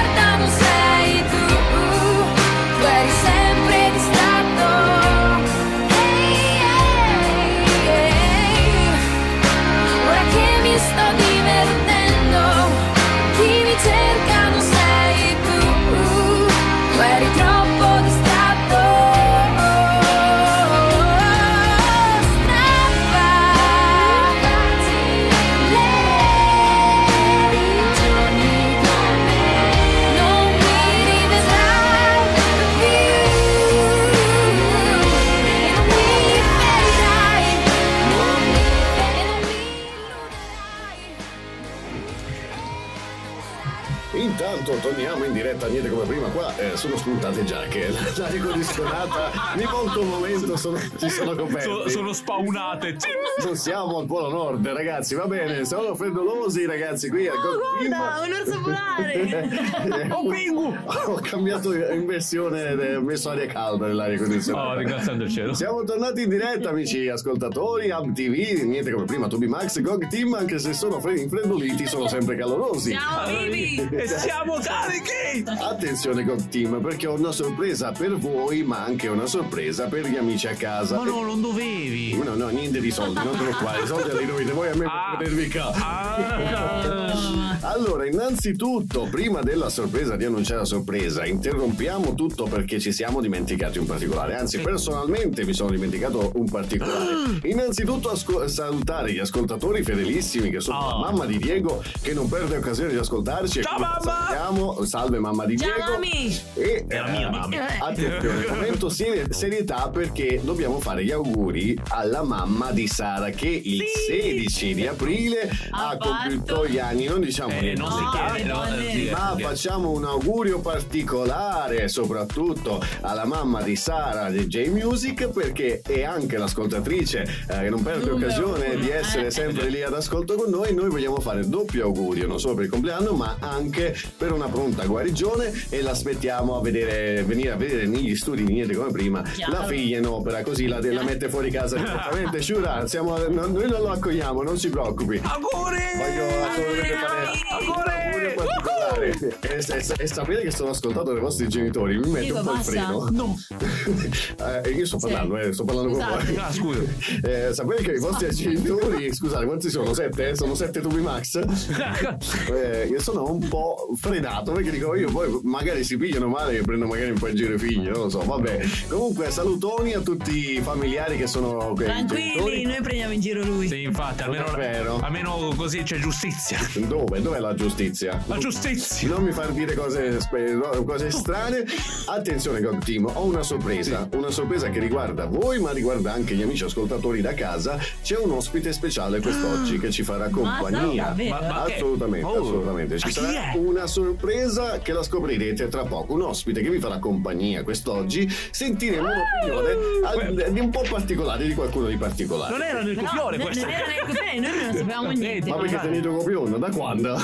diretta, niente come prima. Qua eh, sono spuntate giacche. L'aria condizionata di molto momento sono, si sono coperti. Sono, sono spawnate. Non siamo al Polo Nord, ragazzi, va bene, siamo freddolosi, ragazzi, qui al Oh, guarda, un orso polare. Oh, pingu! Ho cambiato in versione, eh, ho messo aria calda nell'aria condizionata. Oh, ringraziando il cielo. Siamo tornati in diretta, amici ascoltatori, Hub TV, niente come prima, Toby Max, Gog Team, anche se sono fre- infreddoliti, sono sempre calorosi. Siamo vivi. E siamo carichi! Attenzione Gog Team, perché ho una sorpresa per voi, ma anche una sorpresa per gli amici a casa. Ma no, non dovevi. No, no, niente di soldi, non preoccupare, i soldi li dovete voi a me per tenervi in casa. Ah. Allora, innanzitutto, prima della sorpresa di annunciare la sorpresa, interrompiamo tutto perché ci siamo dimenticati un particolare. Anzi, personalmente mi sono dimenticato un particolare. Innanzitutto, asco- salutare gli ascoltatori fedelissimi che sono la mamma di Diego, che non perde occasione di ascoltarci. Ciao, mamma! salutiamo. Salve, mamma di Ciao, Diego. mami. E È la mia eh, mamma. Attenzione, momento serie- serietà perché dobbiamo fare gli auguri alla mamma di Sara che il 16 di aprile ha, Ha compiuto gli anni, non diciamo Eh, non si No, chiede, no, sì, ma facciamo un augurio particolare soprattutto alla mamma di Sara di J Music perché è anche l'ascoltatrice eh, che non perde Numero occasione uno, di essere eh. sempre lì ad ascolto con noi noi vogliamo fare doppio augurio non solo per il compleanno ma anche per una pronta guarigione e l'aspettiamo a vedere venire a vedere negli studi di niente come prima Chiaro. la figlia in opera così la, la mette fuori casa direttamente Shura siamo, non- noi non lo accogliamo non si preoccupi Auguri! Voglio assolutamente fare Auguri! E, e- e sapere che sono ascoltato dai vostri genitori mi mette Dico, un po' il freno. No. Eh, io sto Sì. parlando, eh, sto parlando con Esatto. voi. Ah, scusa. Eh, sapere che i vostri genitori, scusate, quanti sono? Sette? Sono sette tubi max? Eh, io sono un po' frenato perché dico io poi magari si pigliano male e prendo magari un po' in giro i figli, non lo so, vabbè. Comunque salutoni a tutti i familiari che sono que- Tranquilli, genitori. noi prendiamo in giro lui. Sì, infatti, almeno, almeno così c'è giustizia. Dove? Dov'è la giustizia? La giustizia! Non mi far dire cose, no, cose strane. Attenzione, God Team, ho una sorpresa. Una sorpresa che riguarda voi, ma riguarda anche gli amici ascoltatori da casa. C'è un ospite speciale quest'oggi che ci farà compagnia. Ma- ma che- assolutamente, Oh. assolutamente. Ci Ma sarà una sorpresa che la scoprirete tra poco. Un ospite che vi farà compagnia quest'oggi. Sentiremo un'opinione al- di un po' particolare di qualcuno di particolare. Non era nel No, copione non era nel copione, noi non sapevamo niente. Ma perché tenete copione? Da quando? È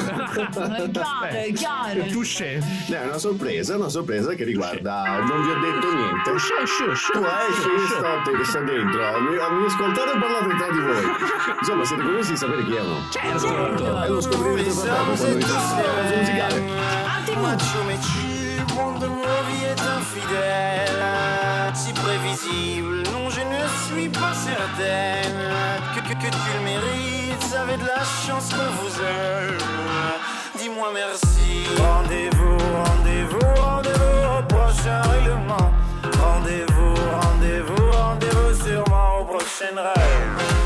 chiaro, è chiaro. Touché. No, è una sorpresa, una sorpresa che riguarda. Non vi ho detto niente. Touché, shush. Tu esci, state, sta dentro. Mi, mi ascoltate e parlate tra di voi. Insomma, siete curiosi di sapere chi è o no? Certo. E lo scoprirete tra poco quando inizia la pausa mais tu, monde de ma vie est infidèle Si prévisible, non je ne suis pas certaine. Que, que, que tu le mérites, avez de la chance qu'on vous aime. Dis-moi merci. Rendez-vous, rendez-vous, rendez-vous au prochain règlement. Rendez-vous, rendez-vous, rendez-vous sûrement au prochain rêve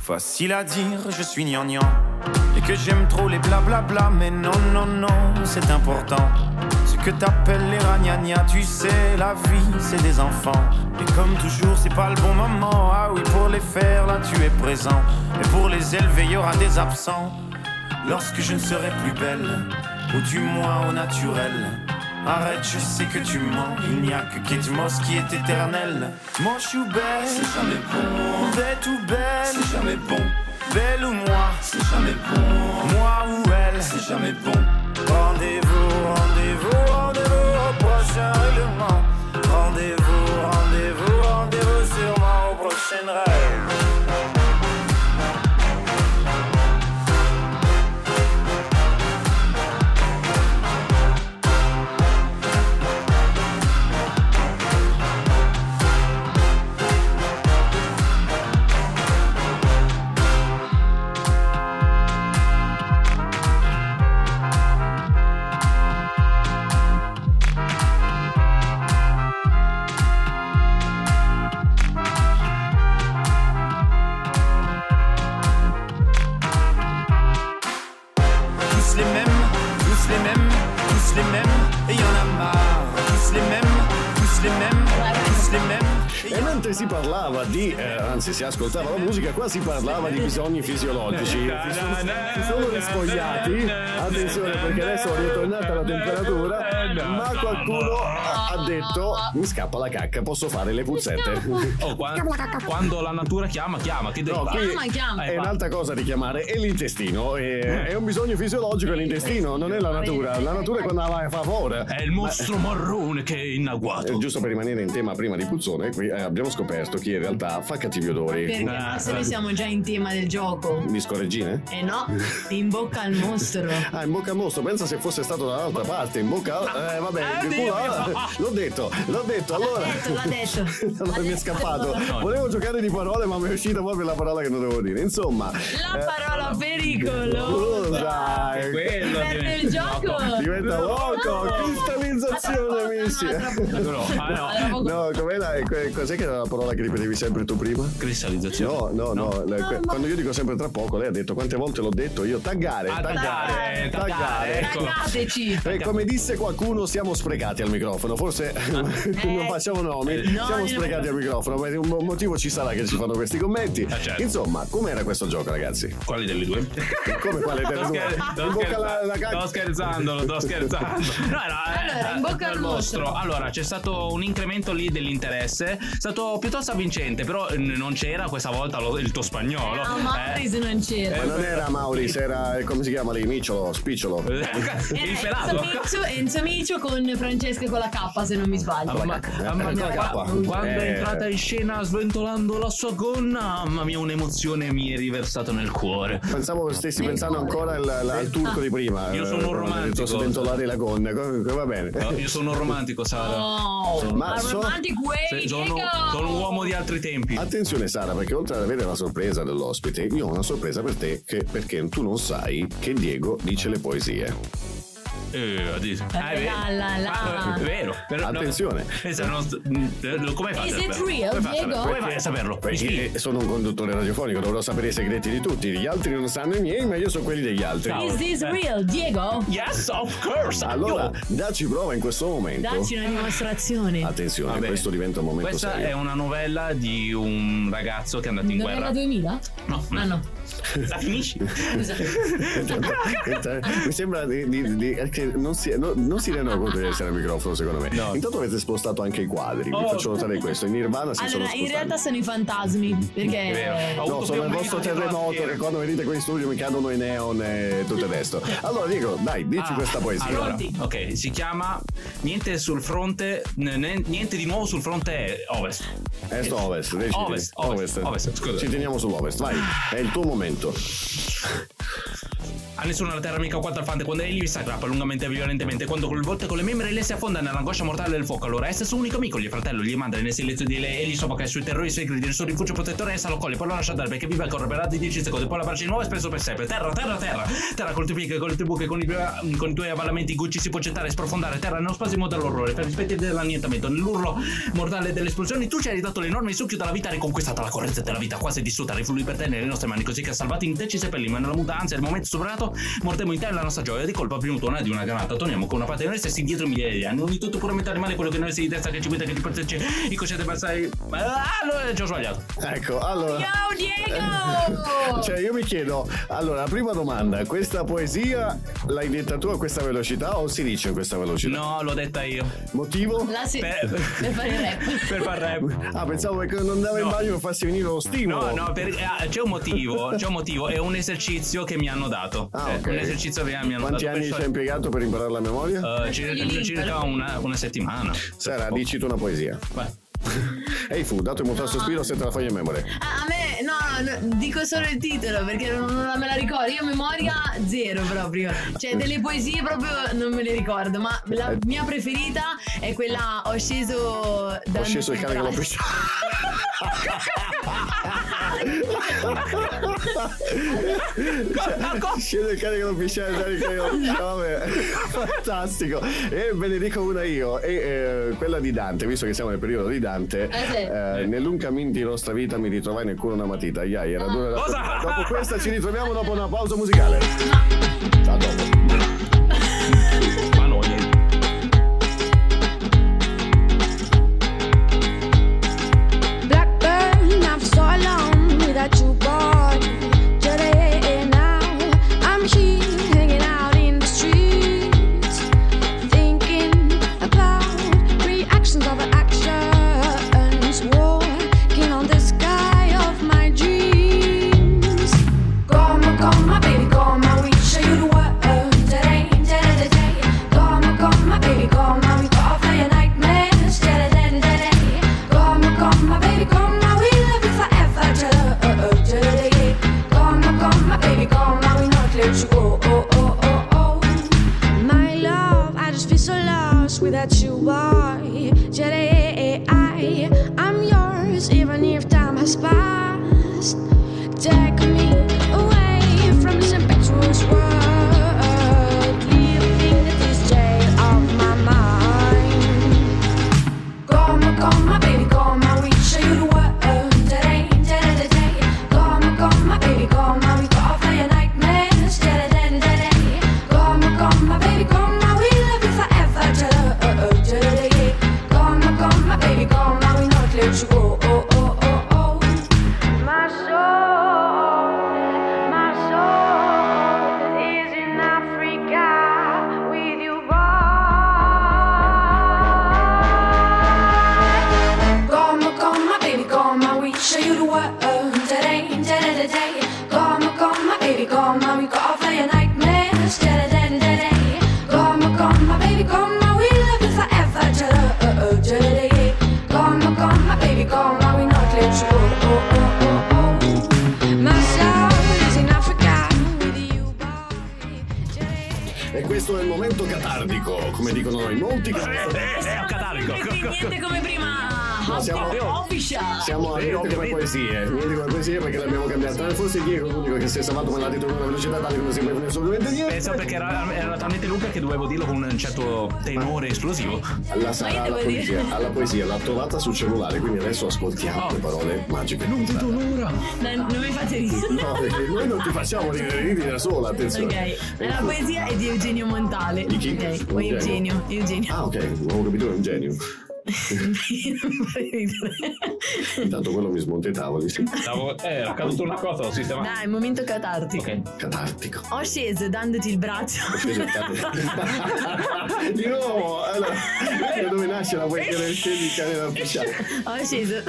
Facile à dire, je suis gnangnan. Et que j'aime trop les blablabla Mais non, non, non, c'est important. Ce que t'appelles les ragnagnas Tu sais, la vie, c'est des enfants Et comme toujours, c'est pas le bon moment Ah oui, pour les faire, là, tu es présent Et pour les élever, y aura des absents Lorsque je ne serai plus belle Ou du moins au naturel Arrête, je sais que tu mens. Il n'y a que Kate Moss qui est éternelle. Moche ou belle, c'est jamais bon. Bête ou belle, c'est jamais bon. Belle ou moi, c'est jamais bon. Moi ou elle, c'est jamais bon. Rendez-vous, prochain règlement. Rendez-vous, rendez-vous, rendez-vous prochaine rêve. Mentre si parlava di, eh, anzi si ascoltava la musica, qua si parlava di bisogni fisiologici. Si sono, rispogliati, attenzione perché adesso è ritornata la temperatura, ma qualcuno ha ha detto mi scappa la cacca, posso fare le puzzette. Oh, qua- quando la natura chiama, chiama. Che devi No, fare? qui è un'altra cosa da richiamare, è l'intestino. È, è un bisogno fisiologico l'intestino, non è la natura. La natura è quando la fa fuori. È il mostro marrone che è in agguato. Eh, giusto per rimanere in tema prima di Puzzone, qui eh, abbiamo scoperto chi in realtà fa cattivi odori. Perché Ah, forse noi siamo già in tema del gioco. Di scorreggine? E no, in bocca al mostro. Ah, in bocca al mostro, pensa se fosse stato dall'altra parte, in bocca al... Eh, vabbè, il ah, l'ho detto, l'ho detto, allora... L'ha detto. allora mi è scappato. Volevo giocare di parole, ma mi è uscita proprio la parola che non dovevo dire. Insomma... La eh, parola pericolo. Cosa? quello Diventa il gioco. Diventa loco, cristallizzazione, amici. Ah, no. No, com'è la, cos'è che era la parola che ripetevi sempre tu prima? Cristallizzazione. No, no, no. la- que- quando io dico sempre tra poco, lei ha detto quante volte l'ho detto io? Taggare, Ah, taggare, taggare, taggare, ecco. Taggateci. E come disse qualcuno, siamo sprecati al microfono. Forse non facciamo nomi, no, siamo no. sprecati al microfono. Ma un mo- motivo ci sarà che ci fanno questi commenti. certo. Insomma, com'era questo gioco, ragazzi? Quali delle due? Come quale delle due? sto scherzando, sto scherzando. No, era, eh, Allora, in bocca al mostro. Allora, c'è stato un incremento lì dell'interesse. È stato piuttosto avvincente, però eh, non c'era questa volta lo- il tuo spagnolo. No, Mauris non c'era. Ma non era Mauris, era come si chiama lì? Micciolo, spicciolo. Eh, il pelato. Enzo Miccio, Enzo Miccio con Francesca con la K se non mi sbaglio. Ah, ma- qua- K. quando è Eh. entrata in scena sventolando la sua gonna, mamma mia, un'emozione mi è riversata nel cuore. Pensavo stessi pensando ancora al, al- al turco di prima. Io sono eh, un romantico. sventolare la gonna. Comunque va bene. No, io sono un romantico, Sara. Oh, Ma a so- romantic way, Sì, sono, Diego! sono un uomo di altri tempi. Attenzione Sara, perché oltre ad avere la sorpresa dell'ospite, io ho una sorpresa per te che- perché tu non sai che Diego dice le poesie. Eh, addio. Ah, è vero. La, la, la. Ah, è vero. Però- no, Attenzione. eh, non- eh, come fai a Is it saperlo? real, Come fai a Diego? saperlo? Come fai a saperlo? Perché sono un conduttore radiofonico, dovrò sapere i segreti di tutti. Gli altri non sanno i miei, ma io so quelli degli altri. Is this real, Diego? Yes, of course. Allora, dacci prova in questo momento. Dacci una dimostrazione. Attenzione, Va bene. questo diventa un momento Questa serio. è una novella di un ragazzo che è andato in Novella guerra. 2000? No, Ah no. La finisci? Scusa. Mi sembra di, di- di- che non si, no- non si rendono conto di essere al microfono, secondo me. No. Intanto avete spostato anche i quadri. Vi Oh. faccio notare questo. In Nirvana si sono Allora, in spostati. realtà sono i fantasmi. Perché. No, sono il vostro terremoto che quando venite qui in studio mi cadono i neon e tutto il resto. Allora, Diego, dai, dici Ah, questa poesia. Allora, ok, si chiama Niente sul fronte, n- n- niente di nuovo sul fronte ovest. Est o ovest. Ovest, ovest, ovest, scusa. Ci teniamo sull'ovest, vai. È il tuo momento. A nessuno la terra mica quanto al fante. Quando egli vi s'aggrappa lungamente e violentemente. Quando col volte con le membra lei si affonda nell'angoscia mortale del fuoco allora essa suo unico amico gli fratello. Gli manda nel silenzio di lei e gli che sui terrori segreti il suo rifugio protettore essa lo coglie poi lo lascia andare perché vive ancora per altri 10 secondi poi la pace di nuovo e spesso per sempre. Terra terra terra. Terra col tuo pico con le tue buche con i, con i tuoi avvallamenti gucci si può gettare e sprofondare. Terra nello spasimo dell'orrore per rispetti dell'annientamento nell'urlo mortale delle esplosioni tu ci hai dato l'enorme succhio della vita riconquistata la corrente della vita quasi distrutta riflui per te nelle nostre mani così che salvati in te ci seppellimmo nella muta ansia il momento superato mortemo in te la nostra gioia di colpa pinuto di una granata torniamo con una parte di noi stessi indietro migliaia di anni ogni tutto pure mettere male quello che noi si di testa che ci guida che ti protegge i coscienti passai ah no, ci ho sbagliato Ecco, allora. Ciao Diego! Cioè, io mi chiedo, allora, la prima domanda, questa poesia l'hai detta tu a questa velocità o si dice a questa velocità? no l'ho detta io Motivo? La si- per, per fare il rap. per far rap Ah, pensavo che non andava in No. bagno per farsi venire lo stimolo. No, no, per- ah, c'è un motivo, c'è un motivo, è un esercizio che mi hanno dato. Ah, Ah, Eh, ok. Un esercizio che mi hanno Quanti dato anni per ci hai impiegato per imparare la memoria? Eh, circa, circa una, una settimana. Sera, diciti una poesia. Ehi fu, dato un sospiro se te la fai in memoria. Ah, A me, no, no, dico solo il titolo perché non, non me la ricordo. Io memoria zero proprio. Cioè, delle poesie proprio non me le ricordo. Ma la mia preferita è quella Ho sceso da. Ho sceso il cane che l'ho pesciato. Scende il cane che lo pisciava il cane che lo pisciava. Vabbè, fantastico. E ve ne dico una io. E eh, quella di Dante, visto che siamo nel periodo di Dante, Eh sì. eh, nell'un cammin di nostra vita mi ritrovai nel culo una matita. Iai, era dura. Cosa? Dopo questa ci ritroviamo dopo una pausa musicale. A dopo. Questo è il momento catardico, come dicono noi molti. È catarrico. Niente come prima. No, siamo, Official. siamo a Sì, niente come poesie, niente come poesie perché l'abbiamo cambiata. Forse Diego è l'unico che si è salvato ma l'ha detto con una velocità tale che non si può assolutamente niente. Pensa perché era, era talmente lunga che dovevo dirlo con un certo tenore esplosivo. La sarà alla poesia, alla poesia, l'ha trovata sul cellulare, quindi adesso ascoltiamo le parole magiche. Non vedo l'ora. Dai, Non mi fate ridere. No, perché noi non ti facciamo ridere, ridi da sola, attenzione. Ok, la poesia è di Eugenio Montale. Di chi? Ok, o Eugenio. Eugenio, Eugenio. Ah, ok, non avevo capito, è un genio. Intanto quello mi smonta i tavoli, sì. Stavo, eh, era caduto una cosa, l'ho sistemato. Dai, momento catartico. Catartico. Ho sceso dandoti il braccio. Di nuovo, allora, dove nasce la poesia del scendi il cane da pisciare. Ho sceso.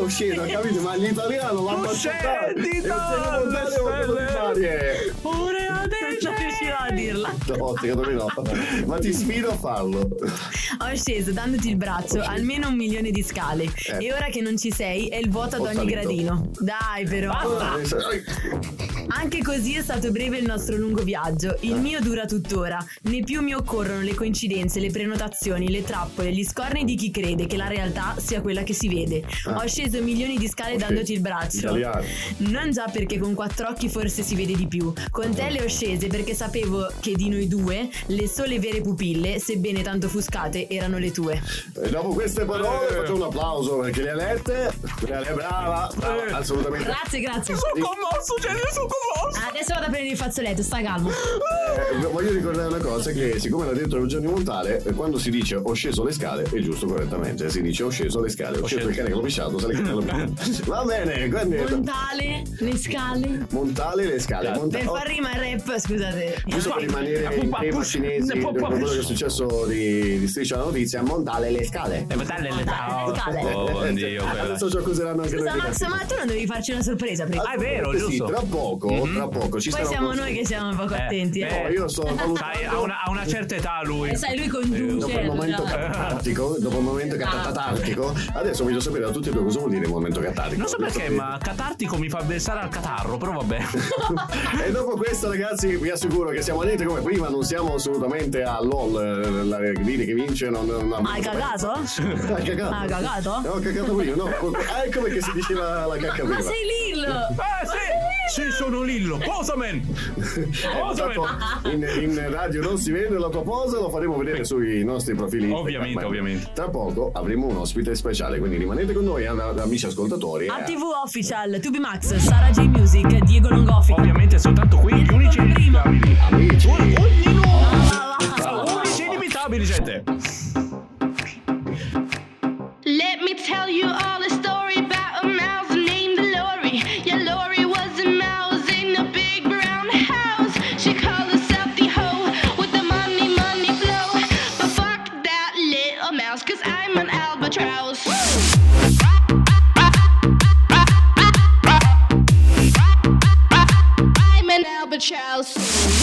Ho sceso, capito? Ma l'italiano l'ha accettato. E Pure adesso riuscirò a dirla. No, secondo me no. Ma ti sfido a farlo. Ho sceso dandoti il braccio almeno un milione di scale. Eh. E ora che non ci sei, è il vuoto ad Ho ogni salito. gradino. Dai, però. Anche così è stato breve il nostro lungo viaggio. Eh. Il mio dura tuttora. Né più mi occorrono le coincidenze, le prenotazioni, le trappole, gli scorni di chi crede che la realtà sia quella che si vede. Ho sceso milioni di scale dandoti il braccio. Italiano. Non già perché con quattro occhi forse si vede di più. Con te le ho scese perché sapevo che di noi due le sole vere pupille, sebbene tanto offuscate, erano le tue. E dopo queste parole faccio un applauso perché le ha lette. Le ha lette, brava, brava, assolutamente. Grazie, grazie. commosso, Genio, sono commosso. Adesso vado a prendere il fazzoletto, sta calmo. Eh, voglio ricordare una cosa che siccome l'ha detto Eugenio Montale eh, quando si dice ho sceso le scale è giusto correttamente si dice ho sceso le scale ho sceso il cane che l'ho pisciato sale che l'ho pisciato va bene quindi Montale, le scale. Montale le scale Monta- Per oh, far rima il rap, scusate. Giusto per rimanere in tema cinesi dopo quello che è successo di, di Striscia la notizia Montale le scale Eh, Montale le scale. Oh, Dio, quella. adesso ci accuseranno anche Scusa Max, ma tu non dovevi farci una sorpresa prima. Ah, è vero, Eh sì, giusto. tra poco poco, tra poco ci Poi siamo un- noi che siamo poco attenti. eh. No, io ha una, ha una certa età lui. Eh, sai, lui dopo conduce. il momento già. catattico, dopo il momento catatatico, adesso voglio sapere da tutti e due cosa vuol dire il momento catattico. Non so perché, ma catartico mi fa pensare al catarro, però vabbè. E dopo questo, ragazzi, vi assicuro che siamo niente come prima, non siamo assolutamente a LOL, eh, la Grini che vince. Non, non, Hai cagato? Hai cagato? Hai cagato? No, ho cagato prima, no. Ah, ecco perché si diceva la cacca prima. Ma sei Lillo! Eh sì, sì, sono Lillo. Posaman! Posaman! In, in radio non si vede la tua posa, lo faremo vedere sui nostri profili. Instagram. Ovviamente, Ma ovviamente. Tra poco avremo un ospite speciale, quindi rimanete con noi, eh, amici ascoltatori. eh. ATV Official, Tubi Max, Sara J Music, Diego Longofi. Ovviamente soltanto qui gli unici inimitabili. Amici. Unici inimitabili, gente. Let me tell you all an albatross.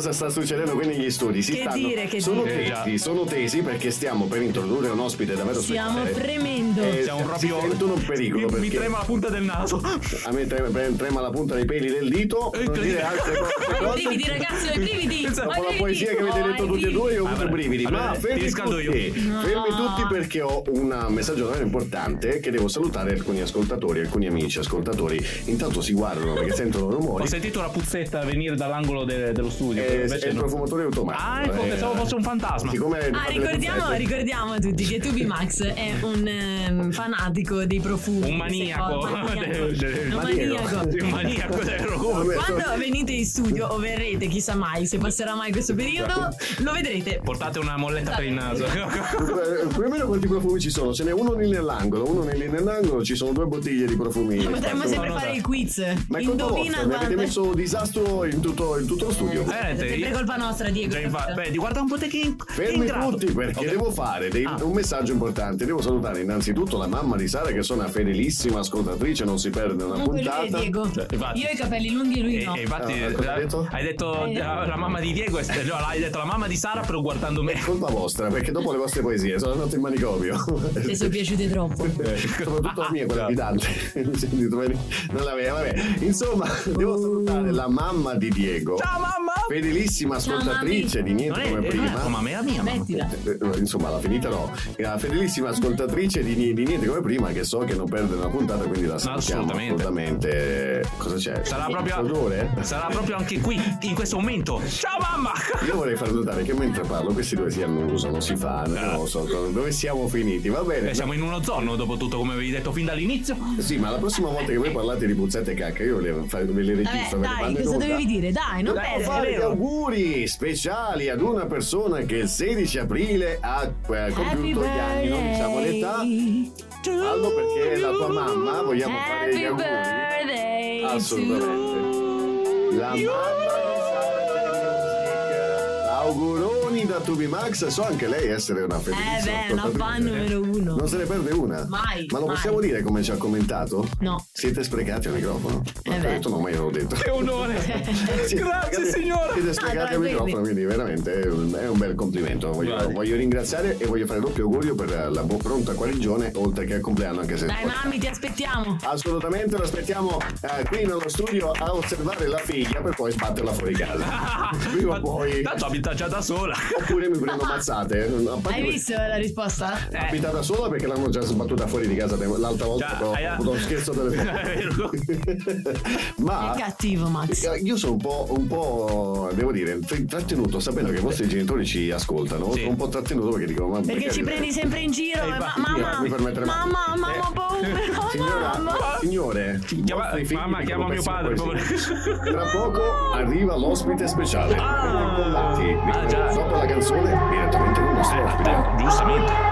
Cosa sta succedendo qui negli studi? Si Che stanno- dire, che sono dire. tesi, sono tesi perché stiamo per introdurre un ospite davvero Stiamo speciale. fremendo. Eh, Siamo proprio- un pericolo Mi, mi perché trema la punta del naso. a me trema, trema la punta dei peli del dito. Non dire altre cose. Brividi, ragazzi, ho i brividi. Dopo i la poesia che avete Ho detto tutti e due, io ho avuto brividi. Ma fermi tutti, io. fermi tutti perché ho un messaggio davvero importante che devo salutare alcuni ascoltatori, alcuni amici ascoltatori. Intanto si guardano perché sentono rumori. Ho sentito una puzzetta venire dall'angolo de- dello studio. Invece è il no. profumatore automatico. Ah, ecco, eh. pensavo fosse un fantasma. Siccome Ah, ricordiamo, ricordiamo a tutti che Tubi Max è un ehm, fanatico dei profumi. Un maniaco. Un maniaco. Un maniaco. zero. Come? Quando venite in studio o verrete, chissà mai se passerà mai questo periodo, lo vedrete. Portate una molletta per il naso. Eh, Più o meno quanti profumi ci sono? Ce n'è uno lì nell'angolo, uno lì nell'angolo, ci sono due bottiglie di profumi. Potremmo sempre fare il quiz. Ma è Indovina vostra, mi avete messo un disastro in tutto, in tutto lo studio. Eh, È sempre colpa nostra, Diego. Infa- Beh, guarda un po' te che Fermi tutti perché Ok. devo fare dei- Ah. un messaggio importante. Devo salutare innanzitutto la mamma di Sara che sono una fedelissima ascoltatrice, non si perde una Comunque lui è puntata. Diego. Cioè, infatti. Io ho i capelli lunghi e lui E, no. e infatti Ah, cosa hai detto? hai detto Eh. la, la mamma di Diego, è- no, hai detto la mamma di Sara però guardando me. Colpa vostra, perché dopo le vostre poesie sono andato in manicomio. Ti sono piaciute troppo. Eh, soprattutto la mia, quella di Dante. Non la vabbè. Insomma, devo salutare la mamma di Diego. Ciao mamma! Fedelissima ascoltatrice di niente Non come eh, non prima. mamma, è la mia mamma. Mettila. Eh, Insomma, la finita no. La fedelissima ascoltatrice di, di niente come prima, che so che non perde una puntata, quindi la salutiamo assolutamente. assolutamente. Cosa c'è? Sarà proprio, sarà proprio anche qui, in questo momento. Ciao mamma! Io vorrei far notare che mentre parlo questi due si annusano, si fanno, non lo so dove siamo finiti, va bene. Eh, siamo in un ozono. buono dopo tutto come avevi detto fin dall'inizio. Sì, ma la prossima volta che voi parlate di puzzette e cacca, io ve le, ve le registro. le dai, cosa onda. dovevi dire? Dai, non perdere. Auguri speciali ad una persona che il 16 aprile ha eh, compiuto gli anni, non diciamo l'età. Fallo perché è la tua mamma, vogliamo fare gli auguri. Assolutamente. La mamma di Sara Auguroni da Tubi Max, so anche lei essere una felice. Eh beh, una fan numero uno. Non se ne perde una. Mai, Ma lo mai. possiamo dire come ci ha commentato? No. Siete sprecati al microfono. Eh Ma beh. detto no, ma io l'ho detto. Che onore! Grazie signora! Siete sprecati al microfono, quindi veramente è un, è un bel complimento. Voglio, voglio ringraziare e voglio fare doppio augurio per la buona pronta guarigione, oltre che al compleanno, anche se. Dai, mammi, ti aspettiamo. Assolutamente lo aspettiamo eh, qui nello studio a osservare la figlia per poi sbatterla fuori casa. Prima o poi. Tanto abita già da sola. Oppure mi prendo mazzate. A parte Hai visto la risposta? Abita da sola perché l'hanno già sbattuta fuori di casa l'altra volta Già, però hai- ho avuto uno scherzo telefonico. Ma Che cattivo, Max. eh, io sono un po', un po', devo dire, tr- trattenuto, sapendo che i vostri genitori ci ascoltano, sono un po' trattenuto perché dico, ma Perché ci prendi sempre in giro. Eh, ma- infatti, mamma, mi permetterei mai. mamma, mamma, ho paura. Signora, mamma. signore, Chiama- mamma, chiama mio padre. Tra poco arriva l'ospite speciale. Ah. Collati. Dopo Agenzole evidentemente no mostró la hostilidad. inte...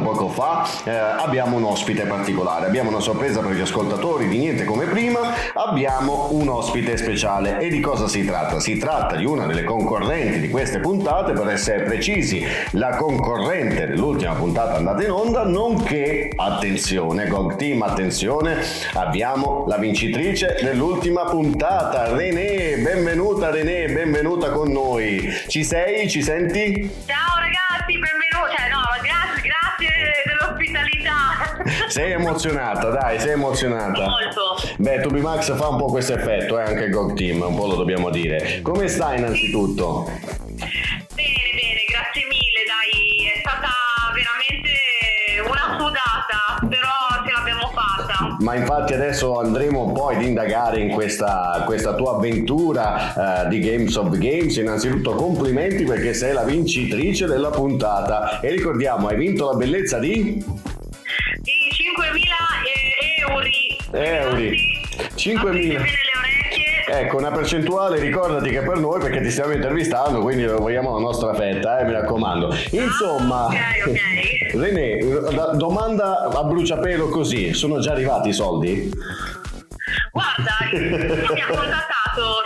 poco fa, eh, abbiamo un ospite particolare, abbiamo una sorpresa per gli ascoltatori di niente come prima, abbiamo un ospite speciale e di cosa si tratta? Si tratta di una delle concorrenti di queste puntate, per essere precisi, la concorrente dell'ultima puntata andata in onda, nonché, attenzione, GOG Team, attenzione, abbiamo la vincitrice dell'ultima puntata, René, benvenuta René, benvenuta con noi. Ci sei? Ci senti? Emozionata, dai, sei emozionata. Molto. Beh, Tubi Max fa un po' questo effetto, eh, anche il GOG Team, un po' lo dobbiamo dire. Come stai innanzitutto? Bene, bene, grazie mille, dai. È stata veramente una sudata, però ce l'abbiamo fatta. Ma infatti adesso andremo poi ad indagare in questa, questa tua avventura eh, di Games of Games. Innanzitutto complimenti perché sei la vincitrice della puntata. E ricordiamo, hai vinto la bellezza Di euro. 5.000. Ecco, una percentuale, ricordati che per noi perché ti stiamo intervistando, quindi vogliamo la nostra fetta, eh, mi raccomando. Insomma, René, la domanda a bruciapelo così, sono già arrivati i soldi? Guarda, mi ha contattato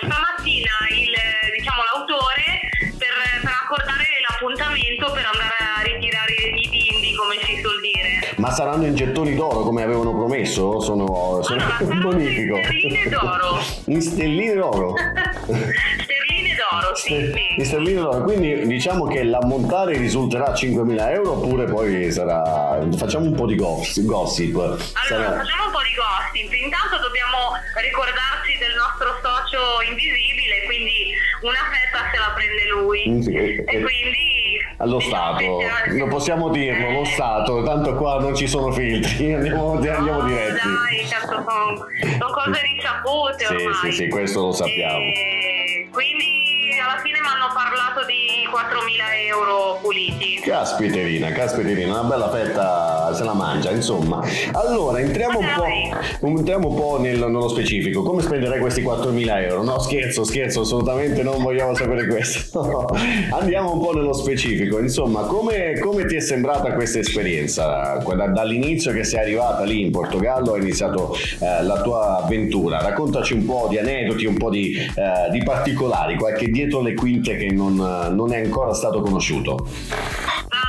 Ma saranno in gettoni d'oro come avevano promesso? Sono, sono bonifico. Sterline d'oro. In stelline d'oro. Sterline d'oro, sì. sì. In sterline d'oro. Quindi diciamo che l'ammontare risulterà 5.000 euro oppure poi sarà... Facciamo un po' di gossip. Allora, Sarà- facciamo un po' di gossip. Intanto dobbiamo ricordarci del nostro socio invisibile, quindi una fetta se la prende lui. Mm, sì, E eh, quindi Allo Stato, non possiamo dirlo, lo Stato, tanto qua non ci sono filtri, andiamo, andiamo diretti. dai, cazzo, sono, sono cose risapute Sì, ormai. sì, sì, questo lo sappiamo. E quindi alla fine mi hanno parlato di 4.000 euro puliti. Caspiterina, caspiterina, una bella fetta se la mangia, insomma. Allora, entriamo un po', entriamo un po' nel- nello specifico. Come spenderai questi 4.000 euro? No, scherzo, scherzo, assolutamente non vogliamo sapere questo. Andiamo un po' nello specifico. Insomma, come, come ti è sembrata questa esperienza? Da- dall'inizio che sei arrivata lì in Portogallo, hai iniziato eh, la tua avventura. Raccontaci un po' di aneddoti, un po' di, eh, di particolari, qualche dietro le quinte che non, non è ancora stato conosciuto.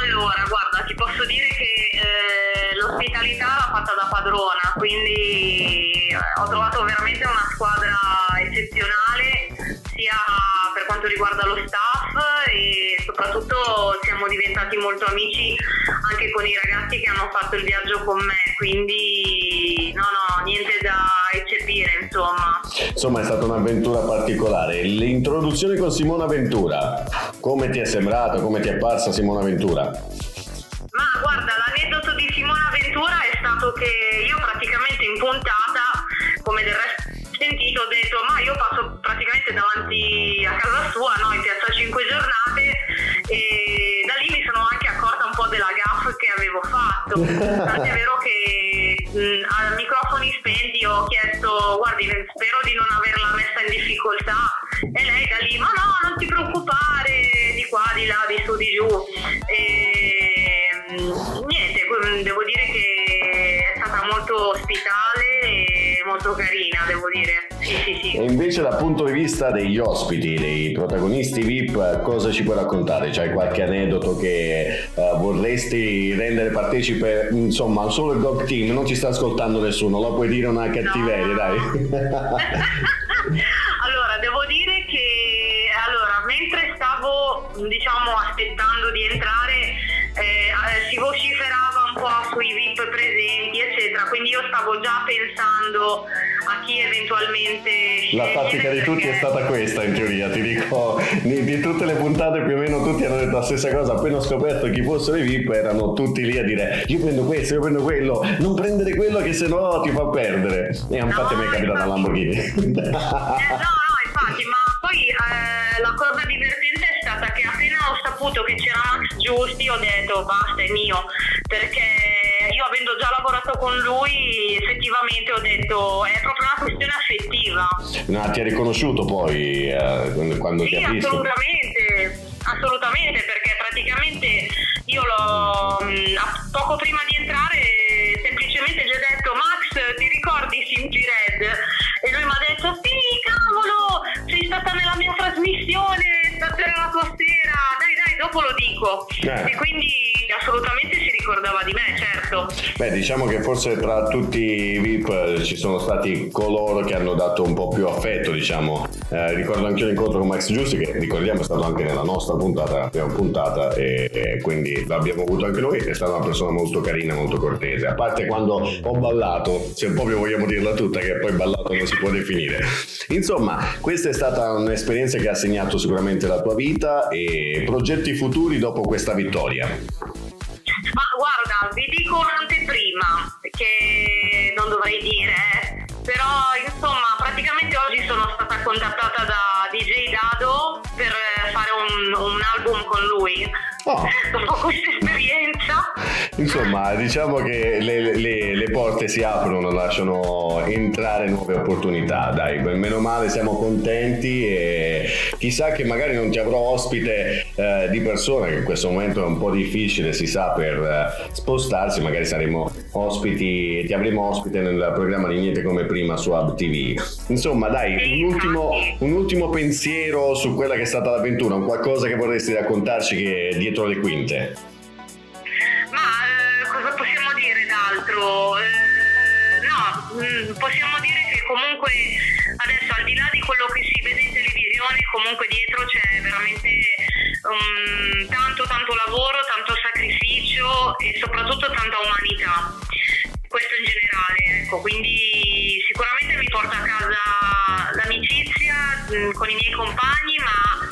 Allora, guarda, ti posso dire che eh, l'ospitalità l'ha fatta da padrona, quindi eh, ho trovato veramente una squadra eccezionale, sia per quanto riguarda lo staff e soprattutto siamo diventati molto amici anche con i ragazzi che hanno fatto il viaggio con me, quindi no, no, niente da eccepire, insomma. Insomma, è stata un'avventura particolare. L'introduzione con Simona Ventura, come ti è sembrata, come ti è parsa Simona Ventura? Ma guarda, l'aneddoto di Simona Ventura è stato che io praticamente in puntata, come del resto sentito, ho detto ma io passo praticamente davanti a casa sua, no, in piazza 5 giornate e da lì mi sono anche accorta un po' della gaff che avevo fatto. Tant'è vero che mh, a microfoni spenti ho chiesto guardi spero di non averla messa in difficoltà e lei da lì ma no non ti preoccupare di qua di là di su di giù e mm, niente que- devo dire che è stata molto ospitale molto carina devo dire sì sì sì E invece dal punto di vista degli ospiti, dei protagonisti VIP, cosa ci puoi raccontare? C'hai qualche aneddoto che eh, vorresti rendere partecipe, insomma, solo il GOG Team, non ci sta ascoltando nessuno, lo puoi dire una cattiveria, dai. Allora, devo dire che allora, mentre stavo diciamo aspettando di entrare eh, si vociferava un po' sui VIP presenti, eccetera, quindi io stavo già pensando a chi eventualmente La tattica di tutti è stata questa in teoria, ti dico, di, di tutte le puntate più o meno tutti hanno detto la stessa cosa, appena ho scoperto chi fossero i VIP erano tutti lì a dire io prendo questo, io prendo quello, non prendere quello che se no ti fa perdere. E infatti mi è capitata la Lamborghini. Eh, no, no, infatti, ma poi eh, la cosa divertente è stata che appena ho saputo che c'era Max Giusti ho detto basta, è mio, perché io avendo già lavorato con lui effettivamente ho detto è proprio una questione affettiva. No, ti ha riconosciuto poi eh, quando- Sì, ti ha visto. assolutamente, assolutamente, perché praticamente io l'ho mh, a- poco prima di entrare semplicemente gli ho detto Max ti ricordi Simply Red? Lui mi ha detto sì cavolo sei stata nella mia trasmissione stasera la tua sera dai dai dopo lo dico Eh. e quindi assolutamente si ricordava di me, certo. Beh, diciamo che forse tra tutti i VIP eh, ci sono stati coloro che hanno dato un po' più affetto, diciamo. Eh, ricordo anche l'incontro con Max Giussi, che ricordiamo è stato anche nella nostra puntata, la prima puntata, e, e quindi l'abbiamo avuto anche noi. È stata una persona molto carina, molto cortese. A parte quando ho ballato, se proprio vogliamo dirla tutta, che poi ballato non si può definire. Insomma, questa è stata un'esperienza che ha segnato sicuramente la tua vita e progetti futuri dopo questa vittoria. Ma guarda, vi dico un'anteprima che non dovrei dire, eh. Però insomma praticamente oggi sono stata contattata da DJ Dado per fare un, un album con lui. Oh. Dopo questa esperienza. Insomma, diciamo che le, le- le porte si aprono, lasciano entrare nuove opportunità. Dai, meno male, siamo contenti e chissà che magari non ti avrò ospite eh, di persona, che in questo momento è un po' difficile, si sa, per eh, spostarsi. Magari saremo ospiti, ti avremo ospite nel programma di Niente come prima su Hub TV. Insomma, dai, un ultimo, un ultimo pensiero su quella che è stata l'avventura, un qualcosa che vorresti raccontarci che è dietro le quinte. Ma eh, cosa possiamo dire d'altro? Eh, no, mm, possiamo dire che comunque adesso al di là di quello che si vede in televisione, comunque dietro c'è veramente um, tanto tanto lavoro, tanto sacrificio e soprattutto tanta umanità. Questo in generale, ecco, quindi sicuramente mi porta a casa l'amicizia mm, con i miei compagni, ma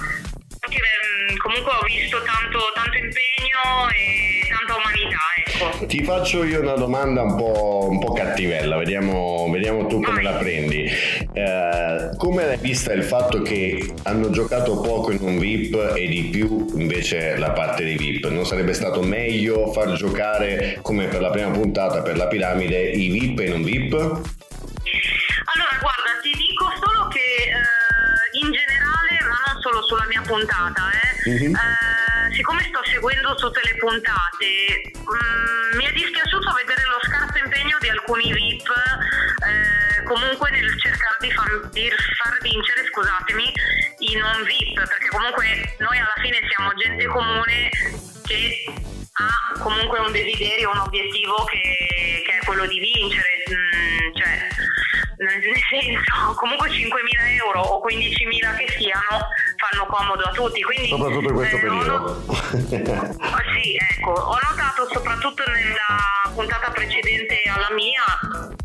anche, mm, comunque ho visto tanto, tanto impegno e tanta umanità, ecco. Ti faccio io una domanda un po', un po' cattivella, vediamo, vediamo tu come la prendi. Eh, come l'hai vista il fatto che hanno giocato poco in un VIP e di più invece la parte dei VIP? Non sarebbe stato meglio far giocare come per la prima puntata, per la piramide, i VIP e non VIP? Puntata, eh, Mhm. eh, siccome sto seguendo tutte le puntate, mm, mi è dispiaciuto vedere lo scarso impegno di alcuni VIP eh, comunque nel cercare di far, di far vincere, scusatemi, i non VIP, perché comunque noi alla fine siamo gente comune che ha comunque un desiderio, un obiettivo che, che è quello di vincere, mm, cioè nel nel senso comunque 5.000 euro o 15.000 che siano fanno comodo a tutti quindi Soprattutto in questo eh, periodo. not- sì ecco ho notato soprattutto nella puntata precedente alla mia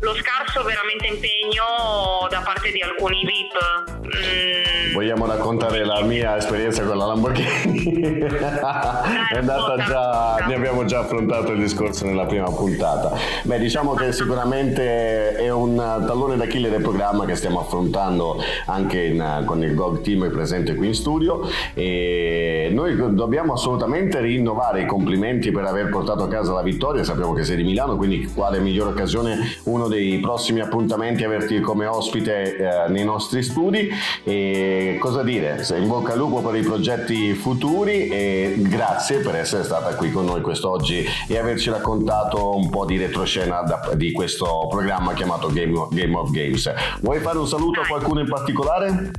lo scarso veramente impegno da parte di alcuni VIP Mm, Vogliamo raccontare la mia esperienza con la Lamborghini? è andata già, ne abbiamo già affrontato il discorso nella prima puntata. Beh, diciamo che sicuramente è un tallone d'Achille del programma che stiamo affrontando anche in- con il GOG team presente qui in studio e noi dobbiamo assolutamente rinnovare i complimenti per aver portato a casa la vittoria. Sappiamo che sei di Milano, quindi quale migliore occasione uno dei prossimi appuntamenti averti come ospite eh, nei nostri studi e cosa dire, se in bocca al lupo per i progetti futuri e grazie per essere stata qui con noi quest'oggi e averci raccontato un po' di retroscena da- di questo programma chiamato Game of, Game of Games. Vuoi fare un saluto a qualcuno in particolare?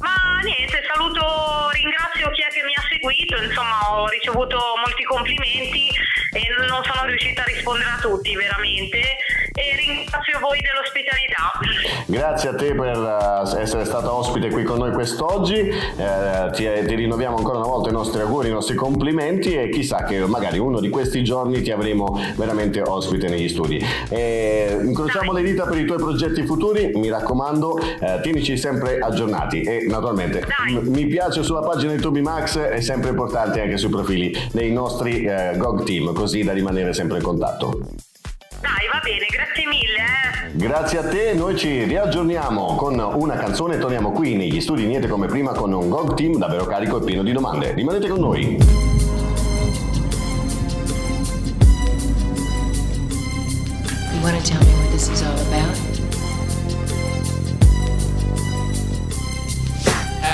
Ma niente, saluto, ringrazio chi è che mi ha seguito, insomma ho ricevuto molti complimenti e non sono riuscita a rispondere a tutti veramente e ringrazio voi dell'ospitalità. Grazie a te per eh, essere stata ospite qui con noi quest'oggi, Eh, ti, ti rinnoviamo ancora una volta i nostri auguri, i nostri complimenti e chissà che magari uno di questi giorni ti avremo veramente ospite negli studi. E incrociamo le dita per i tuoi progetti futuri, mi raccomando, eh, tienici sempre aggiornati e naturalmente m- mi piace sulla pagina di Tubi Max, è sempre importante anche sui profili dei nostri eh, GOG team, così da rimanere sempre in contatto. Dai, va bene, grazie mille. eh. Grazie a te, noi ci riaggiorniamo con una canzone e torniamo qui negli studi Niente come prima con un GOG team davvero carico e pieno di domande. Rimanete con noi. You want to tell me what this is all about?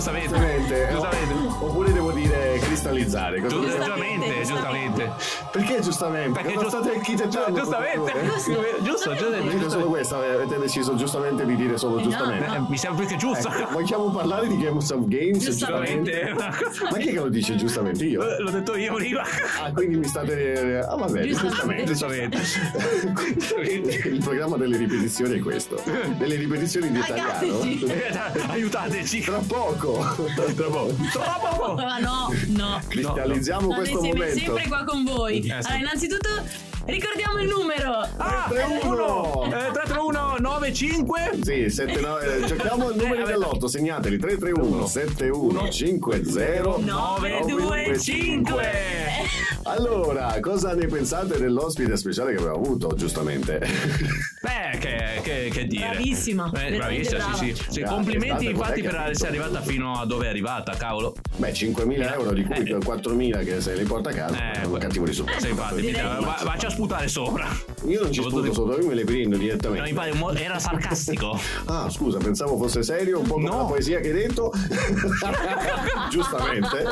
Giustamente, giustamente. Giustamente. Giustamente. Oppure devo dire cristallizzare. Cosa Giu- dico? Giustamente, giustamente. Perché giustamente? Perché giust- state architettando? giustamente. per favore? Giusto, giustamente. Dite solo questa, avete deciso giustamente di dire solo giustamente. Eh, mi sembra che giusto. Ecco, vogliamo parlare di Games of Games? Giustamente. Ma chi è che lo dice giustamente io? Eh, L'ho detto io prima. Ah, quindi mi state. Ah, vabbè, giustamente. Giustamente. Il programma delle ripetizioni è questo. Delle ripetizioni in italiano. Eh, Aiutateci. Tra poco. Tra poco. Troppo. Ma no, no. Cristallizziamo State questo insieme, momento. sempre qua con voi. Sì. Allora, innanzitutto ricordiamo il numero. Ah, 331. Eh, 331 95 Sì, 7, no, eh, cerchiamo il numero dell'otto, segnateli 331 7150 925. Allora, cosa ne pensate dell'ospite speciale che abbiamo avuto, giustamente? Beh, che, che, che dire. Bravissima, Eh, bravissima, brava. sì, sì. Sì, complimenti infatti per essere arrivata fino a dove è arrivata, cavolo. Beh, 5.000 euro, di cui Eh. 4.000 che se li porta a casa, Eh, è un cattivo risultato. Sì, infatti, Direi va- di va- no. vacci a sputare sopra. Io non ci sputo sotto, io me le prendo direttamente. No, mi pare mo- era sarcastico. Ah, scusa, pensavo fosse serio, un po' come la poesia che hai detto. Giustamente.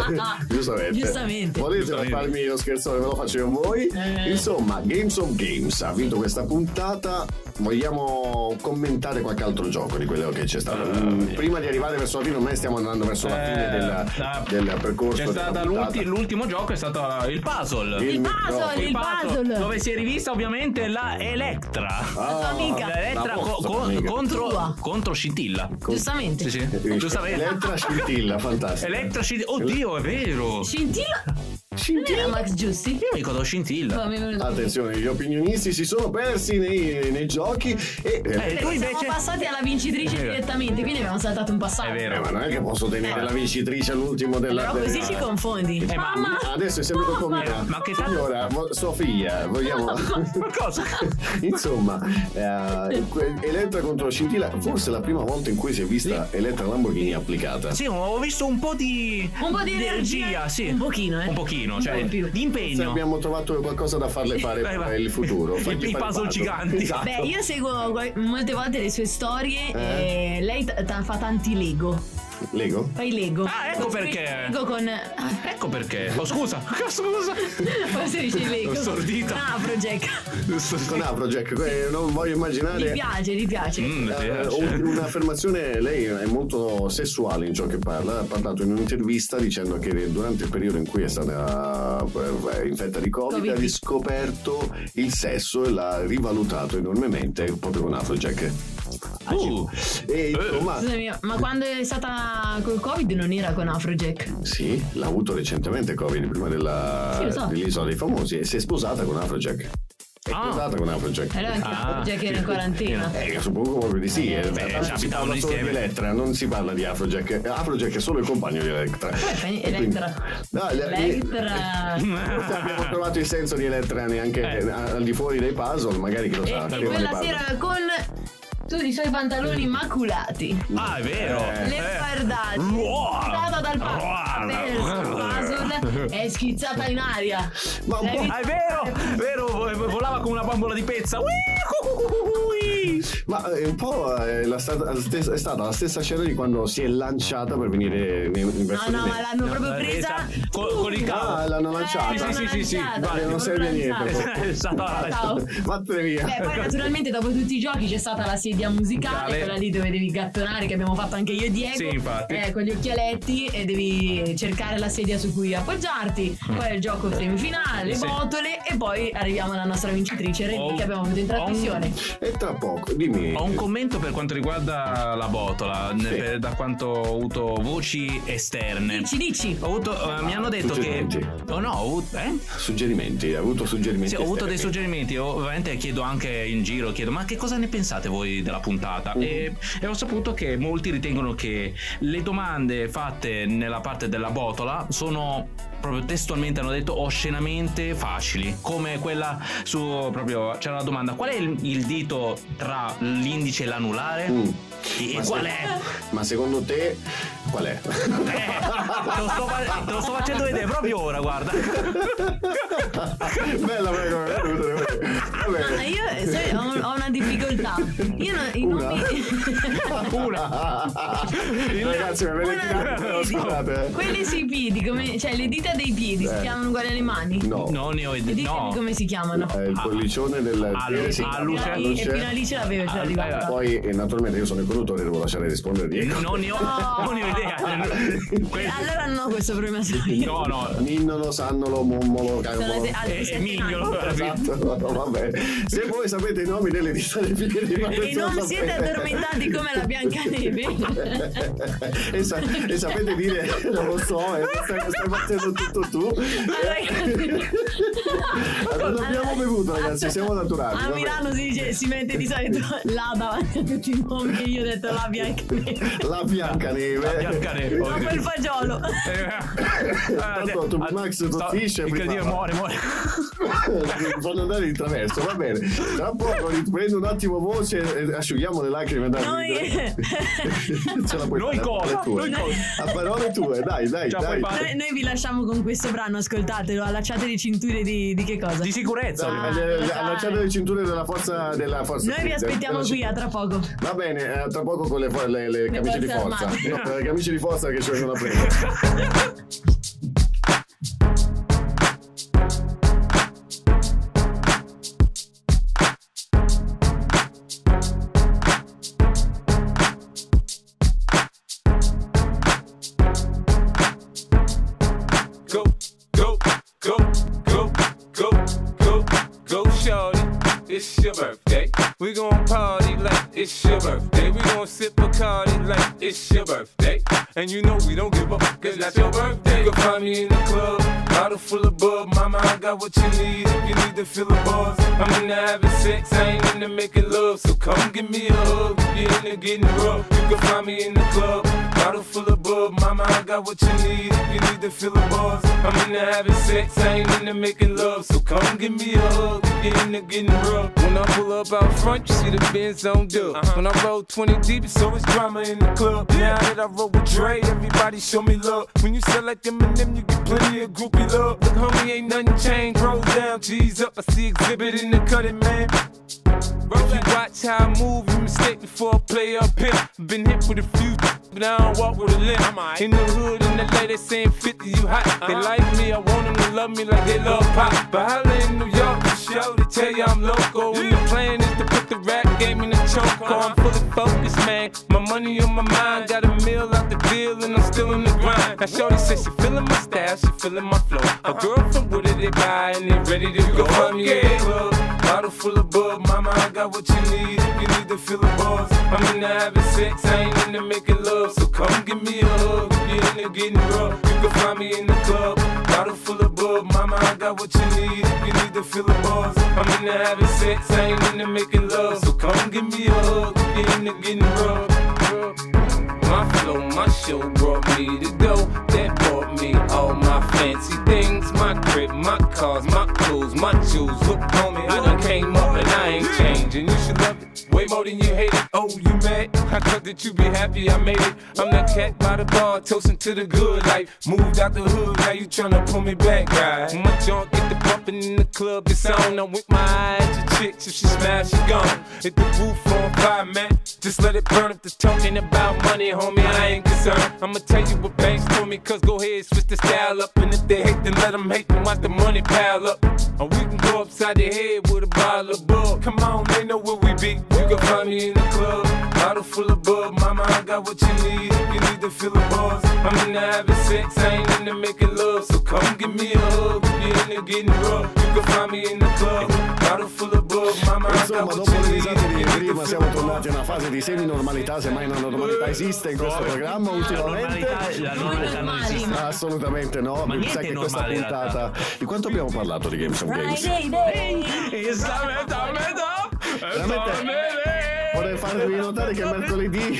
Giustamente. Giustamente. Volete farmi lo scherzone, ve lo con voi. Eh. Insomma, Games of Games ha vinto questa puntata. Vogliamo commentare qualche altro gioco di quello che c'è stato? Mm, Prima di arrivare verso la fine, ormai stiamo andando verso la fine Eh, del, ah, del percorso. L'ulti- l'ultimo gioco è stato il puzzle. Il Il puzzle, il puzzle. Dove si è rivista ovviamente la Electra. Ah, tua amica. La Electra la vostra co- amica. contro, contro Scintilla. Giustamente. Sì, sì. Giustamente. Elettra scintilla, fantastico. Electra Scintilla. Oddio, è vero. Scintilla? Scintilla? Era Max Giusti? Io mi ricordo Scintilla. È Attenzione, gli opinionisti si sono persi nei, nei giochi e... Perché siamo passati alla vincitrice È vero. direttamente, quindi abbiamo saltato un passaggio. Eh, ma non è che posso tenere Eh. la vincitrice all'ultimo della... Però così della- ci confondi. Eh, ma Mamma! adesso è sempre mia. Ma che Allora, vo- Sofia, vogliamo. cosa? Insomma, eh, Elettra contro Scintilla, forse è la prima volta in cui si è vista Elettra Lamborghini applicata. Sì, ho visto un po' di. Un po' di energia. sì. Un pochino, eh. Un pochino, Un cioè, di Se impegno. abbiamo trovato qualcosa da farle fare Vai, vai. per il futuro. I- i fare puzzle giganti. Esatto. Beh, io seguo molte volte le sue storie Eh? e lei t- t- fa tanti Lego. Lego? Fai Lego. Ah, ecco perché. Lego con. Ecco perché. Oh, scusa. Scusa. Come si dice Lego? Stordito. Ah, Afrojack. Con Afrojack, non voglio immaginare. Gli piace, gli piace. Mm, Eh, un- un'affermazione, lei è molto sessuale in ciò che parla. Ha parlato in un'intervista dicendo che durante il periodo in cui è stata eh, infetta di Covid, Covid. ha riscoperto il sesso e l'ha rivalutato enormemente proprio con Afrojack. Uh. E insomma, Scusami, ma quando è stata col Covid non era con Afrojack? sì, l'ha avuto recentemente Covid prima della, Sì, so. dell'isola dei famosi e si è sposata con Afrojack. È Ah. sposata con Afrojack. Allora anche Afrojack era in quarantena. Eh, suppongo proprio di sì. eh, Beh, tanto si abitavano solo di insieme. Elettra, non si parla di Afrojack. Afrojack è solo il compagno di Elettra. Quindi- Elettra. No, le- Elettra. Forse abbiamo trovato il senso di Elettra neanche Eh. al di fuori dei puzzle, magari chi lo sa. E quella sera con tutti i suoi pantaloni immaculati. Ah, è vero. Eh. Le fardate. Stata dal puzzle è schizzata in aria. Ma? Ah, è vero, vero, vo- volava come una bambola di pezza. Ma eh, un po' eh, la stata- la stessa- è stata la stessa scena di quando si è lanciata per venire in, in No, no, ma l'hanno proprio presa. Con, con il cavo. Ah, l'hanno lanciata. Eh, Sì, sì, sì, sì. Vale, non serve a niente. È stata Ciao. Vattene via. Beh, poi naturalmente dopo tutti i giochi c'è stata la sedia musicale, quella lì dove devi gattonare, che abbiamo fatto anche io e Diego. Sì, infatti. eh, con gli occhialetti e devi cercare la sedia su cui appoggiarti. Poi il gioco semifinale, le Mm. Sì. botole e poi arriviamo alla nostra vincitrice Renny Ho- che abbiamo avuto in trasmissione. E tra poco, dimmi. Ho un commento per quanto riguarda la botola, Sì. per- da quanto ho avuto voci esterne. Dici, dici. Ho avuto, eh, mi hanno detto che. suggerimenti. Oh no, ho avuto. Eh? Suggerimenti, ha avuto suggerimenti. Sì, ho avuto dei esterni. suggerimenti, ovviamente chiedo anche in giro, chiedo ma che cosa ne pensate voi della puntata? E, e ho saputo che molti ritengono che le domande fatte nella parte della botola sono proprio testualmente hanno detto oscenamente facili, come quella su proprio c'era la domanda qual è il, il dito tra l'indice e l'anulare? Mm. E Ma qual se- è? Ma secondo te qual è? Eh, te, lo sto, te lo sto facendo vedere proprio ora, guarda. Bella come come è Vabbè. io sai, ho, ho una difficoltà. Io non, i Una? nomi. Una. Ragazzi, mi avete Una- tirato. Scusate. eh. Quelli sui piedi, come, cioè le dita dei piedi si Eh. chiamano uguali alle mani. No. Non ne ho idea. Ditemi No. come si chiamano. È il pollicione del Ah, piede, sì, ah. E fino a lì ce l'avevo, ce Ah, l'arrivava. Poi eh, naturalmente io sono il conduttore, devo lasciare rispondere Diego. Non ne ho, non ne ho idea. Allora non ho questo problema serio. No, no. Ninnolo, Sannolo, Mommolo, Sono Carbolo. le- altre E, e sette mignolo. Esatto, no, vabbè. Se voi sapete i nomi delle dita dei piedi, ma E non siete addormentati come la Biancaneve. e, sa- e sapete dire, non lo so, eh, stai, stai facendo tutto tu. Allora, non abbiamo bevuto, ragazzi, siamo naturali. A. Milano si dice si mette di solito là davanti a tutti i nomi che io ho detto la Biancaneve. La Biancaneve. La Biancaneve. Ma quel fagiolo. Tanto tu Max tossisce Il prima. muore, muore. Fanno andare in traverso, va bene. Tra poco riprendo un attimo voce e asciughiamo le lacrime da Noi- Ce la puoi Noi fare, cosa? a parole tue. Noi A parole tue, dai, dai, puoi dai. Eh, Noi, noi vi lasciamo con questo brano, ascoltatelo, allacciate le cinture di, di che cosa? Di sicurezza. Dai, le- le- Allacciate le cinture della forza della forza. Noi vi aspettiamo qui a tra poco. Va bene, eh, tra poco con le, fo- le- le camicie di forza. armate. No, le camicie di forza che ci vengono a prendere. And you know we don't give up, cause that's your birthday. You can find me in the club, bottle full of bub. Mama, I got what you need if you need to fill the buzz. I'm into having sex, I ain't into making love. So come give me a hug if you're into getting rough. You can find me in the club, bottle full of bub. Mama, I got what you need if you need to fill the buzz. I'm into having sex, I ain't into making love. So come give me a hug if you're into getting rough. When I pull up out front, you see the Benz on dub. Uh-huh. When I roll 20 deep, it's always drama in the club. Now that I roll with Dre, everybody show me love. When you sell like Eminem, you get plenty of groupie love. Look, homie, ain't nothing changed. Roll down, G's up. I see exhibit in the cutting, man. If you watch how I move, you mistake before I play up here. Been hit with a few, but now I don't walk with a limp. In the hood, in the lady saying 50, you hot. They like me, I want them to love me like they love pop. But holla in New York, show, they tell you I'm local. And the plan is to put the rap game in the choke. I'm fully focused, man. My money on my mind, got a meal out the deal, and I'm still in the grind. Now, Shorty says she feeling my style, she feeling my flow. A girl from Wooded, they buy, and they ready to go. Find me in the club, bottle full of bub. Mama, I got what you need if you need to feel the buzz. I'm into having sex, I ain't into making love. So come give me a hug if you're into getting rough. You can find me in the club, bottle full of bub. Mama, I got what you need if you need to feel the buzz. I'm into having sex, I ain't into making love. So come give me a hug if you're into getting rough. My flow, my show brought me to go. That brought me all my fancy things. My crib, my cars, my clothes, my jewels. Look, homie, I done came up and I ain't changing. You should love it way more than you hate it. Oh, you mad? I thought that you be happy I made it. I'm that cat by the bar, toasting to the good life. Moved out the hood, now you tryna pull me back, right? When my junk get the bumping in the club, it's on. I'm with my eyes to chicks. If she smash, she gone. Hit the roof on fire, man. Just let it burn if the talking about money, homie. I ain't concerned. I'ma tell you what banks told me, cause go ahead, switch the style up. And if they hate, then let them hate, then watch the money pile up. Or we can go upside the head with a bottle of bug. Come on, they know where we be. You can find me in the club, bottle full of bug. Mama, I got what you need if you need to feel the buzz. I'm into having sex, I ain't into making love. So come give me a hug if you're into getting rough. You can find me in the club, I Insomma, dopo le risate di prima siamo tornati a una fase di semi-normalità, se mai una normalità esiste in questo programma ultimamente. normalità- la normalità non esiste. Assolutamente no, Ma mi sa niente che questa puntata... Di quanto abbiamo parlato di Games of Games? Metà. Veramente farvi notare che è mercoledì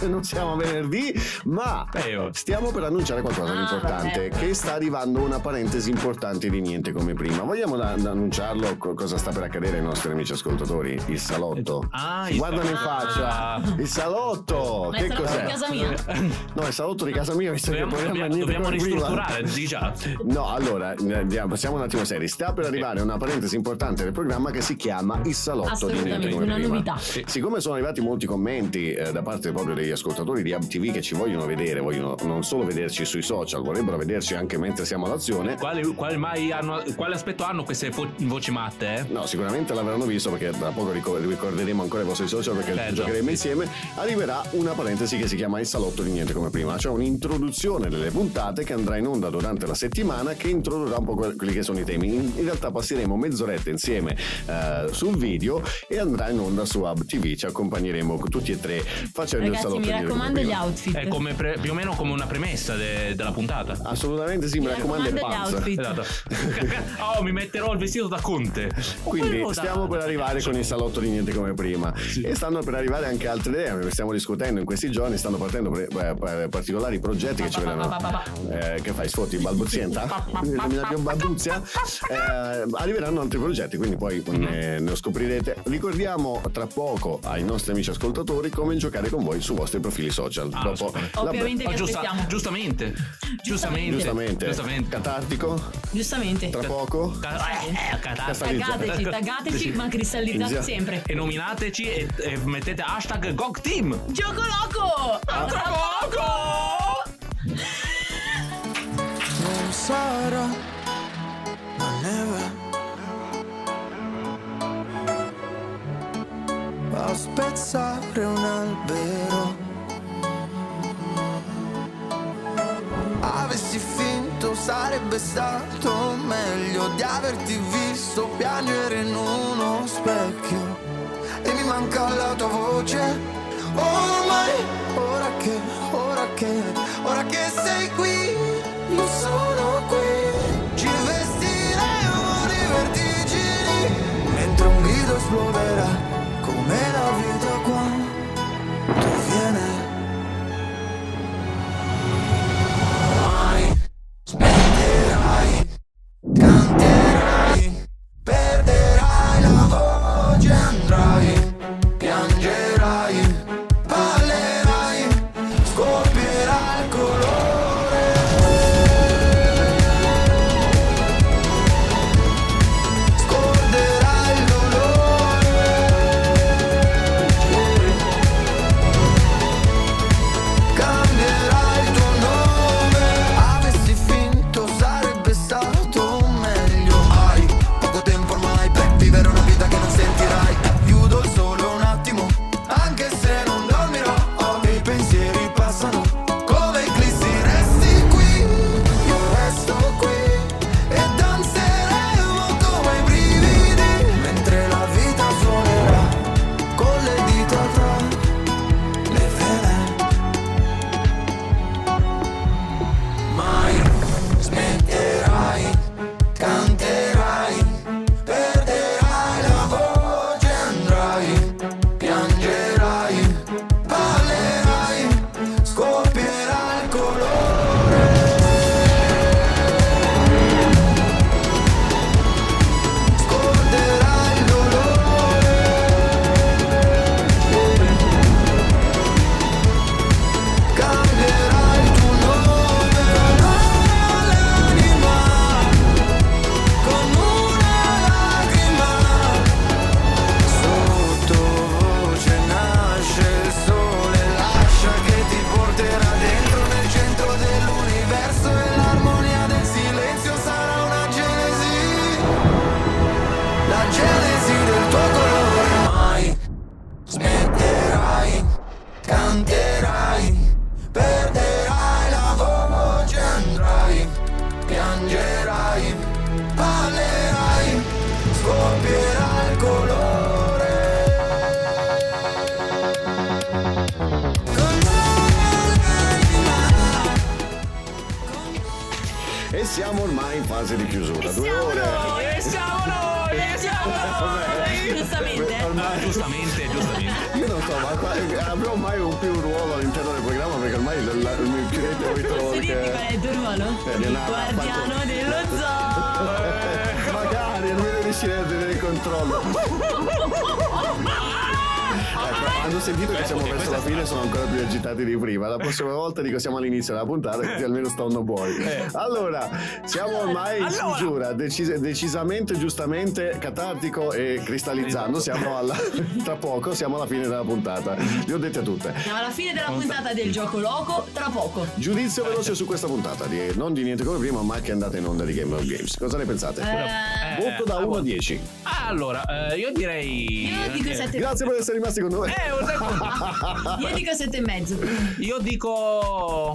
non siamo a venerdì, ma stiamo per annunciare qualcosa di Ah, importante, che sta arrivando una parentesi importante di niente come prima. Vogliamo da- da annunciarlo co- cosa sta per accadere ai nostri amici ascoltatori? Il salotto. Ah, Ci il guardano in faccia. Il salotto. Ma che salotto cos'è? di casa mia. No, è il salotto di casa mia, visto che il Dobbiamo, programma è dobbiamo, ristrutturare, già. No, allora, eh, andiamo, siamo un attimo seri. Sta per arrivare una parentesi importante del programma che si chiama Il salotto di niente Assolutamente, come una prima. novità. Siccome sono arrivati molti commenti eh, da parte proprio degli ascoltatori di AbTV che ci vogliono vedere, vogliono non solo vederci sui social, vorrebbero vederci anche mentre siamo all'azione. Quale, quale mai hanno, quale aspetto hanno queste fo- voci matte? Eh? No, sicuramente l'avranno visto perché tra poco ricor- ricorderemo ancora i vostri social perché Certo. giocheremo insieme. Arriverà una parentesi che si chiama il salotto di niente come prima, cioè un'introduzione delle puntate che andrà in onda durante la settimana che introdurrà un po' que- quelli che sono i temi. In, in realtà passeremo mezz'oretta insieme eh, sul video e andrà in onda su Hub TV, ci accompagnerà finiremo tutti e tre facendo il Ragazzi, salotto mi raccomando gli outfit. È come pre- più o meno come una premessa de- della puntata. Assolutamente sì, mi, Mi raccomando il raccomando gli outfit. Esatto. oh, mi metterò il vestito da conte. Quindi stiamo per arrivare con il salotto di niente come prima e stanno per arrivare anche altre idee, stiamo discutendo in questi giorni, stanno partendo pre- eh, particolari progetti che ci verranno. Eh, che fai? Sfotti balbuzienta? Balbuzia? Eh, arriveranno altri progetti, quindi poi ne, ne scoprirete. Ricordiamo tra poco ai nostri amici ascoltatori come giocare con voi sui vostri profili social. Ah, Dopo la- Ovviamente vi Oh, giusta- aspettiamo. giustamente. Giustamente. Giustamente. Giustamente. Catartico? Giustamente. Tra poco? Eh, Taggateci, taggateci, ma cristallizzate Inizia- sempre. E nominateci e, e mettete hashtag GOGTEAM. Gioco loco! A tra poco! Non sarà la neve a spezzare un albero. Avessi finto sarebbe stato meglio di averti visto piangere in uno specchio. E mi manca la tua voce. Ormai, ora che, ora che, ora che sei qui, io sono qui. Ci vestiremo di vertigini mentre un grido esploderà come la vita qua. Tu viene. Non so, ma avrò mai un più un ruolo all'interno del programma perché ormai la- la- mi chiudete ho visto Posso dirti qual è il tuo ruolo? Eh, Il Leonardo, guardiano quanto- dello zoo! Eh, Magari almeno riuscirei a tenere il controllo. Hanno sentito che siamo verso la fine, sono ancora più agitati di prima. La prossima volta dico siamo all'inizio della puntata, così almeno stanno buoni. Allora, siamo ormai in Allora. chiusura, decis- decisamente, giustamente catartico e cristallizzando. Siamo alla, tra poco, siamo alla fine della puntata. Le ho dette tutte. Siamo alla fine della puntata del gioco loco, tra poco. Giudizio veloce su questa puntata, di, non di niente come prima, ma che è andata in onda di Game of Games. Cosa ne pensate? Eh, Voto da 1 a 10. Allora, eh, io direi. Io dico sette- Grazie per essere rimasti con noi. Eh, Io dico sette e mezzo. Io dico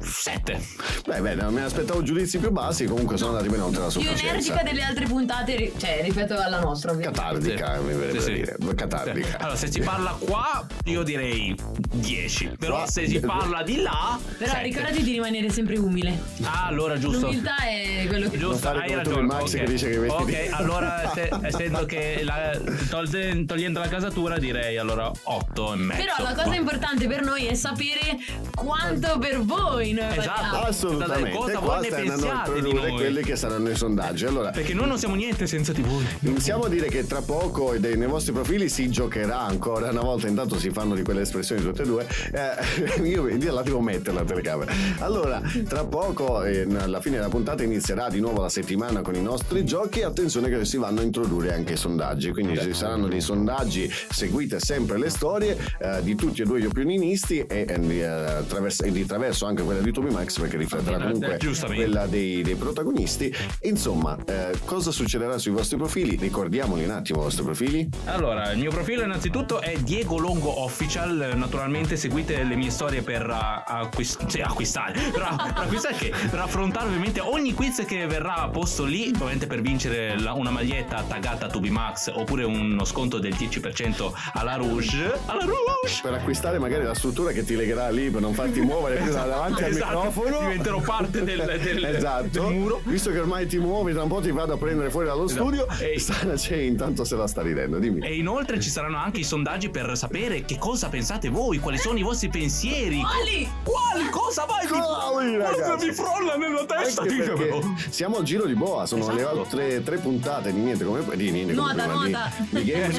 7. Beh, beh, non mi aspettavo giudizi più bassi, comunque sono andati bene oltre la Più sufficienza. energica delle altre puntate, cioè rispetto alla nostra, ovviamente. Catardica, mi verrebbe Sì, da sì. dire. Catardica. Allora, se si parla qua, io direi 10. Però se si parla di là. Però sette. ricordati di rimanere sempre umile. Ah, allora giusto. L'umiltà è quello che Giusto, fare hai ragione. Max ok. che dice che vesti Ok, di- allora se- essendo che la- tolse- togliendo la casatura direi allora 8 e mezzo. Però la cosa importante per noi è sapere quanto per voi noi Esatto. Assolutamente. Cosa Qua voi ne pensiate di introdurre noi? quelli che saranno i sondaggi. Allora, Perché noi non siamo niente senza di voi. Iniziamo a dire che tra poco dei- nei vostri profili si giocherà ancora una volta, intanto si fanno di quelle espressioni tutte e due. Eh, io, io la devo mettere la telecamera. Allora, tra poco, eh, alla fine della puntata, inizierà di nuovo la settimana con i nostri giochi. Attenzione che si vanno a introdurre anche i sondaggi. Quindi ci saranno dei sondaggi, seguite sempre le storie eh, di tutti e due gli opinionisti e, e di, eh, attraverso, e di traverso anche di Toby Max perché rifletterà Eh, comunque quella dei, dei protagonisti. Insomma, eh, cosa succederà sui vostri profili? Ricordiamoli un attimo i vostri profili. Allora, il mio profilo innanzitutto è Diego Longo Official. Naturalmente seguite le mie storie per uh, acquist- sì, acquistare. Per, acquistare che? Per affrontare ovviamente ogni quiz che verrà posto lì. Ovviamente per vincere la- una maglietta taggata a Tubimax oppure uno sconto del 10% alla Rouge. Alla Rouge! Per acquistare magari la struttura che ti legherà lì per non farti muovere più da davanti al Esatto, microfono. diventerò parte del- del- esatto. del muro. Visto che ormai ti muovi, tra un po' ti vado a prendere fuori dallo Esatto. studio. E- Sara c'è intanto se la sta ridendo, dimmi. E inoltre ci saranno anche i sondaggi per sapere che cosa pensate voi, quali sono i vostri pensieri. Quali? Quali? Cosa vai? Quali, Cosa ragazzi? vi frolla nella testa? Ditemelo. siamo al giro di boa, sono le Esatto. altre tre puntate di niente come di niente come Nuota, di- nuota. di, Games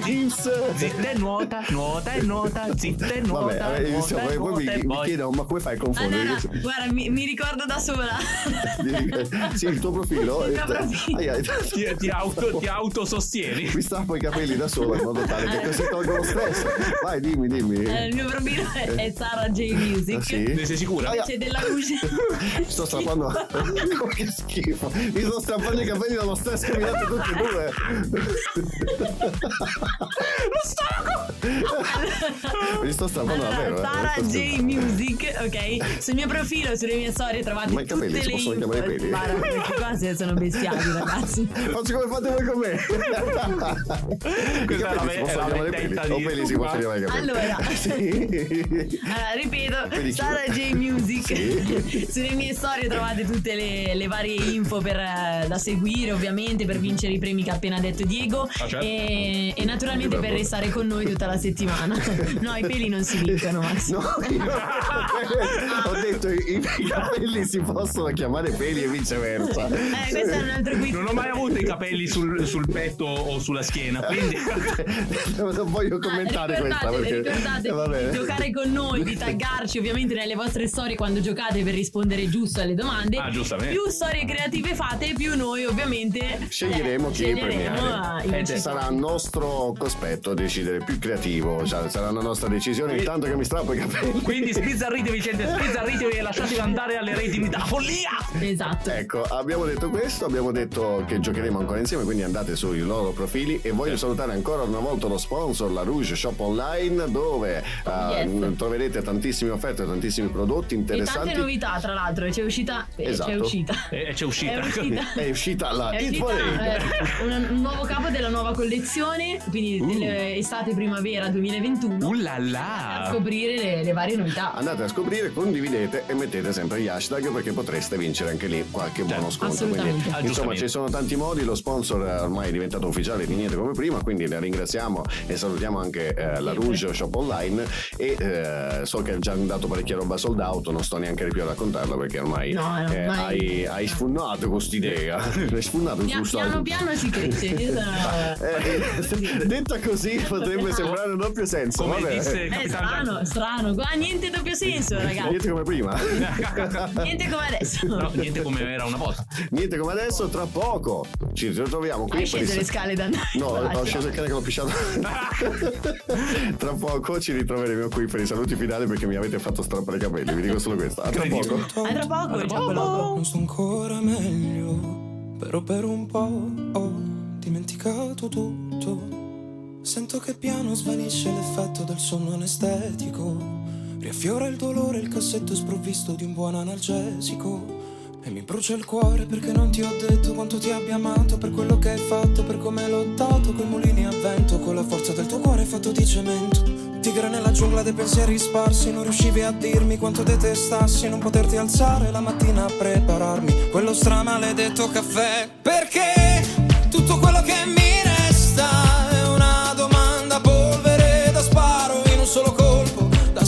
Games. Zitta e nuota, nuota e nuota, zitta e nuota. Vabbè, nuota poi mi, nuota e mi poi- chiedo ma come fai a confondere? Allora, guarda, mi, mi ricordo da sola. sì, il tuo profilo. Il tuo eh, profilo. ai, ai, Ti, ti auto, ti autosostieni. Mi strappo i capelli da solo in modo tale che così tolgo lo stress. Vai, dimmi, dimmi. Eh, il mio profilo è, è Sara J Music. Ah, sì? Ne sei sicura? Aia. C'è della luce. Mi sto strappando. Che schifo. Mi sto strappando i capelli dallo stress che mi date tutti e due. Lo stomaco! Mi sto strappando davvero. eh. Sara J Music, ok? Sul mio profilo, sulle mie storie trovate Ma i capelli tutte si le possono info. chiamare peli? Cose sono bestiali, ragazzi. Faccio come fate voi con me. I Questa possono chiamare peli. vendetta O di peli si possono chiamare capelli. Allora. Sì. Allora, ripeto. Sara J Music. Sulle mie storie trovate tutte le, le varie info per, eh, da seguire, ovviamente, per vincere i premi che ha appena detto Diego. Ah, certo. e, e naturalmente per restare con noi tutta la settimana. No, i peli non si vincono, Max. No, io ho detto i, i capelli si possono chiamare peli e viceversa. Eh, questo è un altro quiz. Non ho mai avuto i capelli sul, sul petto o sulla schiena, quindi non voglio commentare Ah, questa perché ricordate Eh, di giocare con noi, di taggarci ovviamente nelle vostre storie quando giocate per rispondere giusto alle domande. Ah, giustamente. Più storie creative fate, più noi ovviamente Sceglieremo eh, chi premiare. eh, Ed sarà il nostro cospetto a decidere più creativo, cioè, sarà una nostra decisione. Intanto che mi strappo i capelli. Quindi sbizzarritevi, gente, sbizzarritevi e lasciatevi andare alle reti da follia! Esatto. Ecco, abbiamo detto questo, abbiamo detto che giocheremo ancora insieme, quindi andate sui loro profili e voglio salutare ancora una volta lo sponsor, la Rouge Shop Online, dove eh, Yes. troverete tantissime offerte, tantissimi prodotti E interessanti. tante novità, tra l'altro, c'è uscita. eh, Esatto. C'è uscita. E c'è uscita. È uscita. È uscita la È uscita eh, un, un nuovo capo della nuova collezione, quindi Uh. dell'estate-primavera 2021. Uh là A là! scoprire le, le varie novità. Andate a scoprire, condividete e mettete sempre gli hashtag perché potreste vincere anche lì qualche buono sconto. Assolutamente. Quindi, Ah, insomma, ci sono tanti modi. Lo sponsor eh, ormai è diventato ufficiale di niente come prima. Quindi la ringraziamo e salutiamo anche eh, la Rouge Shop Online. E eh, so che ha già dato parecchia roba sold out. Non sto neanche più a raccontarla perché ormai, No, eh, ormai- hai, hai sfunnato quest'idea. hai sfunnato Pia- giusto. piano piano si cresce. Eh, detta così potrebbe sembrare un doppio senso. Come vabbè. disse Eh, Capitan strano, strano. Qua niente doppio senso, ragazzi. Niente come prima. Niente come adesso. No, niente come era una volta. Niente come adesso, tra poco ci ritroviamo qui. Hai sceso il- le scale da andare. No, ho sceso il cane che l'ho pisciato. tra poco ci ritroveremo qui per i saluti finali perché mi avete fatto strappare i capelli. Vi dico solo questo. A tra poco. A tra poco, ciao Bloco. Non sto ancora meglio, però per un po' ho dimenticato tutto. Sento che piano svanisce l'effetto del sonno anestetico. Riaffiora il dolore il cassetto sprovvisto di un buon analgesico. E mi brucia il cuore perché non ti ho detto quanto ti abbia amato Per quello che hai fatto, per come hai lottato Coi mulini a vento, con la forza del tuo cuore fatto di cemento Tigre nella giungla dei pensieri sparsi Non riuscivi a dirmi quanto detestassi Non poterti alzare la mattina a prepararmi Quello stramaledetto caffè Perché tutto quello che mi resta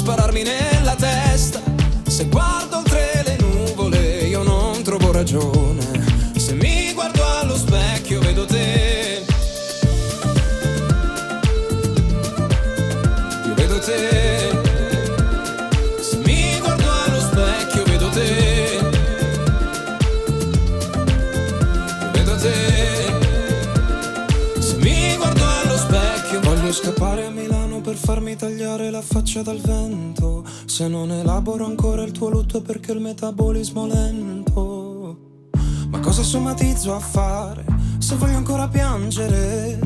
spararmi nella testa. Se guardo oltre le nuvole io non trovo ragione. Se mi guardo allo specchio vedo te. Io vedo te. Se mi guardo allo specchio vedo te. Io vedo te. Se mi guardo allo specchio Voglio scappare a Milano per farmi tagliare la faccia dal vento Se non elaboro ancora il tuo lutto è perché il metabolismo è lento Ma cosa somatizzo a fare se voglio ancora piangere?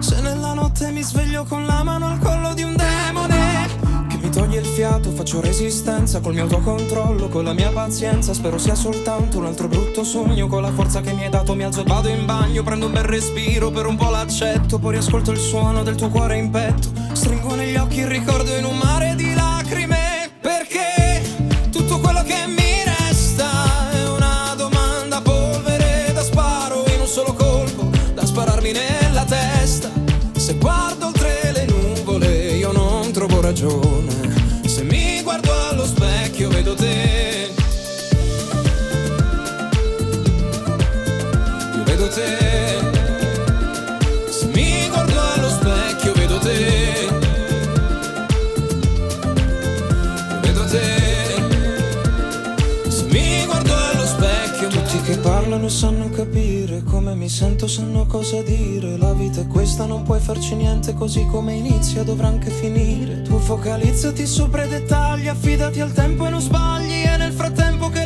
Se nella notte mi sveglio con la mano al collo di un demone che mi toglie il fiato, faccio resistenza col mio autocontrollo, con la mia pazienza. Spero sia soltanto un altro brutto sogno. Con la forza che mi hai dato mi alzo e vado in bagno, prendo un bel respiro, per un po' l'accetto, poi riascolto il suono del tuo cuore in petto. Stringo negli occhi il ricordo in un mare di lacrime. Perché tutto quello che mi resta è una domanda polvere da sparo in un solo colpo, da spararmi nella testa. Se guardo oltre le nuvole io non trovo ragione. Se mi guardo allo specchio vedo te. Io vedo te. Parlano sanno capire Come mi sento sanno cosa dire. La vita è questa non puoi farci niente Così come inizia dovrà anche finire. Tu focalizzati sopra i dettagli Affidati al tempo e non sbagli. E nel frattempo che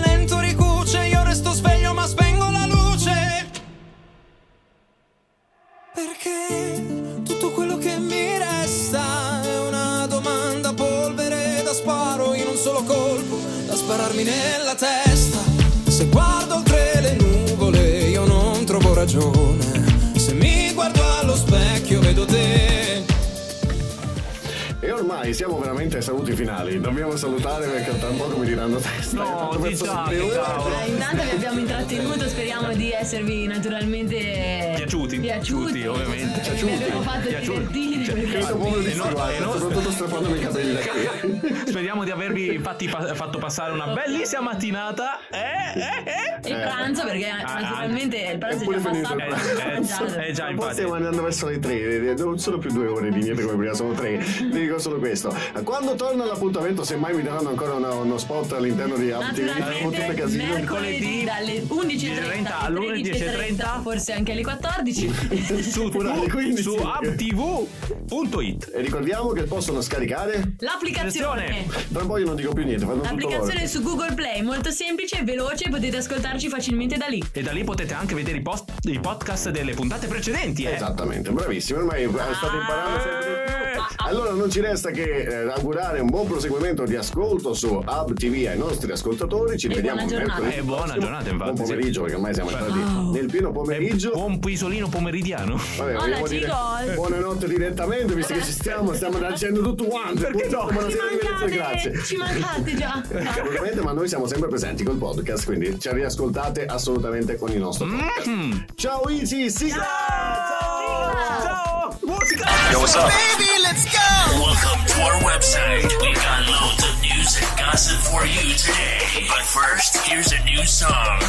ormai siamo veramente ai saluti finali. Dobbiamo salutare perché tra un poco mi diranno testa. No, diciamo. Eh, intanto vi abbiamo intrattenuto, speriamo di esservi naturalmente Piaciuti, piaciuti. ovviamente. Vi abbiamo fatto divertire. Questo povero di E no- e soprattutto strappandomi i capelli da qui. Speriamo di avervi fatti fatto passare una bellissima mattinata. Eh, eh, eh. Il pranzo, perché Ah, naturalmente il pranzo è già passato. pranzo. Eh, eh, già, po' infatti. stiamo andando verso le tre, non sono più due ore di niente come prima, sono tre. Vi dico solo questo. Quando torna l'appuntamento, semmai mi daranno ancora una- uno spot all'interno di TV, casino. mercoledì dalle 11.30 alle 13.30 forse anche alle 14 Su, 15. su uptv.it. E ricordiamo che possono scaricare. l'applicazione Tra un po' io non dico più niente, l'applicazione su Google Play molto semplice veloce potete ascoltarci facilmente da lì E da lì potete anche vedere i, post- i podcast delle puntate precedenti. Eh. Esattamente, bravissimi, ormai eh, state imparando sempre di più. Allora non ci resta che eh, augurare un buon proseguimento di ascolto su Hub TV ai nostri ascoltatori. Ci E vediamo buona giornata. mercoledì Eh, buona giornata, infatti, Buon sì. pomeriggio, perché ormai siamo entrati Wow. nel pieno pomeriggio. Buon pisolino pomeridiano. Vabbè, Hola, dire buonanotte direttamente, visto che ci stiamo, stiamo dicendo tutto quanto. Perché no? Buonasera, mancate grazie. ci mancate già Assolutamente, ma noi siamo sempre presenti col podcast, quindi ci riascoltate assolutamente con il nostro podcast. Mm. Ciao Ici, sigla! Ciao! Yo, what's up? Baby, let's go. Welcome to our website. We've got loads of news and gossip for you today. But first, here's a new song.